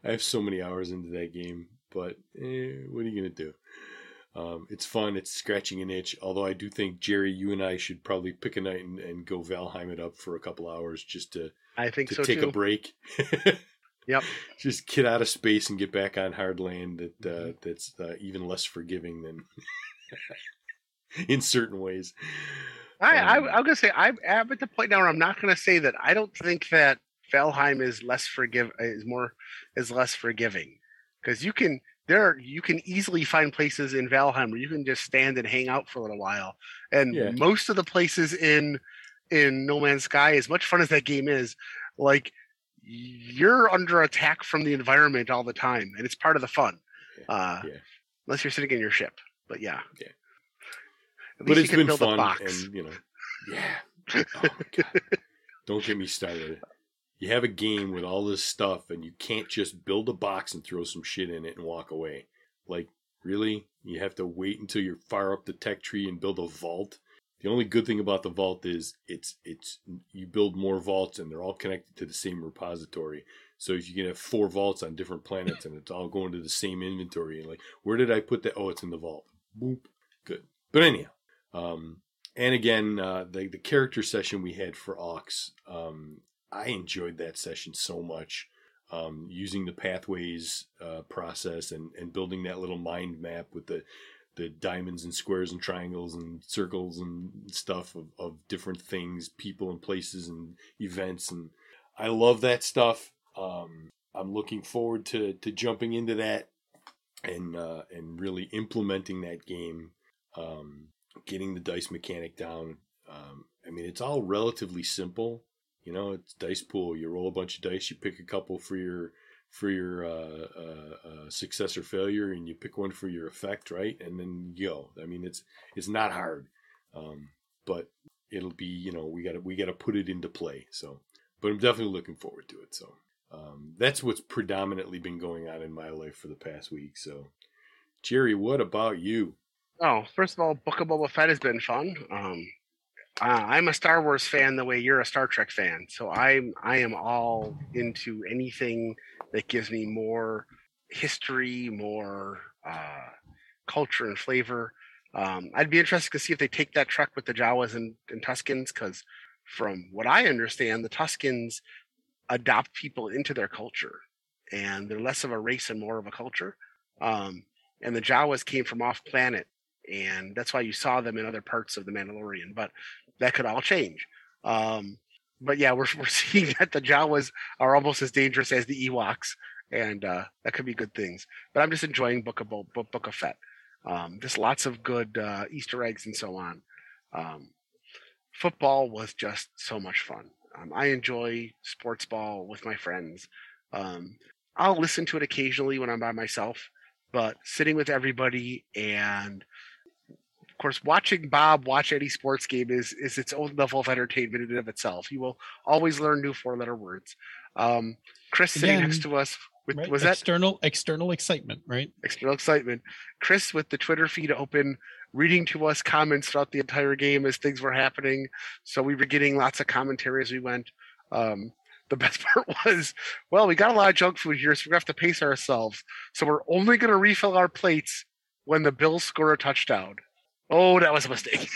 I have so many hours into that game, but eh, what are you going to do? Um, it's fun. It's scratching an itch. Although I do think, Jerry, you and I should probably pick a night and, and go Valheim it up for a couple hours just to, I think to so take too. a break. Yep. Just get out of space and get back on hard land that uh, that's uh, even less forgiving than in certain ways. I, I, Um, I'm gonna say I'm, I'm at the point now where I'm not gonna say that I don't think that Valheim is less forgive is more is less forgiving because you can there are, you can easily find places in Valheim where you can just stand and hang out for a little while, and Yeah. most of the places in in No Man's Sky, as much fun as that game is, like you're under attack from the environment all the time, and it's part of the fun. Uh, Yeah. Unless you're sitting in your ship, but yeah. Yeah. But it's been fun and you know yeah oh my god don't get me started you have a game with all this stuff and you can't just build a box and throw some shit in it and walk away like really you have to wait until you're far up the tech tree and build a vault the only good thing about the vault is it's it's you build more vaults and they're all connected to the same repository. So if you can have four vaults on different planets and it's all going to the same inventory and like where did i put that? Oh it's in the vault. Boop. Good. But anyhow um, and again, uh, the the character session we had for Ox, um, I enjoyed that session so much. Um, using the pathways uh, process and, and building that little mind map with the the diamonds and squares and triangles and circles and stuff of, of different things, people and places and events, and I love that stuff. Um, I'm looking forward to to jumping into that and uh, and really implementing that game. Um, getting the dice mechanic down. Um, I mean, it's all relatively simple. You know, it's dice pool. You roll a bunch of dice. You pick a couple for your for your uh, uh, uh, success or failure, and you pick one for your effect, right? And then you go. I mean, it's it's not hard, um, but it'll be you know we got to we got to put it into play. So, but I'm definitely looking forward to it. So um, that's what's predominantly been going on in my life for the past week. So, Jerry, what about you? Oh, first of all, Book of Boba Fett has been fun. Um, uh, I'm a Star Wars fan the way you're a Star Trek fan, so I'm I am all into anything that gives me more history, more uh, culture and flavor. Um, I'd be interested to see if they take that truck with the Jawas and, and Tuskens, because from what I understand, the Tuskens adopt people into their culture, and they're less of a race and more of a culture. Um, and the Jawas came from off planet and that's why you saw them in other parts of the Mandalorian. But that could all change. Um, but yeah, we're we're seeing that the Jawas are almost as dangerous as the Ewoks, and uh, that could be good things. But I'm just enjoying Book of Bo- Bo- Book of Fett. Um, just lots of good uh, Easter eggs and so on. Um, football was just so much fun. Um, I enjoy sports ball with my friends. Um, I'll listen to it occasionally when I'm by myself, but sitting with everybody and course watching Bob watch any sports game is is its own level of entertainment in and of itself. You will always learn new four letter words. Um, Chris sitting next to us with Right? was that external external excitement, right? external excitement. Chris with the Twitter feed open, reading to us comments throughout the entire game as things were happening. So we were getting lots of commentary as we went. Um, the best part was, well, we got a lot of junk food here, so we're gonna have to pace ourselves. So we're only gonna refill our plates when the Bills score a touchdown. Oh, that was a mistake.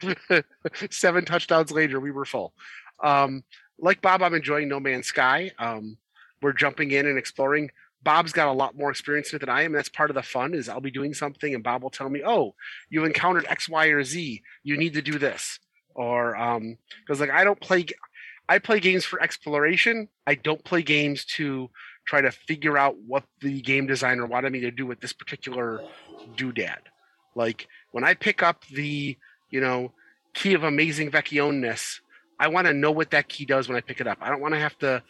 Seven touchdowns later, we were full. Um, like Bob, I'm enjoying No Man's Sky. Um, we're jumping in and exploring. Bob's got a lot more experience in it than I am, and that's part of the fun. Is I'll be doing something, and Bob will tell me, "Oh, you encountered X, Y, or Z. You need to do this." Or um, because like I don't play, I play games for exploration. I don't play games to try to figure out what the game designer wanted me to do with this particular doodad. Like when I pick up the, you know, key of amazing vecchionness, I want to know what that key does when I pick it up. I don't want to have to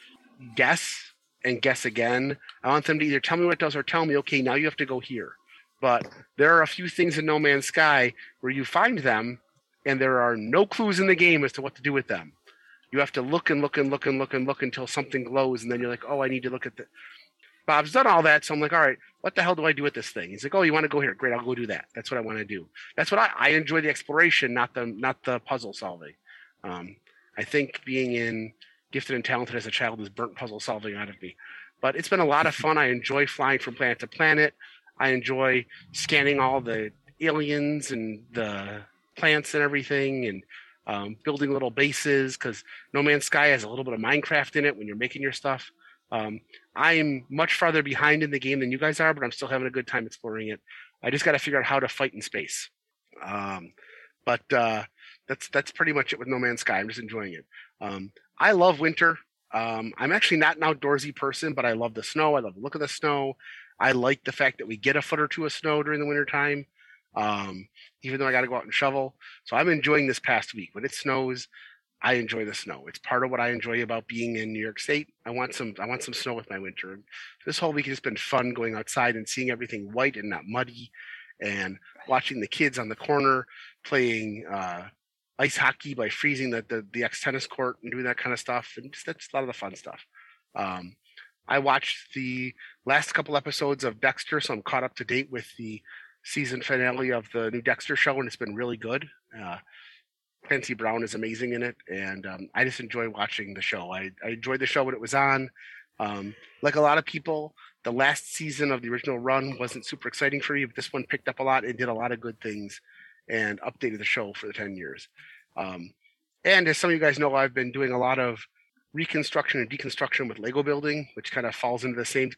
guess and guess again. I want them to either tell me what it does or tell me, okay, now you have to go here. But there are a few things in No Man's Sky where you find them and there are no clues in the game as to what to do with them. You have to look and look and look and look and look until something glows, and then you're like, oh, I need to look at the. Bob's done all that, so I'm like, all right, what the hell do I do with this thing? He's like, oh, you want to go here? Great, I'll go do that. That's what I want to do. That's what I, I enjoy the exploration, not the not the puzzle solving. Um, I think being in gifted and talented as a child has burnt puzzle solving out of me. But it's been a lot of fun. I enjoy flying from planet to planet. I enjoy scanning all the aliens and the plants and everything and um, building little bases because No Man's Sky has a little bit of Minecraft in it when you're making your stuff. Um, I'm much farther behind in the game than you guys are, but I'm still having a good time exploring it. I just got to figure out how to fight in space. Um, but uh, that's that's pretty much it with No Man's Sky. I'm just enjoying it. Um, I love winter. Um, I'm actually not an outdoorsy person, but I love the snow. I love the look of the snow. I like the fact that we get a foot or two of snow during the wintertime, um, even though I got to go out and shovel. So I'm enjoying this past week. When it snows, I enjoy the snow. It's part of what I enjoy about being in New York State. I want some I want some snow with my winter. This whole week has been fun going outside and seeing everything white and not muddy and watching the kids on the corner playing uh, ice hockey by freezing the, the, the X tennis court and doing that kind of stuff. And just, that's a lot of the fun stuff. Um, I watched the last couple episodes of Dexter, so I'm caught up to date with the season finale of the new Dexter show, and it's been really good. Uh, Clancy Brown is amazing in it, and um, I just enjoy watching the show. I, I enjoyed the show when it was on. Um, like a lot of people, the last season of the original run wasn't super exciting for me, but this one picked up a lot and did a lot of good things and updated the show for the 10 years. Um, and as some of you guys know, I've been doing a lot of reconstruction and deconstruction with Lego building, which kind of falls into the same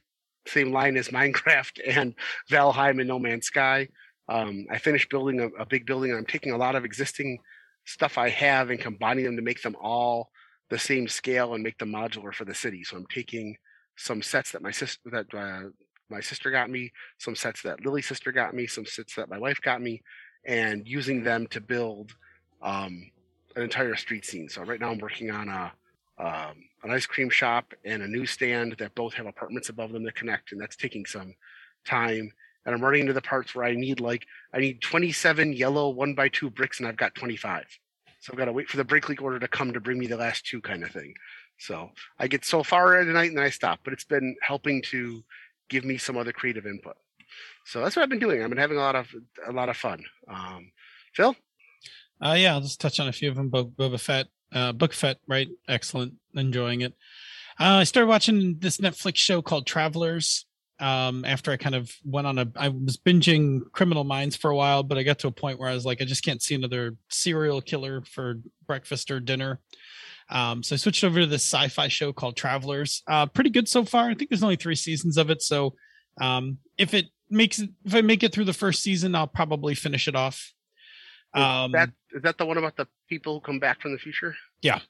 same line as Minecraft and Valheim and No Man's Sky. Um, I finished building a, a big building. I'm taking a lot of existing stuff I have and combining them to make them all the same scale and make them modular for the city. So I'm taking some sets that my sister that uh, my sister got me, some sets that Lily's sister got me, some sets that my wife got me, and using them to build um, an entire street scene. So right now I'm working on a um, an ice cream shop and a newsstand that both have apartments above them that connect, and that's taking some time. And I'm running into the parts where I need like I need 27 yellow one by two bricks, and I've got 25. So I've got to wait for the BrickLink order to come to bring me the last two kind of thing. So I get so far at night and then I stop, but it's been helping to give me some other creative input. So that's what I've been doing. I've been having a lot of a lot of fun. Um, Phil, Uh, yeah, I'll just touch on a few of them. Bo- Boba Fett, uh, Book Fett, right? Excellent, enjoying it. Uh, I started watching this Netflix show called Travelers. Um, after I kind of went on a, I was binging Criminal Minds for a while, but I got to a point where I was like, I just can't see another serial killer for breakfast or dinner. Um, so I switched over to this sci-fi show called Travelers. Uh, pretty good so far. I think there's only three seasons of it, so um, if it makes it, if I make it through the first season, I'll probably finish it off. is Um, that is that the one about the people who come back from the future? Yeah.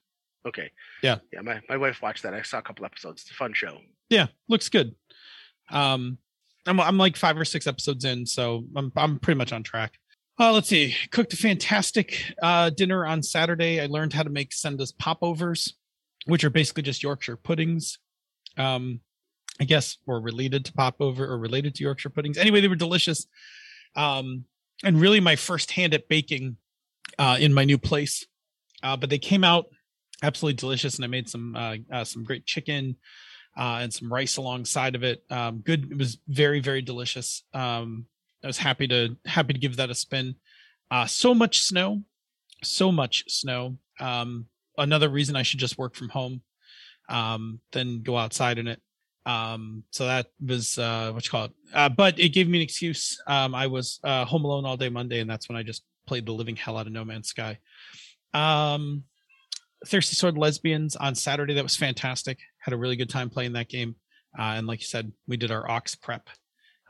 Okay. Yeah. Yeah. My, my wife watched that. I saw a couple episodes. It's a fun show. yeah, looks good. Um, I'm I'm like five or six episodes in, so I'm I'm pretty much on track. Uh, let's see. Cooked a fantastic uh, dinner on Saturday. I learned how to make Senda's popovers, which are basically just Yorkshire puddings. Um, I guess, or related to popover or related to Yorkshire puddings. Anyway, they were delicious. Um, and really my first hand at baking uh, in my new place. Uh, but they came out absolutely delicious, and I made some uh, uh, some great chicken uh, and some rice alongside of it. Um, good. It was very very delicious. Um, I was happy to happy to give that a spin. Uh, so much snow, so much snow. Um, another reason I should just work from home um, than go outside in it. Um, so that was uh, what you call it. Uh, but it gave me an excuse. Um, I was uh, home alone all day Monday, and that's when I just played the living hell out of No Man's Sky. Um, Thirsty Sword Lesbians on Saturday. That was fantastic. Had a really good time playing that game. Uh, and like you said, we did our Ox prep,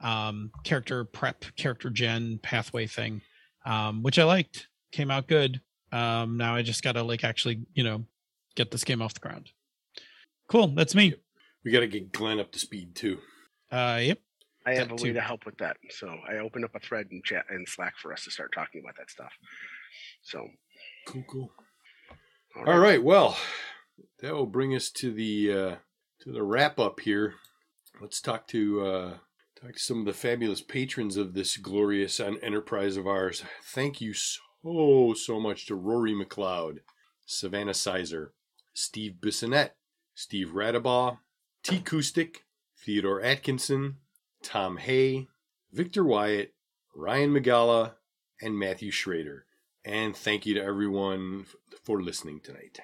um, character prep, character gen pathway thing, um, which I liked. Came out good. Um, now I just gotta like actually, you know, get this game off the ground. Cool. That's me. We got to get Glenn up to speed too. Uh, yep. I have That a way to help with that. So I opened up a thread in chat and Slack for us to start talking about that stuff. So Cool, cool. All All right. Well, that will bring us to the uh, to the wrap up here. Let's talk to uh, talk to some of the fabulous patrons of this glorious enterprise of ours. Thank you so so much to Rory McLeod, Savannah Sizer, Steve Bissonette, Steve Radabaugh, T. Kustik, Theodore Atkinson, Tom Hay, Victor Wyatt, Ryan Magala, and Matthew Schrader. And thank you to everyone for listening tonight.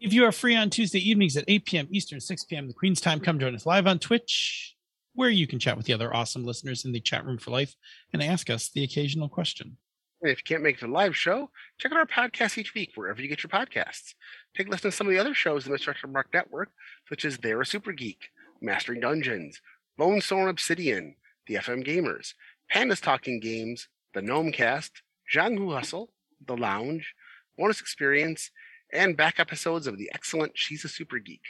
If you are free on Tuesday evenings at 8 p.m. Eastern, 6 p.m. the Queen's Time, come join us live on Twitch, where you can chat with the other awesome listeners in the chat room for life and ask us the occasional question. And if you can't make the live show, check out our podcast each week wherever you get your podcasts. Take a listen to some of the other shows in the Mr. Mark Network, such as They're a Super Geek, Mastering Dungeons, Bone Storm Obsidian, The FM Gamers, Pandas Talking Games, The Gnome Cast, Jianghu Hustle, The Lounge, Bonus Experience, and back episodes of the excellent She's a Super Geek.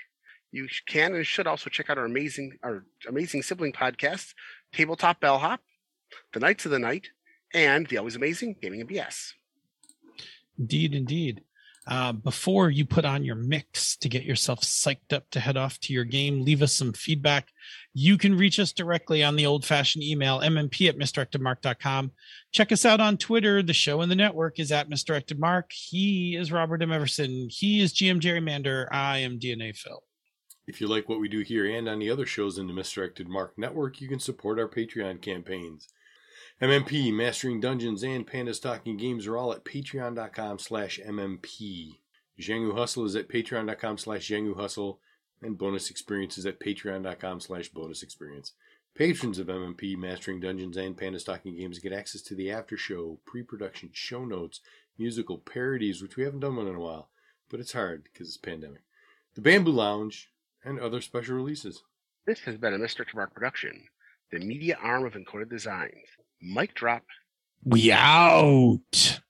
You can and should also check out our amazing our amazing sibling podcasts, Tabletop Bellhop, The Knights of the Night, and the always amazing Gaming and BS. Indeed, indeed. Uh, before you put on your mix to get yourself psyched up to head off to your game, leave us some feedback. You can reach us directly on the old fashioned email, mmp at misdirectedmark.com. Check us out on Twitter. The show and the network is at misdirected mark. He is Robert M. Everson. He is GM Gerrymander. I am DNA Phil. If you like what we do here and on the other shows in the Misdirected Mark Network, you can support our Patreon campaigns. MMP, Mastering Dungeons, and Pandas Talking Games are all at patreon.com slash MMP. Jianghu Hustle is at patreon.com slash Jianghu Hustle, and Bonus Experience is at patreon.com slash Bonus Experience. Patrons of MMP, Mastering Dungeons, and Pandas Talking Games get access to the after show, pre-production show notes, musical parodies, which we haven't done one in a while, but it's hard because it's pandemic. The Bamboo Lounge, and other special releases. This has been a Mr. Mark production, the media arm of Encoded Designs. Mic drop. We out.